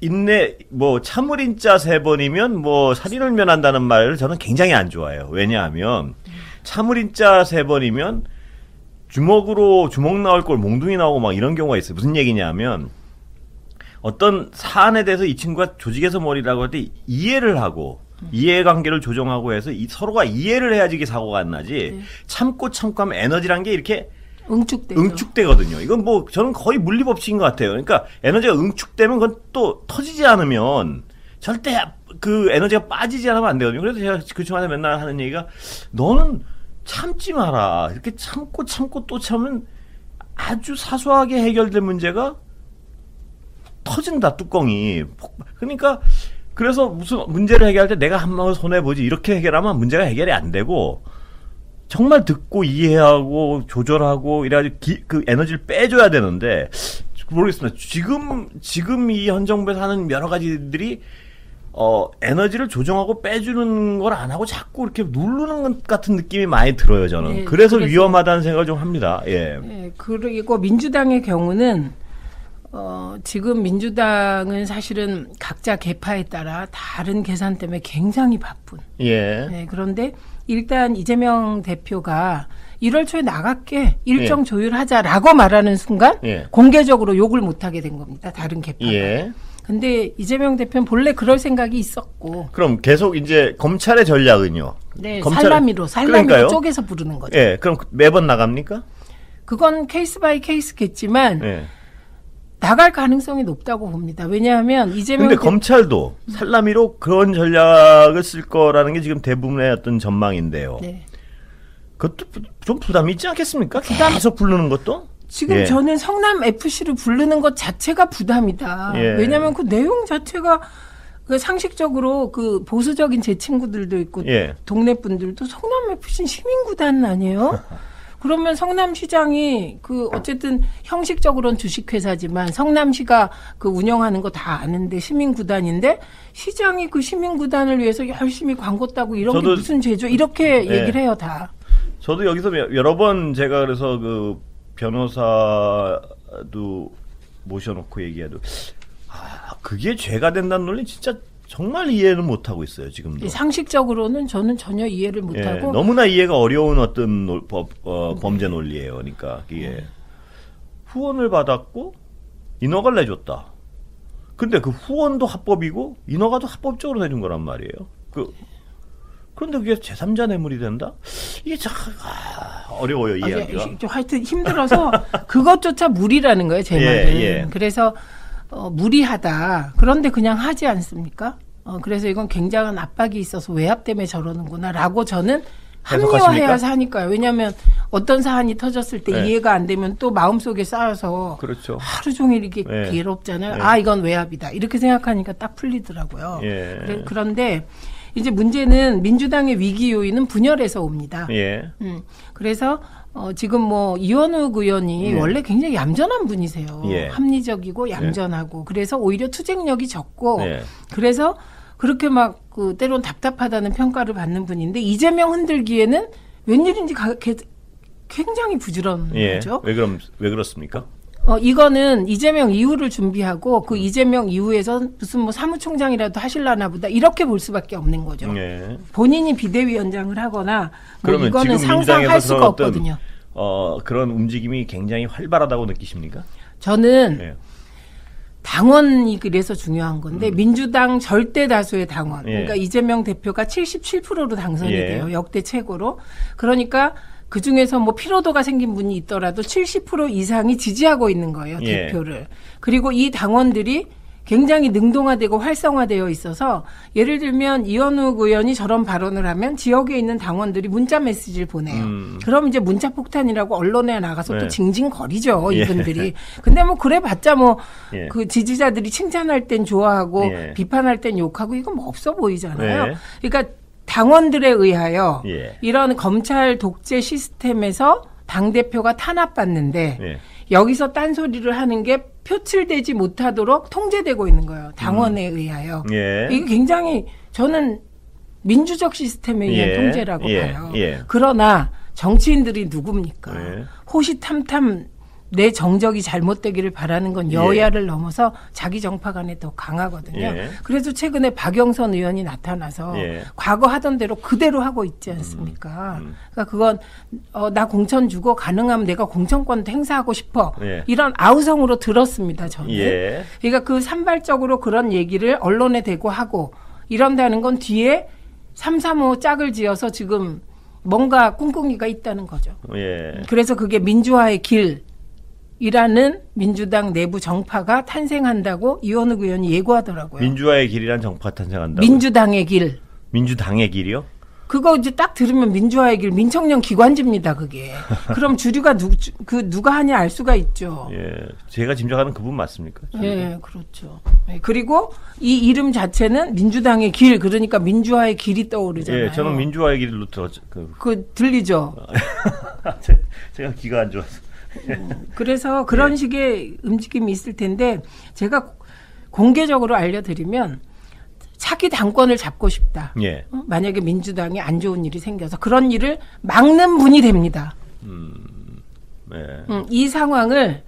인내 뭐 참을인자 세 번이면 뭐 살인을 면한다는 말을 저는 굉장히 안 좋아해요. 왜냐하면 참을인자 세 번이면 주먹으로 주먹 나올 걸 몽둥이 나오고 막 이런 경우가 있어요. 무슨 얘기냐면 어떤 사안에 대해서 이 친구가 조직에서 머리라고 할 때 이해를 하고 이해관계를 조정하고 해서 이 서로가 이해를 해야지 이게 사고가 안 나지. 참고 참고 하면 에너지란 게 이렇게 응축되죠. 응축되거든요. 이건 뭐 저는 거의 물리 법칙인 것 같아요. 그러니까 에너지가 응축되면 그건 또 터지지 않으면 절대 그 에너지가 빠지지 않으면 안 되거든요. 그래서 제가 그 중간에 맨날 하는 얘기가 너는 참지 마라. 이렇게 참고 참고 또 참으면 아주 사소하게 해결된 문제가 터진다 뚜껑이. 폭- 그러니까 그래서 무슨 문제를 해결할 때 내가 한 방울 손해 보지 이렇게 해결하면 문제가 해결이 안 되고 정말 듣고 이해하고 조절하고 이래가지고 기- 그 에너지를 빼줘야 되는데 모르겠습니다. 지금 지금 이 현 정부에서 하는 여러 가지들이 어 에너지를 조정하고 빼주는 걸 안 하고 자꾸 이렇게 누르는 것 같은 느낌이 많이 들어요 저는. 네, 그래서, 그래서- 위험하다는 생각을 좀 합니다. 예. 예, 그리고 민주당의 경우는 어, 지금 민주당은 사실은 각자 개파에 따라 다른 계산 때문에 굉장히 바쁜. 예. 네, 그런데 일단 이재명 대표가 1월 초에 나갈게 일정 예. 조율하자라고 말하는 순간 예. 공개적으로 욕을 못하게 된 겁니다. 다른 개파가. 예. 근데 이재명 대표는 본래 그럴 생각이 있었고 그럼 계속 이제 검찰의 전략은요? 네, 검찰- 살라미로 살라미로 그러니까요. 쪼개서 부르는 거죠. 예, 그럼 매번 나갑니까? 그건 case by case겠지만 예. 나갈 가능성이 높다고 봅니다. 왜냐하면 이재명 근데 대- 검찰도 살라미로 그런 전략을 쓸 거라는 게 지금 대부분의 어떤 전망인데요. 네. 그것도 부- 좀 부담이 있지 않겠습니까? 계속 부르는 것도? 지금 예. 저는 성남 FC를 부르는 것 자체가 부담이다. 예. 왜냐하면 그 내용 자체가 그 상식적으로 그 보수적인 제 친구들도 있고 예. 동네 분들도 성남 FC 시민구단 아니에요? (laughs) 그러면 성남시장이 그 어쨌든 형식적으로는 주식회사지만 성남시가 그 운영하는 거 다 아는데 시민구단인데 시장이 그 시민구단을 위해서 열심히 광고 따고 이런 게 저도- 무슨 죄죠? 이렇게 예. 얘기를 해요 다. 저도 여기서 여- 여러 번 제가 그래서 그 변호사도 모셔놓고 얘기해도 아 그게 죄가 된다는 논리 진짜 정말 이해는 못 하고 있어요 지금도. 상식적으로는 저는 전혀 이해를 예, 못하고 너무나 이해가 어려운 어떤 논- 법, 어, 범죄 논리예요. 그러니까 이게 후원을 받았고 인허가를 내줬다. 근데 그 후원도 합법이고 인허가도 합법적으로 내준 거란 말이에요. 그 그런데 그게 제3자 뇌물이 된다? 이게 참 아, 어려워요 아, 이해하기가. 예, 좀 하여튼 힘들어서 그것조차 무리라는 거예요, 제 예, 말은. 예. 그래서 어, 무리하다. 그런데 그냥 하지 않습니까? 어, 그래서 이건 굉장한 압박이 있어서 외압 때문에 저러는구나라고 저는? 합리화해야 하니까요. 왜냐하면 어떤 사안이 터졌을 때 네. 이해가 안 되면 또 마음속에 쌓여서 그렇죠. 하루 종일 이게 네. 괴롭잖아요. 네. 아 이건 외압이다. 이렇게 생각하니까 딱 풀리더라고요. 예. 그래- 그런데 이제 문제는 민주당의 위기 요인은 분열에서 옵니다. 예. 음, 그래서 어, 지금 뭐 이원욱 의원이 네. 원래 굉장히 얌전한 분이세요. 예. 합리적이고 얌전하고 그래서 오히려 투쟁력이 적고 네. 그래서 그렇게 막 그 때론 답답하다는 평가를 받는 분인데 이재명 흔들기에는 웬일인지 가, 게- 굉장히 부지런 예. 왜 그럼 왜 그렇습니까? 어, 이거는 이재명 이후를 준비하고 그 이재명 이후에서 무슨 뭐 사무총장이라도 하실라나 보다 이렇게 볼 수밖에 없는 거죠. 예. 본인이 비대위원장을 하거나 뭐 그러면 이거는 지금 상상할 민주당에서 수가 어떤 없거든요. 어, 그런 움직임이 굉장히 활발하다고 느끼십니까? 저는 예. 당원이 그래서 중요한 건데 민주당 절대 다수의 당원 음. 예. 그러니까 이재명 대표가 77%로 당선이 예. 돼요 역대 최고로 그러니까 그 중에서 뭐 피로도가 생긴 분이 있더라도 70% 이상이 지지하고 있는 거예요 예. 대표를 그리고 이 당원들이 굉장히 능동화되고 활성화되어 있어서 예를 들면 이현욱 의원이 저런 발언을 하면 지역에 있는 당원들이 문자 메시지를 보내요. 음. 그럼 이제 문자 폭탄이라고 언론에 나가서 네. 또 징징거리죠 예. 이분들이. 근데 뭐 그래봤자 뭐 예. 그 지지자들이 칭찬할 땐 좋아하고 예. 비판할 땐 욕하고 이건 뭐 없어 보이잖아요. 네. 그러니까 당원들에 의하여 예. 이런 검찰 독재 시스템에서 당 대표가 탄압받는데 예. 여기서 딴소리를 하는 게 표출되지 못하도록 통제되고 있는 거예요. 당원에 의하여. 예. 이게 굉장히 저는 민주적 시스템에 의한 예. 통제라고 예. 봐요. 예. 그러나 정치인들이 누굽니까? 예. 호시탐탐 내 정적이 잘못되기를 바라는 건 예. 여야를 넘어서 자기 정파 간에 더 강하거든요. 예. 그래서 최근에 박영선 의원이 나타나서 예. 과거 하던 대로 그대로 하고 있지 않습니까? 음. 그러니까 그건 어, 나 공천 주고 가능하면 내가 공천권도 행사하고 싶어. 예. 이런 아우성으로 들었습니다. 저는. 예. 그러니까 그 산발적으로 그런 얘기를 언론에 대고 하고 이런다는 건 뒤에 335 짝을 지어서 지금 뭔가 꿍꿍이가 있다는 거죠. 예. 그래서 그게 민주화의 길 이라는 민주당 내부 정파가 탄생한다고 이원욱 의원이 예고하더라고요. 민주화의 길이란 정파 탄생한다. 민주당의 길. 민주당의 길이요? 그거 이제 딱 들으면 민주화의 길 민청년 기관지입니다, 그게. (laughs) 그럼 주류가 누, 주- 그 누가 하냐 알 수가 있죠. 예. 제가 짐작하는 그분 맞습니까? 예, 그렇죠. 예, 그리고 이 이름 자체는 민주당의 길, 그러니까 민주화의 길이 떠오르잖아요. 예, 저는 민주화의 길로 들었죠. 그, 그 들리죠. (laughs) 제- 제가 귀가 안 좋아서. 그래서 그런 식의 움직임이 있을 텐데 제가 공개적으로 알려드리면 차기 당권을 잡고 싶다. 예. 어? 만약에 민주당에 안 좋은 일이 생겨서 그런 일을 막는 분이 됩니다. 네. 음, 이 상황을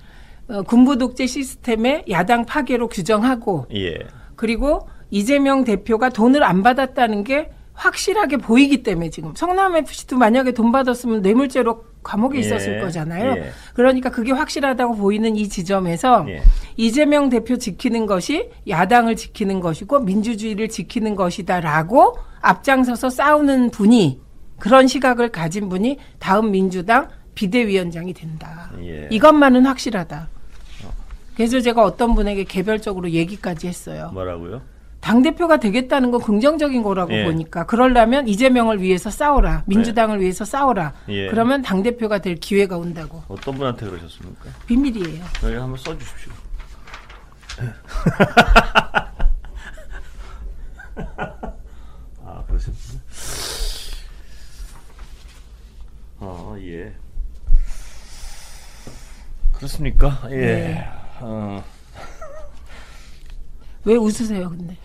어, 군부 독재 시스템의 야당 파괴로 규정하고 예. 그리고 이재명 대표가 돈을 안 받았다는 게 확실하게 보이기 때문에 지금 성남 FC도 만약에 돈 받았으면 뇌물죄로 감옥에 예, 있었을 거잖아요. 예. 그러니까 그게 확실하다고 보이는 이 지점에서 예. 이재명 대표 지키는 것이 야당을 지키는 것이고 민주주의를 지키는 것이다라고 앞장서서 싸우는 분이 그런 시각을 가진 분이 다음 민주당 비대위원장이 된다. 예. 이것만은 확실하다. 그래서 제가 어떤 분에게 개별적으로 얘기까지 했어요. 뭐라고요? 당 대표가 되겠다는 건 긍정적인 거라고 예. 보니까 그러려면 이재명을 위해서 싸워라, 민주당을 위해서 싸워라. 예. 그러면 당 대표가 될 기회가 온다고. 어떤 분한테 그러셨습니까? 비밀이에요. 여기 한번 써주십시오. 아 그러셨군요. 아 예. 그렇습니까? 예. 네. 어, 왜 웃으세요, 근데?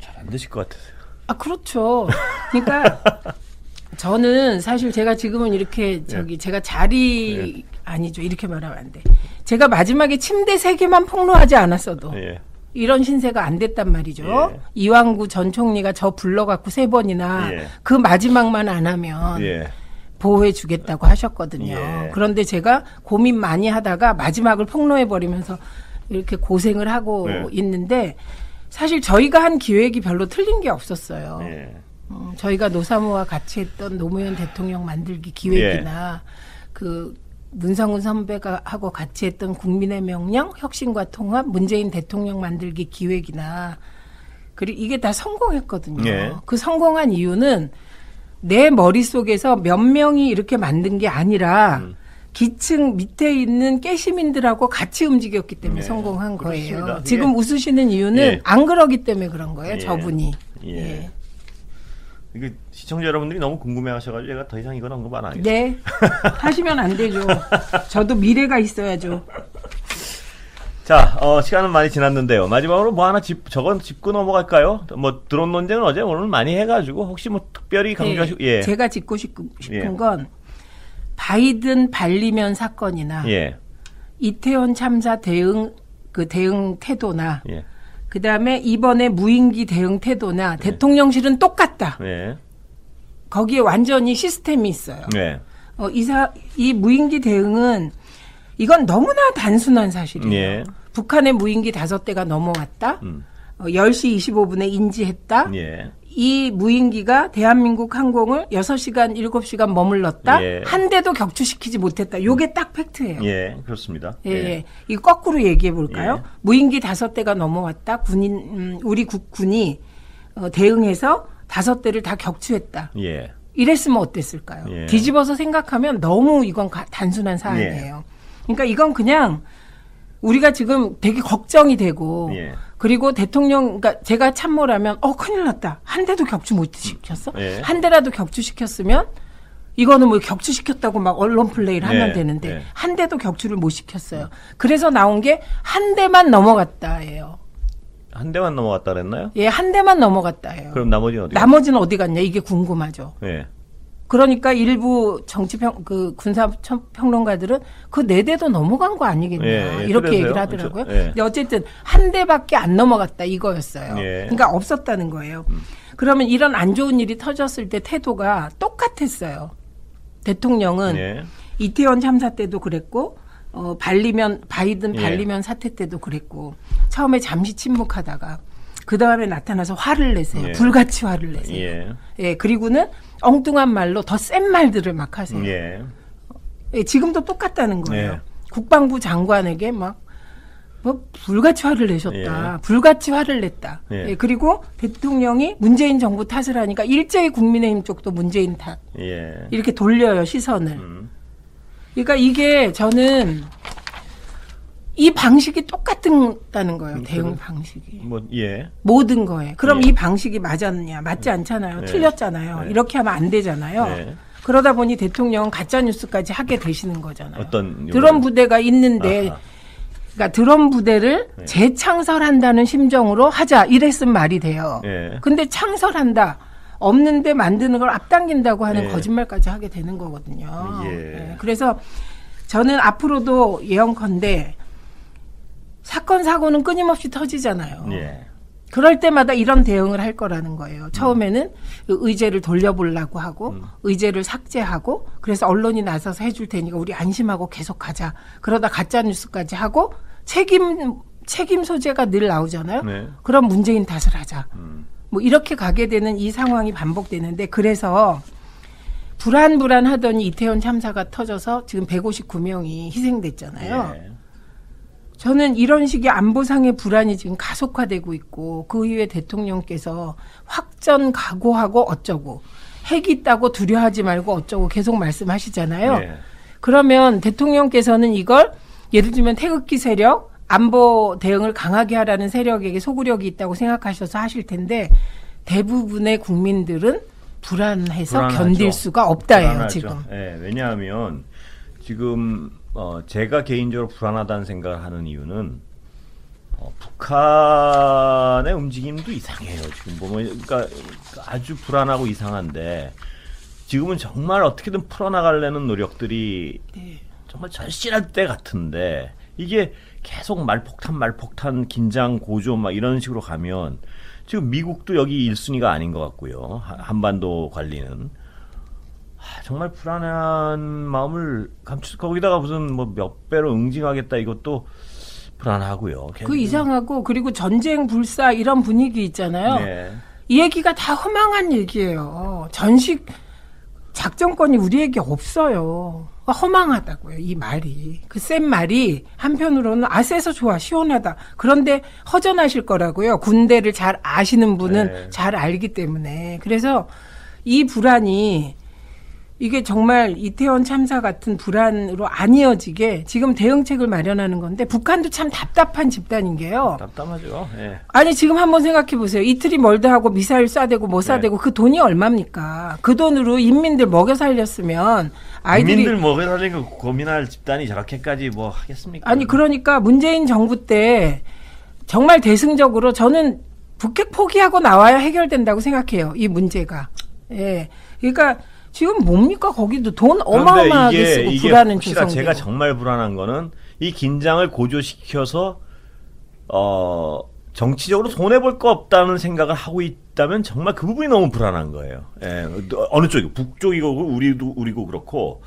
잘 안 되실 것 같아서. 아, 그렇죠. 그러니까 (laughs) 저는 사실 제가 지금은 이렇게 저기 제가 자리 아니죠. 이렇게 말하면 안 돼. 제가 마지막에 침대 세 개만 폭로하지 않았어도 예. 이런 신세가 안 됐단 말이죠. 이왕구 전 총리가 저 불러갖고 세 번이나 예. 그 마지막만 안 하면 예. 보호해 주겠다고 하셨거든요. 예. 그런데 제가 고민 많이 하다가 마지막을 폭로해 버리면서 이렇게 고생을 하고 네. 있는데 사실 저희가 한 기획이 별로 틀린 게 없었어요. 예. 음, 저희가 노사모와 같이 했던 노무현 대통령 만들기 기획이나 그 문성훈 선배가 하고 같이 했던 국민의 명령 혁신과 통합 문재인 대통령 만들기 기획이나 그리고 이게 다 성공했거든요. 예. 그 성공한 이유는 내 머릿속에서 몇 명이 이렇게 만든 게 아니라 음. 기층 밑에 있는 깨시민들하고 같이 움직였기 때문에 예. 성공한 그렇습니다. 거예요. 지금 웃으시는 이유는 예. 안 그러기 때문에 그런 거예요. 예. 저분이. 예. 이게 시청자 여러분들이 너무 궁금해하셔가지고 제가 더 이상 이건 언급 안 하겠습니다. 네. 하시면 안 되죠. 저도 미래가 있어야죠. 자, 어, 시간은 많이 지났는데요. 마지막으로 뭐 하나 짚, 저건 짚고 넘어갈까요? 뭐, 드론 논쟁은 어제 오늘 많이 해가지고, 혹시 뭐 특별히 강조하시고, 네, 예. 제가 짚고 싶, 싶은 예. 건 바이든 반리면 사건이나 예. 이태원 참사 대응 그 대응 태도나 예. 그 다음에 이번에 무인기 대응 태도나 대통령실은 똑같다. 예. 거기에 완전히 시스템이 있어요. 예. 어, 이사 이 무인기 대응은 이건 너무나 단순한 사실이에요. 예. 북한의 무인기 다섯 대가 넘어왔다. 음. 어, 10시 25분에 인지했다. 예. 이 무인기가 대한민국 항공을 6시간, 7시간 머물렀다. 예. 한 대도 격추시키지 못했다. 요게 딱 팩트예요. 예. 그렇습니다. 예, 예. 이거 거꾸로 얘기해 볼까요? 무인기 다섯 대가 넘어왔다. 군인, 음, 우리 국군이 어, 대응해서 다섯 대를 다 격추했다. 예. 이랬으면 어땠을까요? 예. 뒤집어서 생각하면 너무 이건 가- 단순한 사안이에요. 그러니까 이건 그냥 우리가 지금 되게 걱정이 되고 예. 그리고 대통령 그러니까 제가 참모라면 어 큰일 났다. 한 대도 격추 못 시켰어? 예. 한 대라도 격추 시켰으면 이거는 뭐 격추 시켰다고 막 언론 플레이를 하면 네, 되는데 네. 한 대도 격추를 못 시켰어요. 그래서 나온 게 한 대만 넘어갔다예요. 한 대만 넘어갔다 그랬나요? 예, 한 대만 넘어갔다예요. 그럼 나머지는 어디? 나머지는 어디 갔냐 이게 궁금하죠. 예. 그러니까 일부 정치평 그 군사 청- 평론가들은 그 네 대도 넘어간 거 아니겠냐 예, 예, 이렇게 그래서요. 얘기를 하더라고요. 저- 예. 근데 어쨌든 한 대밖에 안 넘어갔다 이거였어요. 예. 그러니까 없었다는 거예요. 그러면 이런 안 좋은 일이 터졌을 때 태도가 똑같았어요. 대통령은 예. 이태원 참사 때도 그랬고 어 발리면 바이든 예. 발리면 사태 때도 그랬고 처음에 잠시 침묵하다가 그 다음에 나타나서 화를 내세요. 예. 불같이 화를 내세요. 예. 예, 그리고는 엉뚱한 말로 더 센 말들을 막 하세요. 예. 예, 지금도 똑같다는 거예요. 예. 국방부 장관에게 막, 뭐, 불같이 화를 내셨다. 예. 불같이 화를 냈다. 예. 예, 그리고 대통령이 문재인 정부 탓을 하니까 일제히 국민의힘 쪽도 문재인 탓. 예. 이렇게 돌려요, 시선을. 음. 그러니까 이게 저는 이 방식이 똑같다는 거예요, 대응 방식이. 뭐, 예. 모든 거에. 그럼 예. 이 방식이 맞았냐? 맞지 않잖아요. 네. 틀렸잖아요. 네. 이렇게 하면 안 되잖아요. 네. 그러다 보니 대통령은 가짜 뉴스까지 하게 되시는 거잖아요. 어떤 드론 부대가 있는데 아하. 그러니까 드론 부대를 네. 재창설한다는 심정으로 하자 이랬으면 말이 돼요. 예. 근데 창설한다. 없는데 만드는 걸 앞당긴다고 하는 예. 거짓말까지 하게 되는 거거든요. 예. 예. 그래서 저는 앞으로도 예언컨대 사건 사고는 끊임없이 터지잖아요. 예. 그럴 때마다 이런 대응을 할 거라는 거예요. 처음에는 그 의제를 돌려보려고 하고 의제를 삭제하고 그래서 언론이 나서서 해줄 테니까 우리 안심하고 계속 가자. 그러다 가짜 뉴스까지 하고 책임 책임 소재가 늘 나오잖아요. 네. 그럼 문재인 탓을 하자. 뭐 이렇게 가게 되는 이 상황이 반복되는데 그래서 불안불안하더니 이태원 참사가 터져서 지금 159명이 희생됐잖아요. 예. 저는 이런 식의 안보상의 불안이 지금 가속화되고 있고 그 이후에 대통령께서 확전 각오하고 어쩌고 핵 있다고 두려워하지 말고 어쩌고 계속 말씀하시잖아요. 네. 그러면 대통령께서는 이걸 예를 들면 태극기 세력 안보 대응을 강하게 하라는 세력에게 소구력이 있다고 생각하셔서 하실 텐데 대부분의 국민들은 불안해서 불안하죠. 견딜 수가 없다예요 불안하죠. 지금. 예, 왜냐하면 지금 어, 제가 개인적으로 불안하다는 생각을 하는 이유는 어, 북한의 움직임도 이상해요. 지금 보면 그러니까 아주 불안하고 이상한데 지금은 정말 어떻게든 풀어나가려는 노력들이 정말 절실할 때 같은데 이게 계속 말폭탄 말폭탄 긴장 고조 막 이런 식으로 가면 지금 미국도 여기 1순위가 아닌 것 같고요. 하- 한반도 관리는 아, 정말 불안한 마음을 감추 거기다가 무슨 뭐 몇 배로 응징하겠다 이것도 불안하고요. 그 이상하고 그리고 전쟁 불사 이런 분위기 있잖아요. 네. 이 얘기가 다 허망한 얘기예요. 전식 작전권이 우리에게 없어요. 허망하다고요, 이 말이. 그 센 말이 한편으로는 아, 세서 좋아, 시원하다. 그런데 허전하실 거라고요. 군대를 잘 아시는 분은 네. 잘 알기 때문에. 그래서 이 불안이 이게 정말 이태원 참사 같은 불안으로 안 이어지게 지금 대응책을 마련하는 건데 북한도 참 답답한 집단인 게요. 답답하죠. 예. 아니 지금 한번 생각해 보세요. 이틀이 멀다 하고 미사일 쏴대고 뭐 네. 쏴대고 그 돈이 얼마입니까? 그 돈으로 인민들 먹여 살렸으면 아이들이 국민들 먹여 살리는 거 고민할 집단이 저렇게까지 뭐 하겠습니까? 아니 그러니까 문재인 정부 때 정말 대승적으로 저는 북핵 포기하고 나와야 해결된다고 생각해요. 이 문제가. 예. 그러니까 지금 뭡니까 거기도 돈 어마어마하게 쓰고 불안은 혹시나 조성되고. 제가 정말 불안한 거는 이 긴장을 고조시켜서 어 정치적으로 손해 볼 거 없다는 생각을 하고 있다면 정말 그 부분이 너무 불안한 거예요. 예, 어느 쪽이 북쪽이고 우리도 우리고 그렇고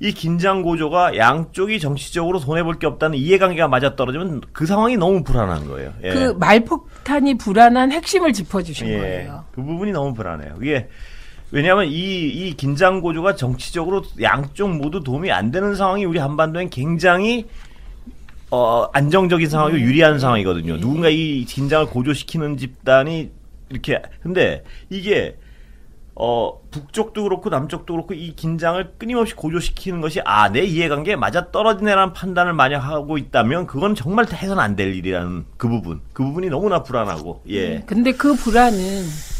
이 긴장 고조가 양쪽이 정치적으로 손해 볼 게 없다는 이해관계가 맞아 떨어지면 그 상황이 너무 불안한 거예요. 예. 그 말폭탄이 불안한 핵심을 짚어주신 예, 거예요. 그 부분이 너무 불안해요. 이게 왜냐하면 이, 이 긴장 고조가 정치적으로 양쪽 모두 도움이 안 되는 상황이 우리 한반도엔 굉장히 어, 안정적인 상황이고 유리한 상황이거든요. 누군가 이 긴장을 고조시키는 집단이 이렇게 근데 이게 어, 북쪽도 그렇고 남쪽도 그렇고 이 긴장을 끊임없이 고조시키는 것이 아, 내 이해관계에 맞아 떨어지네라는 판단을 만약 하고 있다면 그건 정말 해서는 안될 일이라는 그 부분. 그 부분이 너무나 불안하고. 예. 근데 그 불안은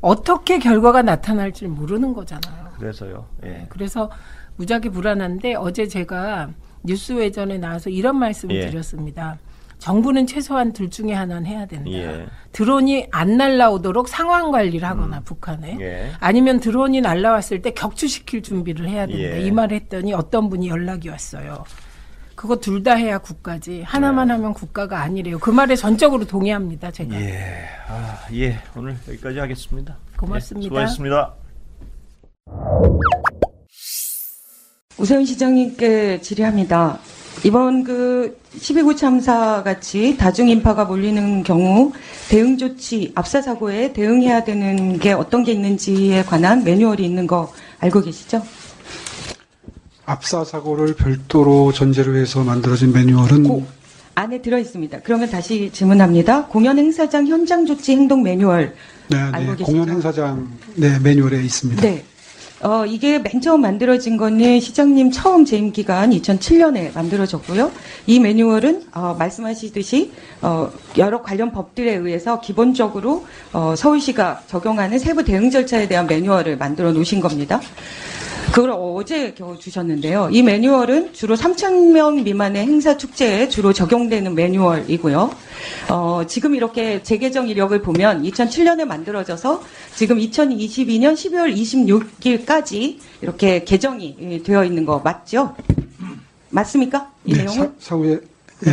어떻게 결과가 나타날지 모르는 거잖아요. 그래서요. 예. 그래서 무지하게 불안한데 어제 제가 뉴스 외전에 나와서 이런 말씀을 예. 드렸습니다. 정부는 최소한 둘 중에 하나는 해야 된다. 예. 드론이 안 날라오도록 상황 관리를 하거나 북한에 예. 아니면 드론이 날라왔을 때 격추시킬 준비를 해야 된다. 예. 이말 했더니 어떤 분이 연락이 왔어요. 그거 둘 다 해야 국가지. 하나만 하면 국가가 아니래요. 그 말에 전적으로 동의합니다. 제가. 예. 아, 예. 오늘 여기까지 하겠습니다. 고맙습니다. 예, 수고하셨습니다. 우세훈 시장님께 질의합니다. 이번 그 12구 참사 같이 다중 인파가 몰리는 경우 대응 조치, 압사 사고에 대응해야 되는 게 어떤 게 있는지에 관한 매뉴얼이 있는 거 알고 계시죠? 압사 사고를 별도로 전제로 해서 만들어진 매뉴얼은 안에 들어 있습니다. 그러면 다시 질문합니다. 공연 행사장 현장 조치 행동 매뉴얼 네, 알고 네, 계시죠? 공연 행사장 네, 매뉴얼에 있습니다. 네. 어, 이게 맨 처음 만들어진 거는 시장님 처음 재임 기간 2007년에 만들어졌고요. 이 매뉴얼은 어, 말씀하시듯이 어, 여러 관련 법들에 의해서 기본적으로 어, 서울시가 적용하는 세부 대응 절차에 대한 매뉴얼을 만들어 놓으신 겁니다. 그걸 어제 겨우 주셨는데요. 이 매뉴얼은 주로 3,000명 미만의 행사 축제에 주로 적용되는 매뉴얼이고요. 어, 지금 이렇게 재개정 이력을 보면 2007년에 만들어져서 지금 2022년 12월 26일까지 이렇게 개정이 예, 되어 있는 거 맞죠? 맞습니까? 이 네, 내용은? 사, 사후에 예,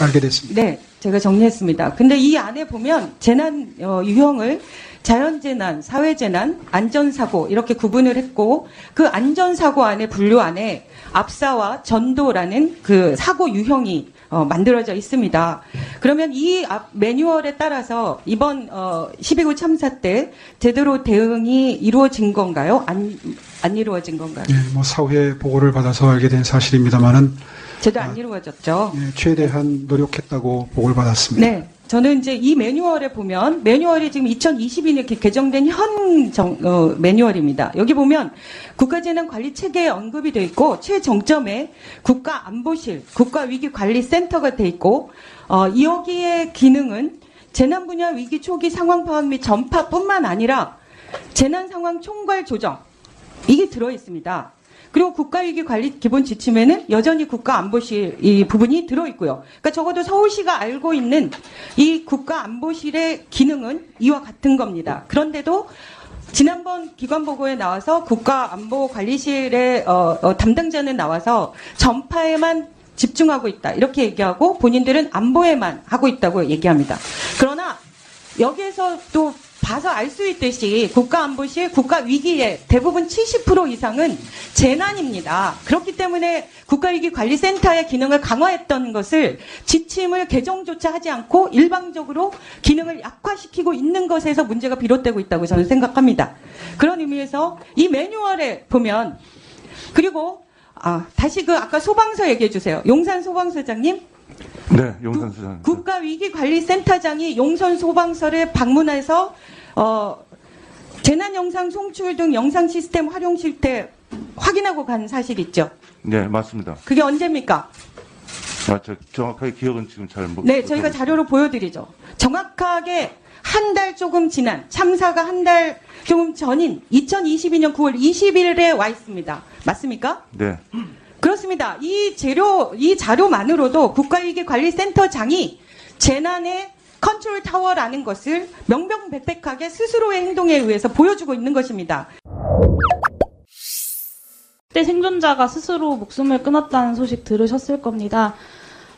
알게 됐습니다. 네. 제가 정리했습니다. 근데 이 안에 보면 재난 어, 유형을 자연재난, 사회재난, 안전사고 이렇게 구분을 했고 그 안전사고 안에 분류 안에 압사와 전도라는 그 사고 유형이 어, 만들어져 있습니다. 그러면 이 앞 매뉴얼에 따라서 이번 어, 12구 참사 때 제대로 대응이 이루어진 건가요? 안, 안 이루어진 건가요? 예, 뭐 사회 보고를 받아서 알게 된 사실입니다만은 제대로 안 이루어졌죠. 예, 최대한 노력했다고 보고를 받았습니다. 네. 저는 이제 이 매뉴얼에 보면 매뉴얼이 지금 2022년 이렇게 개정된 현 정, 어, 매뉴얼입니다. 여기 보면 국가재난 관리 체계에 언급이 돼 있고 최정점에 국가 안보실, 국가 위기 관리 센터가 돼 있고 어, 여기의 기능은 재난 분야 위기 초기 상황 파악 및 전파뿐만 아니라 재난 상황 총괄 조정 이게 들어 있습니다. 그리고 국가위기 관리 기본 지침에는 여전히 국가안보실 이 부분이 들어 있고요. 그러니까 적어도 서울시가 알고 있는 이 국가안보실의 기능은 이와 같은 겁니다. 그런데도 지난번 기관 보고에 나와서 국가안보관리실의 어, 어, 담당자는 나와서 전파에만 집중하고 있다 이렇게 얘기하고 본인들은 안보에만 하고 있다고 얘기합니다. 그러나 여기에서 또 봐서 알 수 있듯이 국가안보실 국가위기의 대부분 70% 이상은 재난입니다. 그렇기 때문에 국가위기관리센터의 기능을 강화했던 것을 지침을 개정조차 하지 않고 일방적으로 기능을 약화시키고 있는 것에서 문제가 비롯되고 있다고 저는 생각합니다. 그런 의미에서 이 매뉴얼에 보면 그리고 아, 다시 그 아까 소방서 얘기해 주세요. 용산 소방서장님 네, 용산 수장. 국가 위기 관리 센터장이 용선 소방서를 방문해서 어, 재난 영상 송출 등 영상 시스템 활용 실태 확인하고 간 사실 있죠. 네, 맞습니다. 그게 언제입니까? 아, 저 정확하게 기억은 지금 잘 못. 네, 저희가 자료로 보여드리죠. 정확하게 한 달 조금 지난 참사가 한 달 조금 전인 2022년 9월 20일에 와 있습니다. 맞습니까? 네. 그렇습니다. 이 재료, 이 자료만으로도 국가위기관리센터장이 재난의 컨트롤 타워라는 것을 명명백백하게 스스로의 행동에 의해서 보여주고 있는 것입니다. 그때 생존자가 스스로 목숨을 끊었다는 소식 들으셨을 겁니다.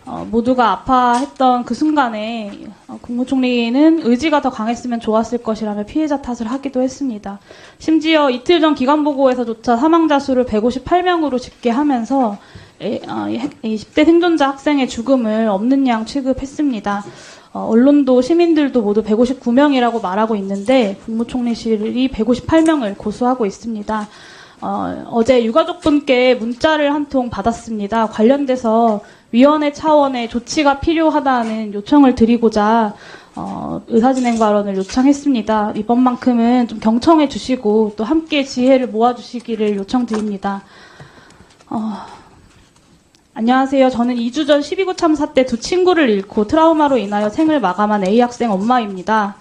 어, 모두가 아파했던 그 순간에 어, 국무총리는 의지가 더 강했으면 좋았을 것이라며 피해자 탓을 하기도 했습니다. 심지어 이틀 전 기관보고에서조차 사망자 수를 158명으로 집계하면서 에, 어, 이 학- 이 10대 생존자 학생의 죽음을 없는 양 취급했습니다. 어, 언론도 시민들도 모두 159명이라고 말하고 있는데 국무총리실이 158명을 고수하고 있습니다. 어, 어제 유가족분께 문자를 한 통 받았습니다. 관련돼서 위원회 차원의 조치가 필요하다는 요청을 드리고자 어, 의사진행 발언을 요청했습니다. 이번만큼은 좀 경청해 주시고 또 함께 지혜를 모아 주시기를 요청드립니다. 어, 안녕하세요. 저는 2주 전 12구 참사 때 두 친구를 잃고 트라우마로 인하여 생을 마감한 A 학생 엄마입니다.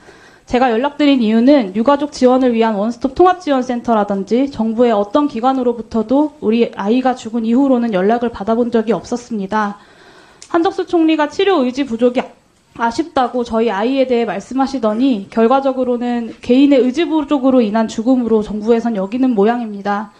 제가 연락드린 이유는 유가족 지원을 위한 원스톱 통합지원센터라든지 정부의 어떤 기관으로부터도 우리 아이가 죽은 이후로는 연락을 받아본 적이 없었습니다. 한덕수 총리가 치료 의지 부족이 아쉽다고 저희 아이에 대해 말씀하시더니 결과적으로는 개인의 의지 부족으로 인한 죽음으로 정부에선 여기는 모양입니다.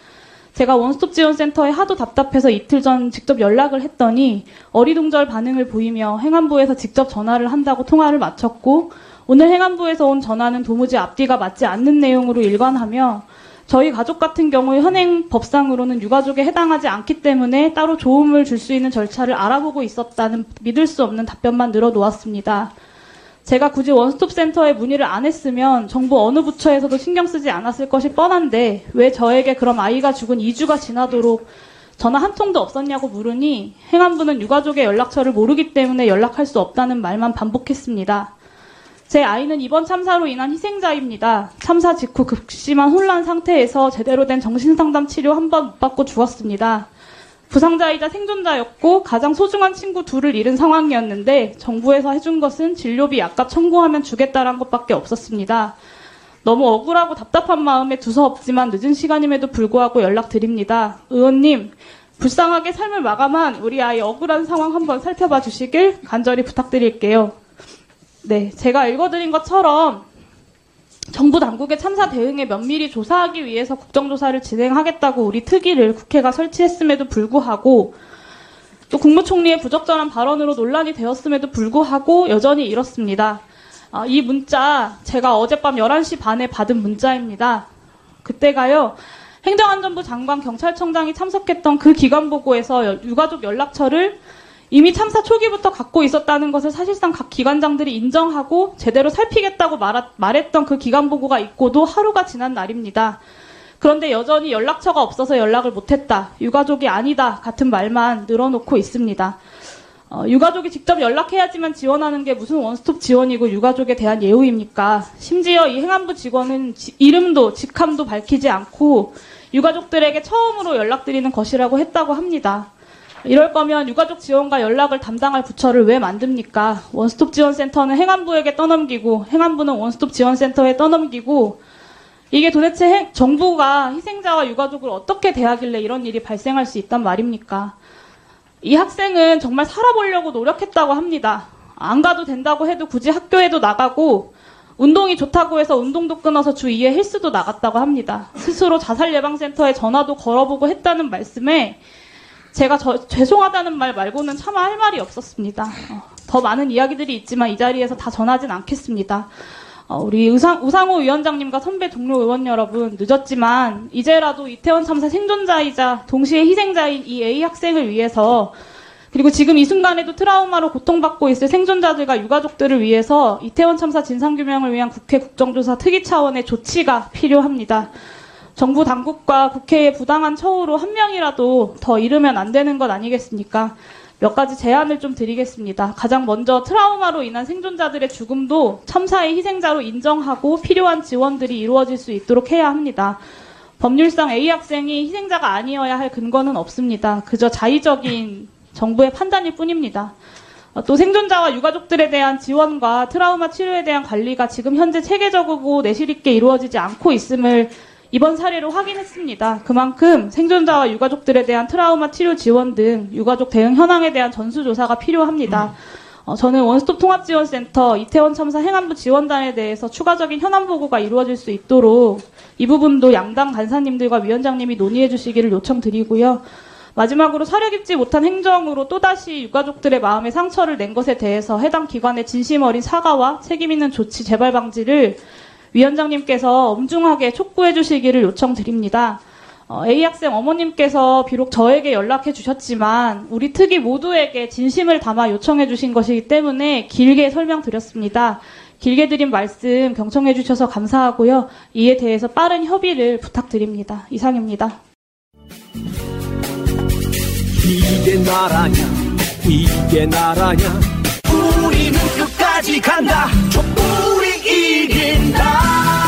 제가 원스톱 지원센터에 하도 답답해서 이틀 전 직접 연락을 했더니 어리둥절 반응을 보이며 행안부에서 직접 전화를 한다고 통화를 마쳤고 오늘 행안부에서 온 전화는 도무지 앞뒤가 맞지 않는 내용으로 일관하며 저희 가족 같은 경우 현행 법상으로는 유가족에 해당하지 않기 때문에 따로 조음을 줄 수 있는 절차를 알아보고 있었다는 믿을 수 없는 답변만 늘어놓았습니다. 제가 굳이 원스톱 센터에 문의를 안 했으면 정부 어느 부처에서도 신경 쓰지 않았을 것이 뻔한데 왜 저에게 그럼 아이가 죽은 2주가 지나도록 전화 한 통도 없었냐고 물으니 행안부는 유가족의 연락처를 모르기 때문에 연락할 수 없다는 말만 반복했습니다. 제 아이는 이번 참사로 인한 희생자입니다. 참사 직후 극심한 혼란 상태에서 제대로 된 정신상담 치료 한 번 못 받고 죽었습니다. 부상자이자 생존자였고 가장 소중한 친구 둘을 잃은 상황이었는데 정부에서 해준 것은 진료비 약값 청구하면 주겠다란 것밖에 없었습니다. 너무 억울하고 답답한 마음에 두서없지만 늦은 시간임에도 불구하고 연락드립니다. 의원님, 불쌍하게 삶을 마감한 우리 아이 억울한 상황 한번 살펴봐 주시길 간절히 부탁드릴게요. 네, 제가 읽어드린 것처럼 정부 당국의 참사 대응에 면밀히 조사하기 위해서 국정조사를 진행하겠다고 우리 특위를 국회가 설치했음에도 불구하고 또 국무총리의 부적절한 발언으로 논란이 되었음에도 불구하고 여전히 이렇습니다. 아, 이 문자 제가 어젯밤 11시 반에 받은 문자입니다. 그때가요. 행정안전부 장관 경찰청장이 참석했던 그 기관 보고에서 유가족 연락처를 이미 참사 초기부터 갖고 있었다는 것을 사실상 각 기관장들이 인정하고 제대로 살피겠다고 말하, 말했던 그 기관 보고가 있고도 하루가 지난 날입니다. 그런데 여전히 연락처가 없어서 연락을 못했다. 유가족이 아니다. 같은 말만 늘어놓고 있습니다. 어, 유가족이 직접 연락해야지만 지원하는 게 무슨 원스톱 지원이고 유가족에 대한 예우입니까? 심지어 이 행안부 직원은 지, 이름도 직함도 밝히지 않고 유가족들에게 처음으로 연락드리는 것이라고 했다고 합니다. 이럴 거면 유가족 지원과 연락을 담당할 부처를 왜 만듭니까? 원스톱 지원센터는 행안부에게 떠넘기고 행안부는 원스톱 지원센터에 떠넘기고 이게 도대체 해, 정부가 희생자와 유가족을 어떻게 대하길래 이런 일이 발생할 수 있단 말입니까? 이 학생은 정말 살아보려고 노력했다고 합니다. 안 가도 된다고 해도 굳이 학교에도 나가고 운동이 좋다고 해서 운동도 끊어서 주 2회 헬스도 나갔다고 합니다. 스스로 자살예방센터에 전화도 걸어보고 했다는 말씀에 제가 저, 죄송하다는 말 말고는 차마 할 말이 없었습니다. 어, 더 많은 이야기들이 있지만 이 자리에서 다 전하진 않겠습니다. 어, 우리 우상, 우상호 위원장님과 선배 동료 의원 여러분 늦었지만 이제라도 이태원 참사 생존자이자 동시에 희생자인 이 A 학생을 위해서 그리고 지금 이 순간에도 트라우마로 고통받고 있을 생존자들과 유가족들을 위해서 이태원 참사 진상규명을 위한 국회 국정조사 특위 차원의 조치가 필요합니다. 정부 당국과 국회의 부당한 처우로 한 명이라도 더 잃으면 안 되는 것 아니겠습니까? 몇 가지 제안을 좀 드리겠습니다. 가장 먼저 트라우마로 인한 생존자들의 죽음도 참사의 희생자로 인정하고 필요한 지원들이 이루어질 수 있도록 해야 합니다. 법률상 A 학생이 희생자가 아니어야 할 근거는 없습니다. 그저 자의적인 정부의 판단일 뿐입니다. 또 생존자와 유가족들에 대한 지원과 트라우마 치료에 대한 관리가 지금 현재 체계적이고 내실 있게 이루어지지 않고 있음을 이번 사례로 확인했습니다. 그만큼 생존자와 유가족들에 대한 트라우마 치료 지원 등 유가족 대응 현황에 대한 전수조사가 필요합니다. 어, 저는 원스톱 통합지원센터 이태원 참사 행안부 지원단에 대해서 추가적인 현안 보고가 이루어질 수 있도록 이 부분도 양당 간사님들과 위원장님이 논의해 주시기를 요청드리고요. 마지막으로 사려 깊지 못한 행정으로 또다시 유가족들의 마음에 상처를 낸 것에 대해서 해당 기관의 진심 어린 사과와 책임 있는 조치 재발 방지를 위원장님께서 엄중하게 촉구해 주시기를 요청드립니다. 어, A 학생 어머님께서 비록 저에게 연락해 주셨지만 우리 특위 모두에게 진심을 담아 요청해 주신 것이기 때문에 길게 설명드렸습니다. 길게 드린 말씀 경청해 주셔서 감사하고요. 이에 대해서 빠른 협의를 부탁드립니다. 이상입니다. 이게 나라냐 이게 나라냐 우리는 끝까지 간다 촛불이 in love.